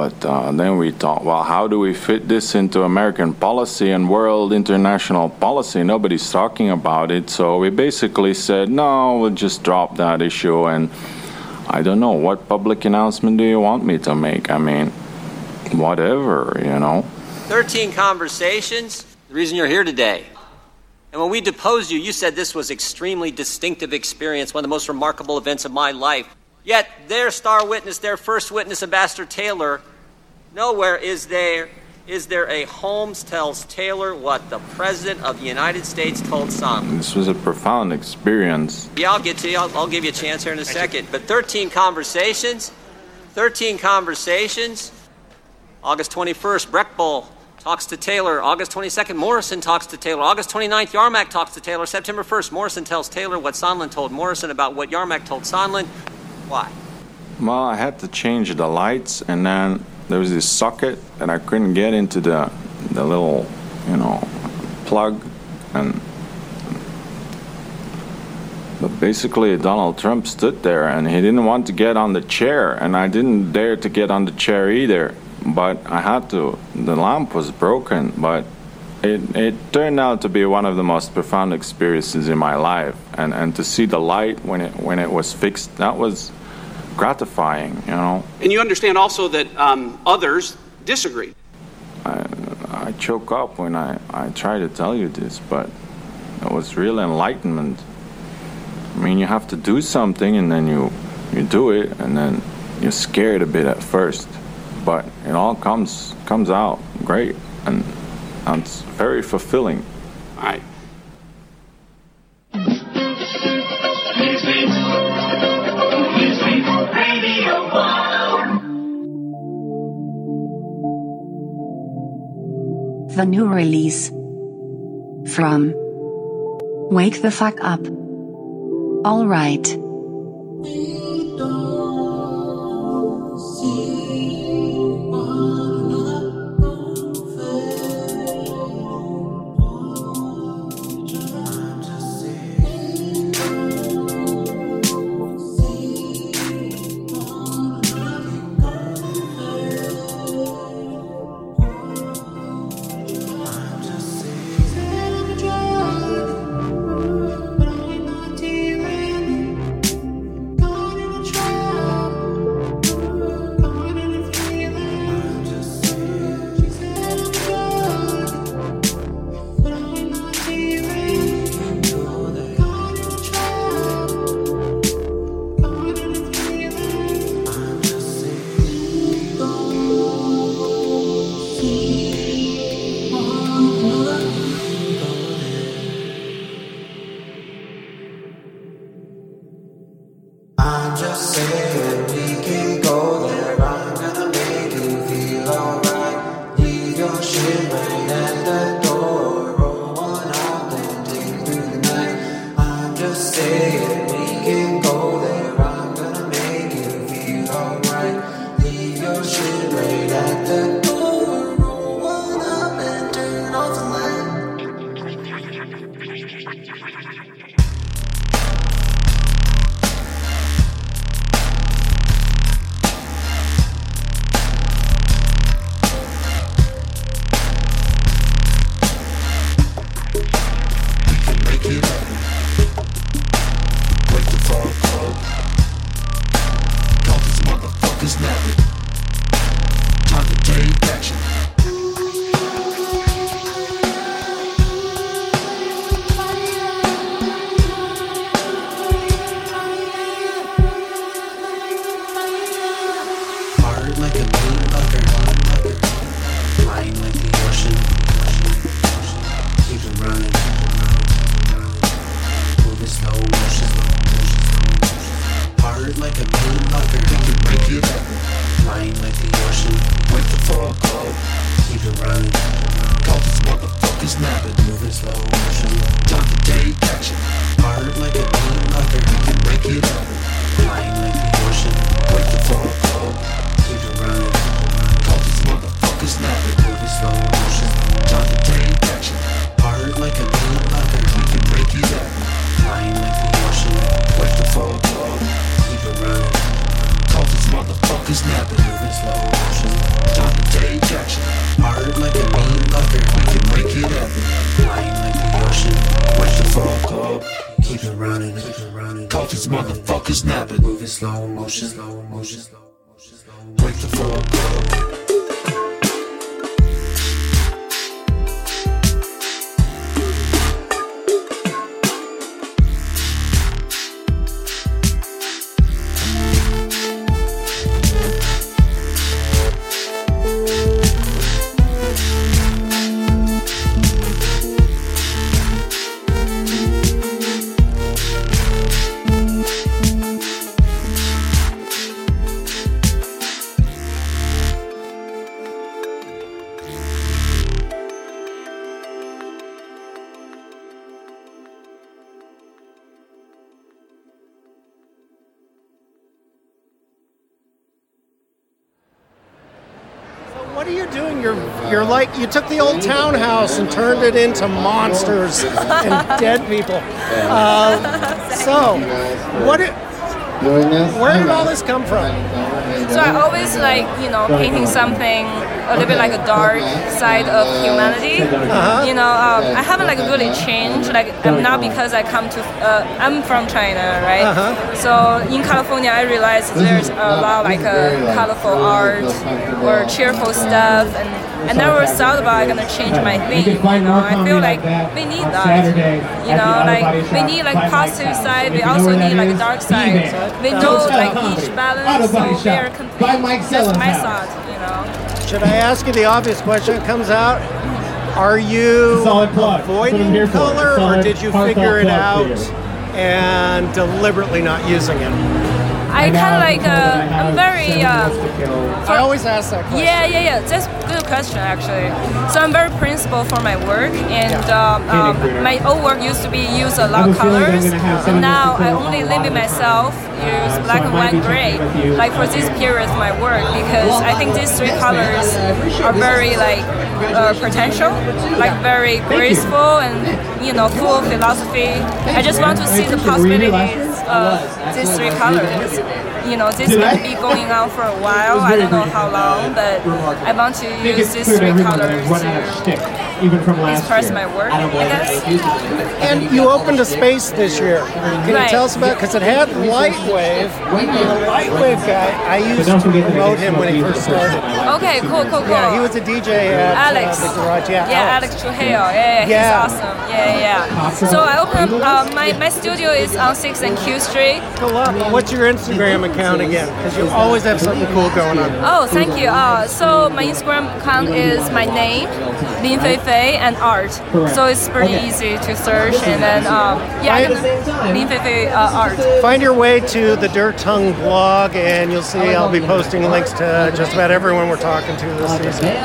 S7: But uh, then we thought, well, how do we fit this into American policy and world international policy? Nobody's talking about it. So we basically said, no, we'll just drop that issue. And I don't know, what public announcement do you want me to make? I mean, whatever, you know.
S59: 13 conversations. The reason you're here today. And when we deposed you, you said this was extremely distinctive experience, one of the most remarkable events of my life. Yet their star witness, their first witness, Ambassador Taylor, nowhere is there is there a Holmes tells Taylor what the President of the United States told Sondland.
S7: This was a profound experience.
S59: Yeah, I'll get to you. I'll, I'll give you a chance here in a second. But 13 conversations, 13 conversations. August 21st, Brechbuhl talks to Taylor. August 22nd, Morrison talks to Taylor. August 29th, Yermak talks to Taylor. September 1st, Morrison tells Taylor what Sondland told Morrison about what Yermak told Sondland. Why?
S7: Well, I had to change the lights, and then there was this socket that I couldn't get into the the little, you know, plug, and but basically Donald Trump stood there and he didn't want to get on the chair, and I didn't dare to get on the chair either. But I had to. The lamp was broken, but it, it turned out to be one of the most profound experiences in my life. And, and to see the light when it, when it was fixed, that was gratifying, you know.
S9: And you understand also that um, others disagree.
S7: I, I choke up when I, I try to tell you this, but it was real enlightenment. I mean, you have to do something and then you, you do it, and then you're scared a bit at first, but it all comes, comes out great. And and it's very fulfilling.
S9: All right.
S60: The new release from Wake the Fuck Up. Alright.
S23: You're you took the old townhouse and turned it into monsters and dead people. Um, so, what? It, where did all this come from?
S61: So I always like, you know, painting something a little bit like a dark side of humanity.
S23: Uh-huh.
S61: You know, um, I haven't like really changed. Like, I'm not because I come to, uh, I'm from China, right?
S23: Uh-huh.
S61: So in California, I realized there's a lot like uh, colorful art or cheerful stuff, and I never thought about I gonna change my thing. You know, I feel like we need that. You know, like we need like positive side. We also need like a dark side. We know like each balance, so we are complete. That's my thought. You know.
S23: Should I ask you the obvious question that comes out? Are you avoiding color, or did you figure it out and deliberately not using it?
S61: I kind of like, uh, I'm very. Uh,
S23: I always ask that question.
S61: Yeah, yeah, yeah. That's a good question, actually. So I'm very principled for my work, and um, um, my old work used to be use a lot of colors, now I only limit myself use black and white, gray, like for this period of my work, because I think these three colors are very like uh, potential, like very graceful and you know full of philosophy. I just want to see the possibilities of uh, these three colors. You know, this might be going on for a while. I don't know how long, but I want to use these three colors. to
S62: even from last
S61: express
S62: year.
S61: my work,
S62: I don't
S61: I
S62: believe
S61: guess.
S23: And you opened a space this year. Can you tell us about? Because it had Lightwave. The Lightwave guy, I used to promote him when he first started.
S61: Okay, cool, cool, cool.
S23: Yeah, he was a DJ at
S61: Alex.
S23: Uh, the garage. Yeah,
S61: yeah, Alex, Trujillo. Yeah, yeah,
S23: Yeah.
S61: he's awesome. Yeah, yeah. So I opened uh, my my studio is on Sixth and Q Street.
S23: Cool up. What's your Instagram account again? Because you always have something cool going on.
S61: Oh, thank you. Uh, so my Instagram account is my name, Lin Fei Fei, and art.
S23: Correct.
S61: So it's pretty
S23: Okay.
S61: easy to search, and then um, yeah, I can, Lin Fei Fei uh, art.
S23: Find your way to the Dirt Tongue blog, and you'll see I'll be posting links to just about everyone we're talking to this season.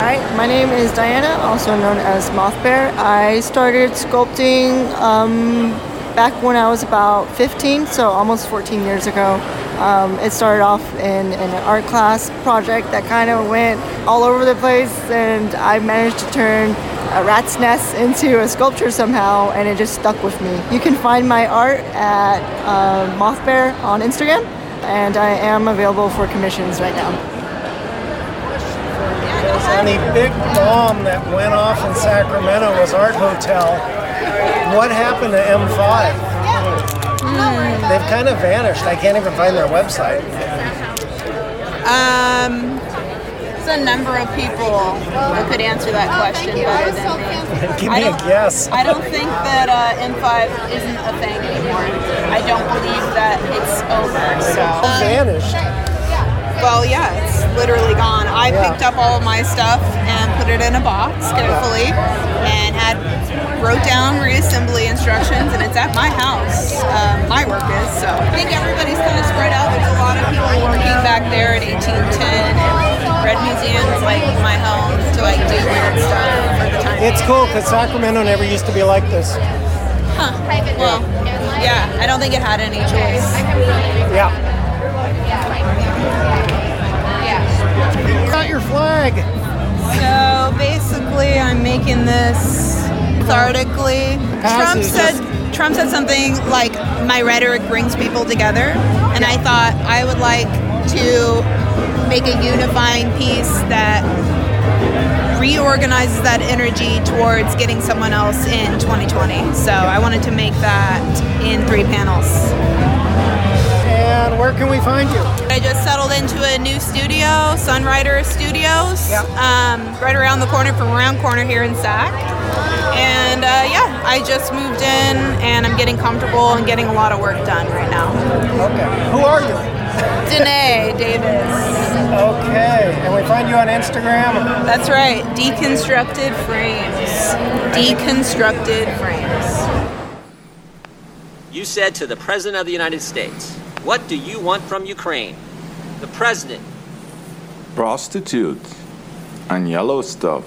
S56: Hi, my name is Diana, also known as Moth Bear. I started sculpting um, back when I was about 15, so almost 14 years ago. Um, it started off in, in an art class project that kind of went all over the place, and I managed to turn a rat's nest into a sculpture somehow, and it just stuck with me. You can find my art at uh, Moth Bear on Instagram, and I am available for commissions right now.
S23: The big bomb that went off in Sacramento was Art Hotel. What happened to M5? They've kind of vanished. I can't even find their website.
S48: Um, it's a number of people who could answer that question better than me.
S23: Give
S48: I
S23: me a
S48: don't-
S23: guess.
S48: I don't think that uh, M5 isn't a thing anymore. I don't believe that it's over. So
S23: vanished.
S48: Well, yeah, it's literally gone. I
S23: Yeah.
S48: picked up all of my stuff and put it in a box carefully, and had wrote down reassembly instructions, and it's at my house. Um, my work is so. I think everybody's kind of spread out. There's a lot of people working back there at 1810 and Red Museum's like my home to like do weird stuff for the time.
S23: It's cool because Sacramento never used to be like this.
S48: Huh. Well, yeah, I don't think it had any choice.
S23: Yeah. Got your flag.
S48: So basically, I'm making this methodically. Trump said Trump said something like, "My rhetoric brings people together," and I thought I would like to make a unifying piece that reorganizes that energy towards getting someone else in 2020. So I wanted to make that in three panels.
S23: And where can we find you?
S48: I just settled into a new studio, Sunrider Studios, um, right around the corner from Round Corner here in Sac. And uh, yeah, I just moved in and I'm getting comfortable and getting a lot of work done right now.
S23: Okay. Who are you?
S48: Danae Davis.
S23: Okay. And we find you on Instagram?
S48: That's right, Deconstructed Frames. Deconstructed Frames.
S63: You said to the President of the United States, What do you want from Ukraine? The President,
S7: prostitutes and yellow stuff.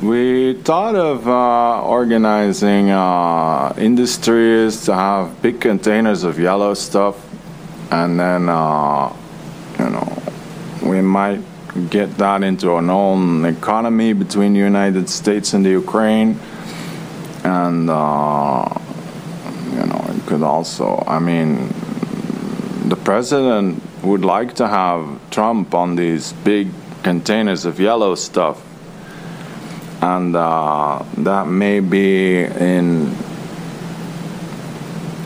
S7: We thought of uh, organizing uh, industries to have big containers of yellow stuff and then uh, you know, we might get that into an own economy between the United States and the Ukraine, and uh, you know, it could also. I mean, the president would like to have Trump on these big containers of yellow stuff, and uh, that may be in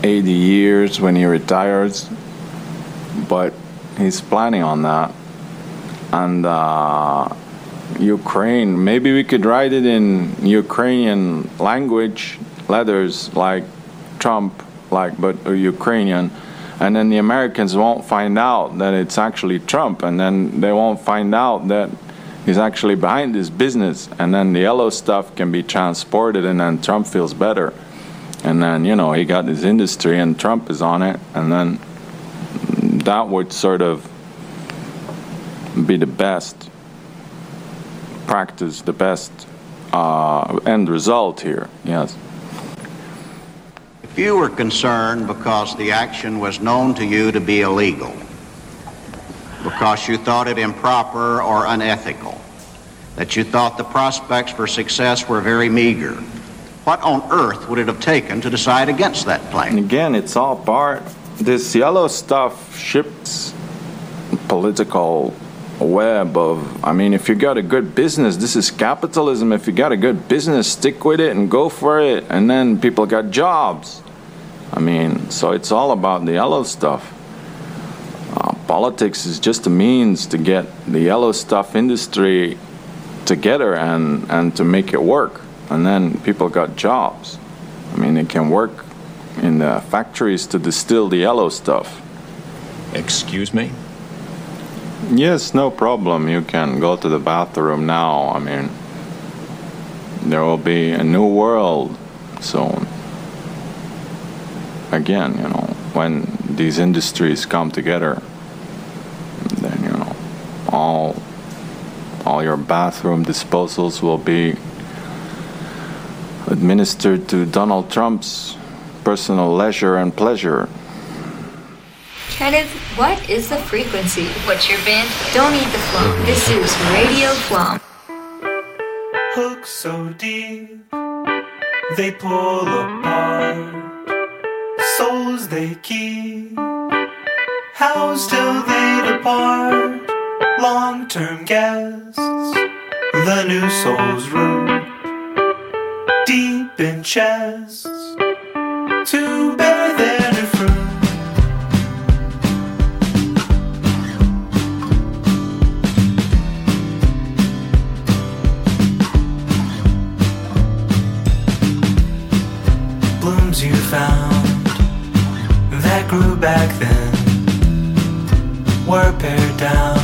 S7: 80 years when he retires, but he's planning on that. And uh, Ukraine, maybe we could write it in Ukrainian language, letters like Trump, like but uh, Ukrainian, and then the Americans won't find out that it's actually Trump, and then they won't find out that he's actually behind this business, and then the yellow stuff can be transported, and then Trump feels better and then you know he got his industry and Trump is on it, and then that would sort of be the best practice, the best uh, end result here. Yes.
S64: You were concerned because the action was known to you to be illegal, because you thought it improper or unethical, that you thought the prospects for success were very meager, what on earth would it have taken to decide against that plan?
S7: Again, it's all part. This yellow stuff ships political web of. I mean, if you got a good business, this is capitalism. If you got a good business, stick with it and go for it. And then people got jobs. I mean, so it's all about the yellow stuff. Uh, politics is just a means to get the yellow stuff industry together and, and to make it work and then people got jobs. I mean, they can work in the factories to distill the yellow stuff.
S53: Excuse me?
S7: Yes, no problem. You can go to the bathroom now. I mean, there will be a new world soon. Again, you know, when these industries come together, then, you know, all, all your bathroom disposals will be administered to Donald Trump's personal leisure and pleasure.
S1: Kenneth, what is the frequency? What's your band? Don't eat the flum. This is Radio Flum.
S65: Hook so deep, they pull apart. Souls they keep, housed till they depart. Long term guests, the new soul's root deep in chests to bear their new fruit. Blooms you found back then were pared down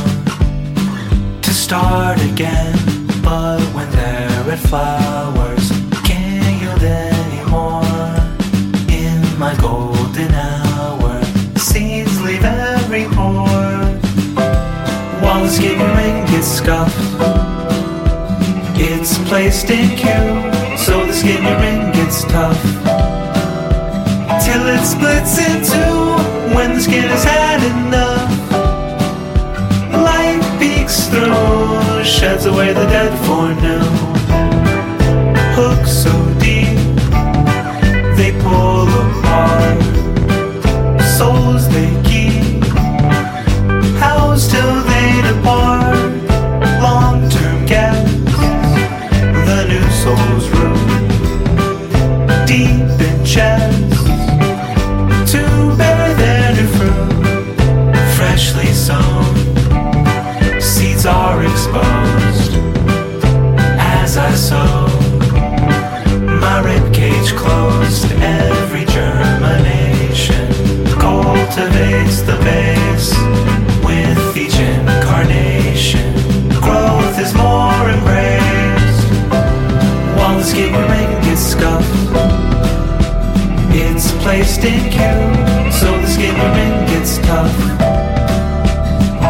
S65: to start again. But when they're red flowers can't yield anymore in my golden hour, seeds leave every pore. While the skinny ring gets scuffed, it's placed in queue, so the skinny ring gets tough. Till it splits in two when the skin has had enough. Light peeks through, sheds away the dead for now. Hooks so deep, they pull apart. Souls they keep, house till they depart.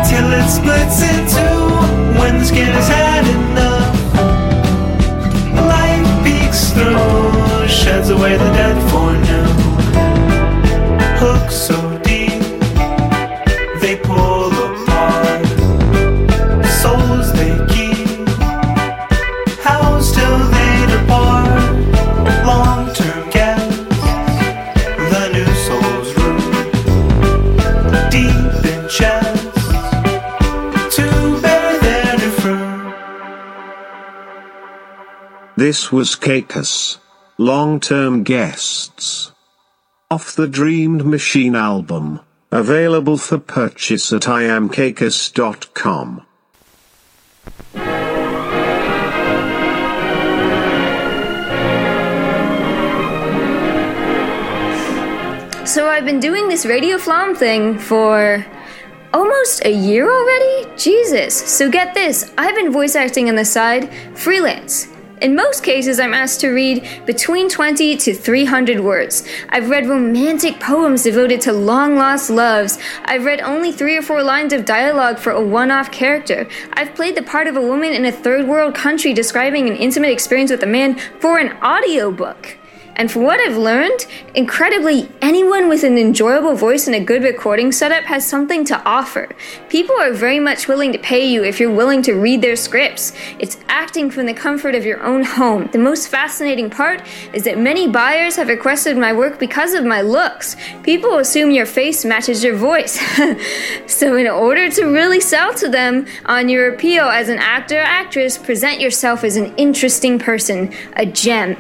S65: Till it splits in two when the skin has had enough. away the dead for now. So deep, they pull apart. Souls they keep, housed till they depart. Long term gas, the new soul's room. Deep in chest, to bear their new fruit.
S26: This was Cacus. Long-term guests. Off the Dreamed Machine album. Available for purchase at iamcaicus.com.
S1: So I've been doing this Radio Flom thing for almost a year already? Jesus. So get this I've been voice acting on the side, freelance. In most cases, I'm asked to read between 20 to 300 words. I've read romantic poems devoted to long lost loves. I've read only three or four lines of dialogue for a one off character. I've played the part of a woman in a third world country describing an intimate experience with a man for an audiobook. And from what I've learned, incredibly, anyone with an enjoyable voice and a good recording setup has something to offer. People are very much willing to pay you if you're willing to read their scripts. It's acting from the comfort of your own home. The most fascinating part is that many buyers have requested my work because of my looks. People assume your face matches your voice. so, in order to really sell to them on your appeal as an actor or actress, present yourself as an interesting person, a gem.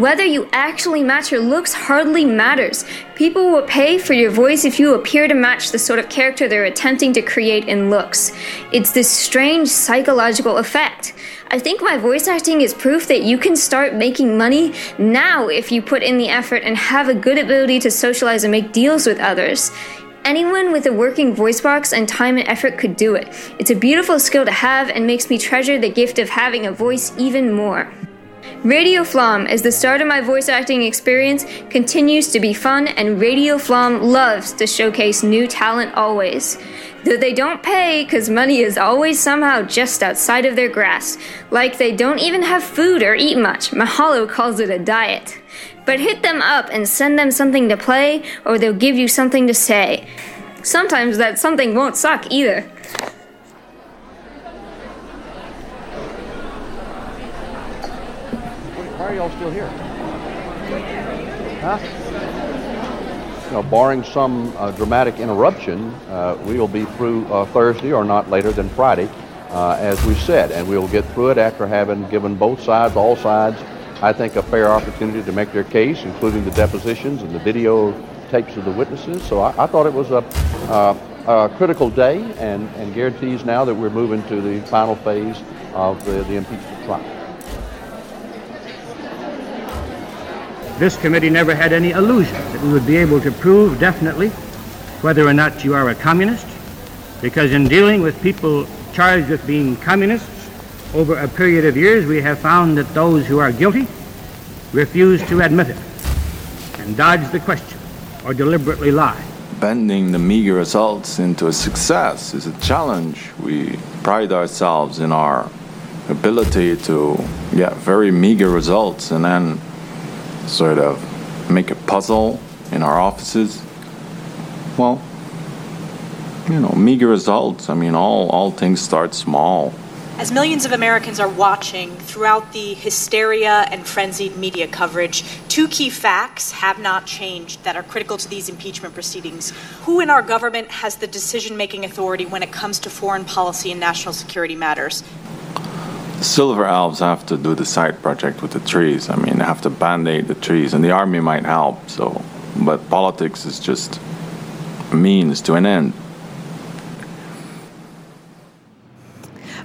S1: Whether you actually match your looks hardly matters. People will pay for your voice if you appear to match the sort of character they're attempting to create in looks. It's this strange psychological effect. I think my voice acting is proof that you can start making money now if you put in the effort and have a good ability to socialize and make deals with others. Anyone with a working voice box and time and effort could do it. It's a beautiful skill to have and makes me treasure the gift of having a voice even more. Radio Flom, as the start of my voice acting experience, continues to be fun, and Radio Flom loves to showcase new talent always. Though they don't pay, because money is always somehow just outside of their grasp, like they don't even have food or eat much. Mahalo calls it a diet. But hit them up and send them something to play, or they'll give you something to say. Sometimes that something won't suck either.
S66: Are y'all still here? Huh? You know, barring some uh, dramatic interruption, uh, we will be through uh, Thursday or not later than Friday, uh, as we said, and we will get through it after having given both sides, all sides, I think, a fair opportunity to make their case, including the depositions and the video tapes of the witnesses. So I, I thought it was a, uh, a critical day and, and guarantees now that we're moving to the final phase of the, the impeachment trial.
S67: This committee never had any illusion that we would be able to prove definitely whether or not you are a communist, because in dealing with people charged with being communists over a period of years, we have found that those who are guilty refuse to admit it and dodge the question or deliberately lie.
S7: Bending the meager results into a success is a challenge. We pride ourselves in our ability to get very meager results and then sort of make a puzzle in our offices. Well, you know, meager results. I mean, all, all things start small.
S68: As millions of Americans are watching throughout the hysteria and frenzied media coverage, two key facts have not changed that are critical to these impeachment proceedings. Who in our government has the decision making authority when it comes to foreign policy and national security matters?
S7: The Silver Elves have to do the side project with the trees. I mean, they have to band aid the trees, and the army might help, so. But politics is just a means to an end.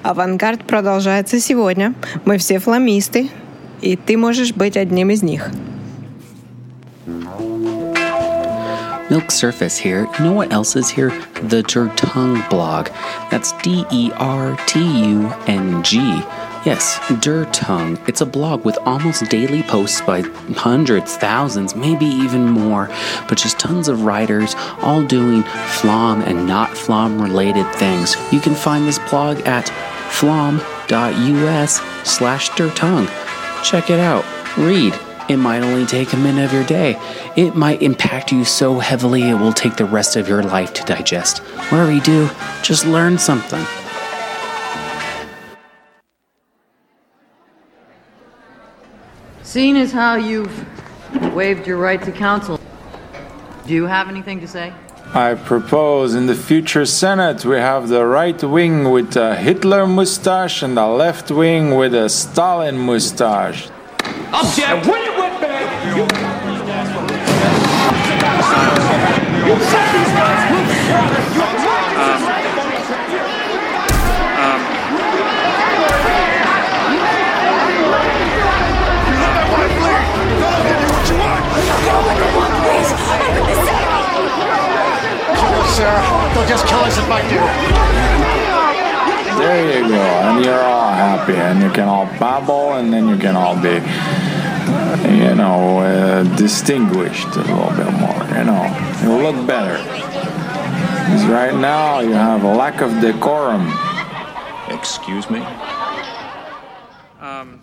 S69: Авангард продолжается сегодня. Мы все фламисты, и ты можешь быть одним из них.
S60: Milk Surface here. You know what else is here? The Dertung blog. That's D E R T U N G. Yes, Dertung. It's a blog with almost daily posts by hundreds, thousands, maybe even more, but just tons of writers all doing flom and not flom related things. You can find this blog at flom.us slash Dertung. Check it out. Read. It might only take a minute of your day. It might impact you so heavily it will take the rest of your life to digest. Whatever you do, just learn something.
S70: Seeing as how you've waived your right to counsel, do you have anything to say?
S7: I propose in the future Senate we have the right wing with a Hitler mustache and the left wing with a Stalin mustache.
S11: Object! When it went back, you...
S71: Sarah, they'll just kill us if I do.
S7: There you go, and you're all happy, and you can all babble, and then you can all be, you know, uh, distinguished a little bit more. You know, you look better. Because right now you have a lack of decorum.
S53: Excuse me?
S72: Um,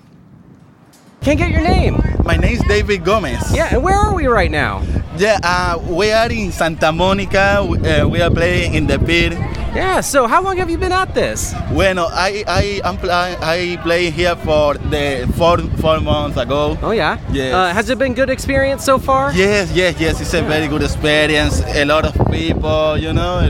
S72: Can't get your name.
S5: My name is David Gomez.
S72: Yeah, and where are we right now?
S5: Yeah, uh, we are in Santa Monica. Uh, we are playing in the pit.
S72: Yeah. So how long have you been at this?
S5: Bueno, I I I'm pl- I play here for the four four months ago.
S72: Oh yeah.
S5: Yes.
S72: Uh, has it been good experience so far?
S5: Yes, yes, yes. It's a very good experience. A lot of people, you know.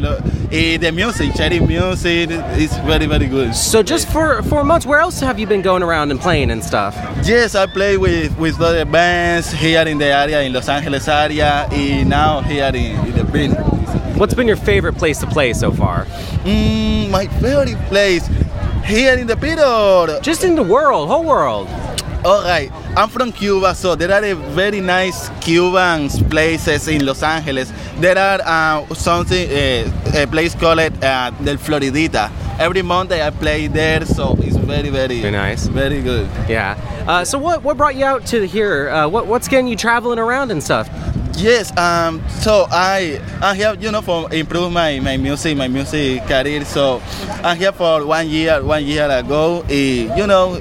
S5: Lot, eh, the music, cherry music, is very very good.
S72: So just for four months, where else have you been going around and playing and stuff?
S5: Yes, I play with with other bands here in the area, in Los Angeles area, and now here in, in the Pin.
S72: What's been your favorite place to play so far?
S5: Mm, my favorite place here in the pit or
S72: just in the world, whole world.
S5: All right, I'm from Cuba, so there are a very nice Cuban places in Los Angeles. There are uh, something uh, a place called uh, Del Floridita. Every Monday I play there, so it's very, very,
S72: very nice,
S5: very good.
S72: Yeah. Uh, so what what brought you out to here? Uh, what what's getting you traveling around and stuff?
S5: Yes, um, so I I'm here, you know, for improve my, my music, my music career. So I'm here for one year, one year ago. Eh, you know,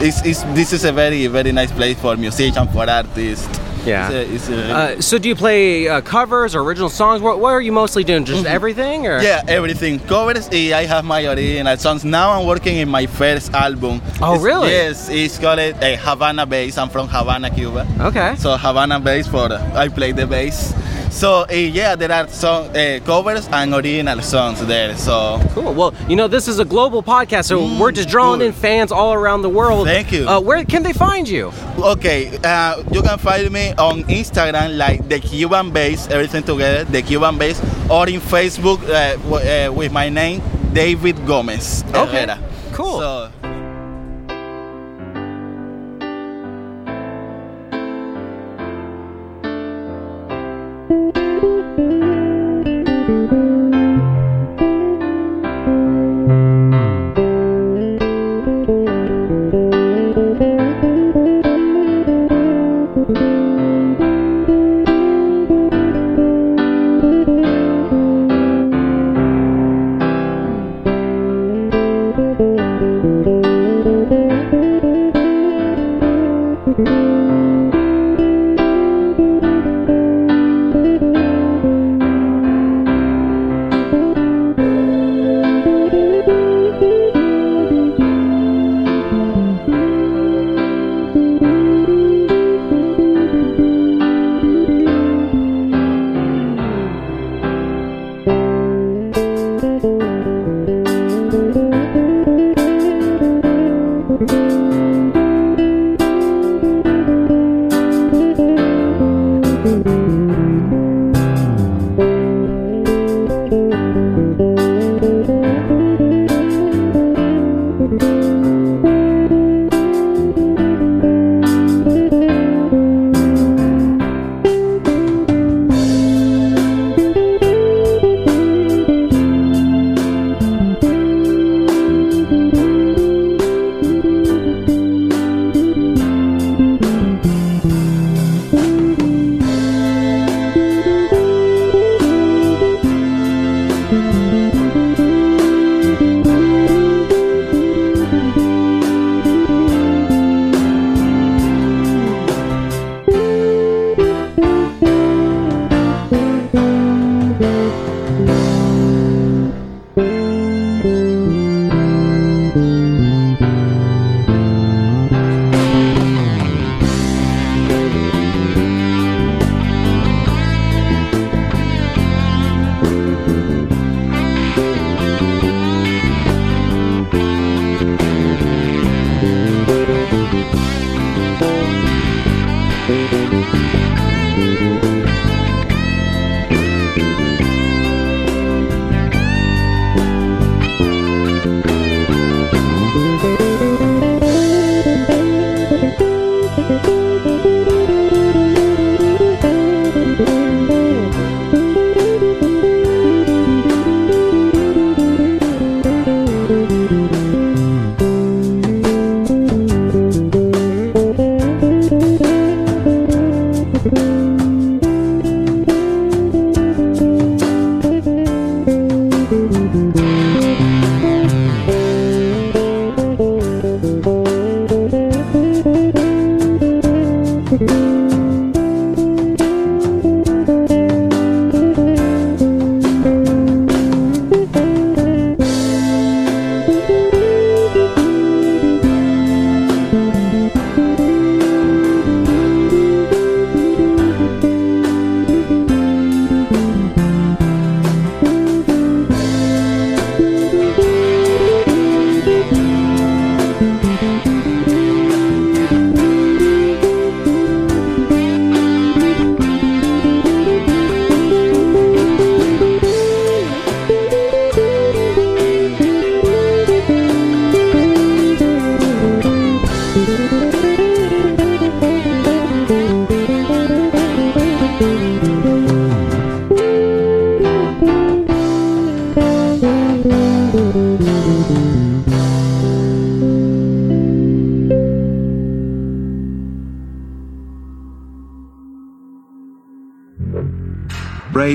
S5: it's, it's, this is a very, very nice place for musicians, for artists.
S72: Yeah.
S5: It's a- it's a-
S72: Uh, so do you play uh, covers or original songs? What, what are you mostly doing? Just everything, or
S5: Yeah, everything. Covers, eh, I have my original songs. Now I'm working in my first album.
S72: Oh,
S5: It's-
S72: really?
S5: Yes, it's called uh, Havana Bass. I'm from Havana, Cuba.
S72: Okay.
S5: So Havana Bass for I play the bass. So uh, yeah, there are song, uh, covers and original songs there. So
S72: cool. Well, you know, this is a global podcast, so we're just drawing in fans all around the world.
S5: Thank you.
S72: Uh, where can they find you?
S5: Okay, uh, you can find me on Instagram like the Cuban Bass, everything together, the Cuban Bass, or in Facebook uh, w- uh, with my name, David Gomez.
S72: Okay,
S5: Herrera.
S72: cool.
S5: So,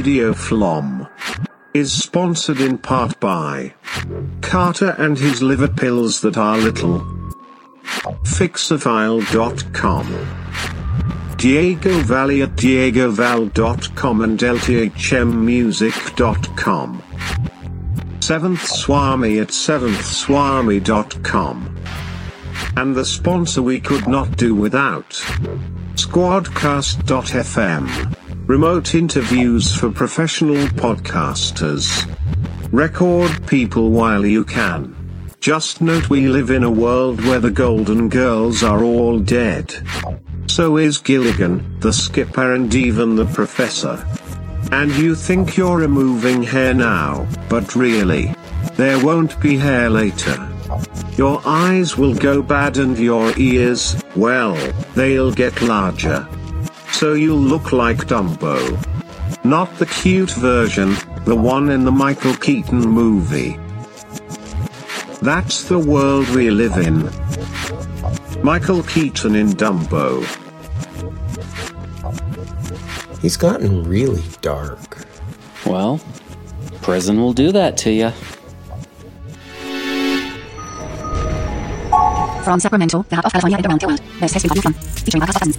S26: Radio Flom is sponsored in part by Carter and his liver pills that are little. Fixafile.com. Diego Valley at diegoval.com and lthmmusic.com. Seventh Swami at seventhswami.com. And the sponsor we could not do without. Squadcast.fm. Remote interviews for professional podcasters. Record people while you can. Just note we live in a world where the Golden Girls are all dead. So is Gilligan, the skipper, and even the professor. And you think you're removing hair now, but really, there won't be hair later. Your eyes will go bad and your ears, well, they'll get larger. So you'll look like Dumbo. Not the cute version, the one in the Michael Keaton movie. That's the world we live in. Michael Keaton in Dumbo.
S23: He's gotten really dark.
S60: Well, prison will do that to you.
S73: From Sacramento, the hub of California and around the world, there's history coming from, featuring podcast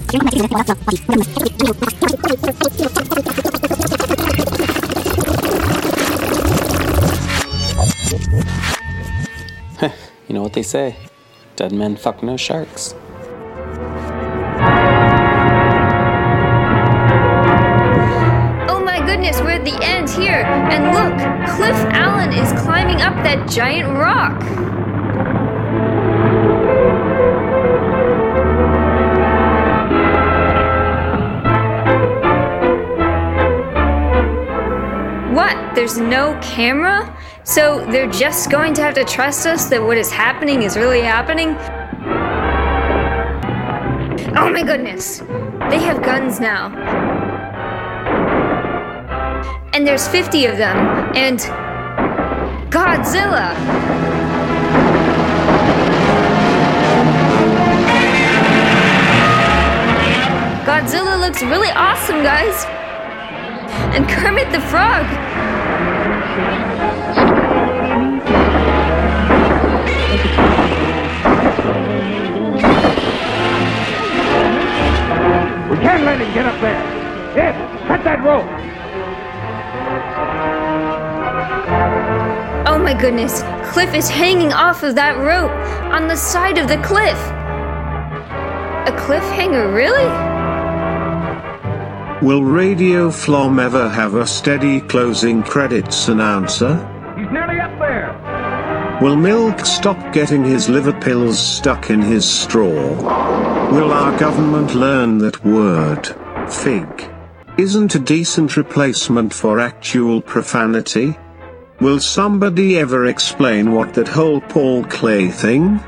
S60: you know what they say dead men fuck no sharks.
S1: Oh my goodness, we're at the end here. And look, Cliff Allen is climbing up that giant rock. No camera? So they're just going to have to trust us that what is happening is really happening? Oh my goodness. They have guns now. And there's 50 of them. And Godzilla. Godzilla looks really awesome, guys. And Kermit the Frog.
S67: We can't let him get up there. Ed, cut that rope.
S1: Oh my goodness, Cliff is hanging off of that rope on the side of the cliff. A cliffhanger, really?
S26: Will Radio Flom ever have a steady closing credits announcer?
S67: He's nearly up there.
S26: Will Milk stop getting his liver pills stuck in his straw? Will our government learn that word, fig, isn't a decent replacement for actual profanity? Will somebody ever explain what that whole Paul Clay thing?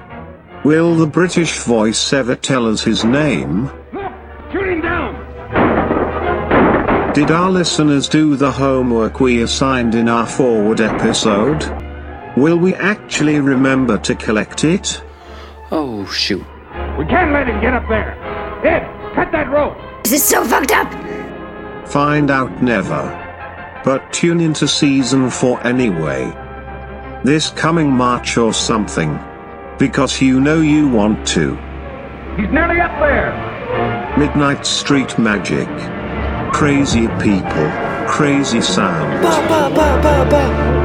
S26: Will the British voice ever tell us his name? Did our listeners do the homework we assigned in our forward episode? Will we actually remember to collect it?
S60: Oh, shoot.
S67: We can't let him get up there. Ed, cut that rope.
S1: This is so fucked up.
S26: Find out never. But tune into season 4 anyway. This coming March or something. Because you know you want to.
S67: He's nearly up there.
S26: Midnight Street Magic. Crazy people, crazy sound.
S23: Ba ba ba.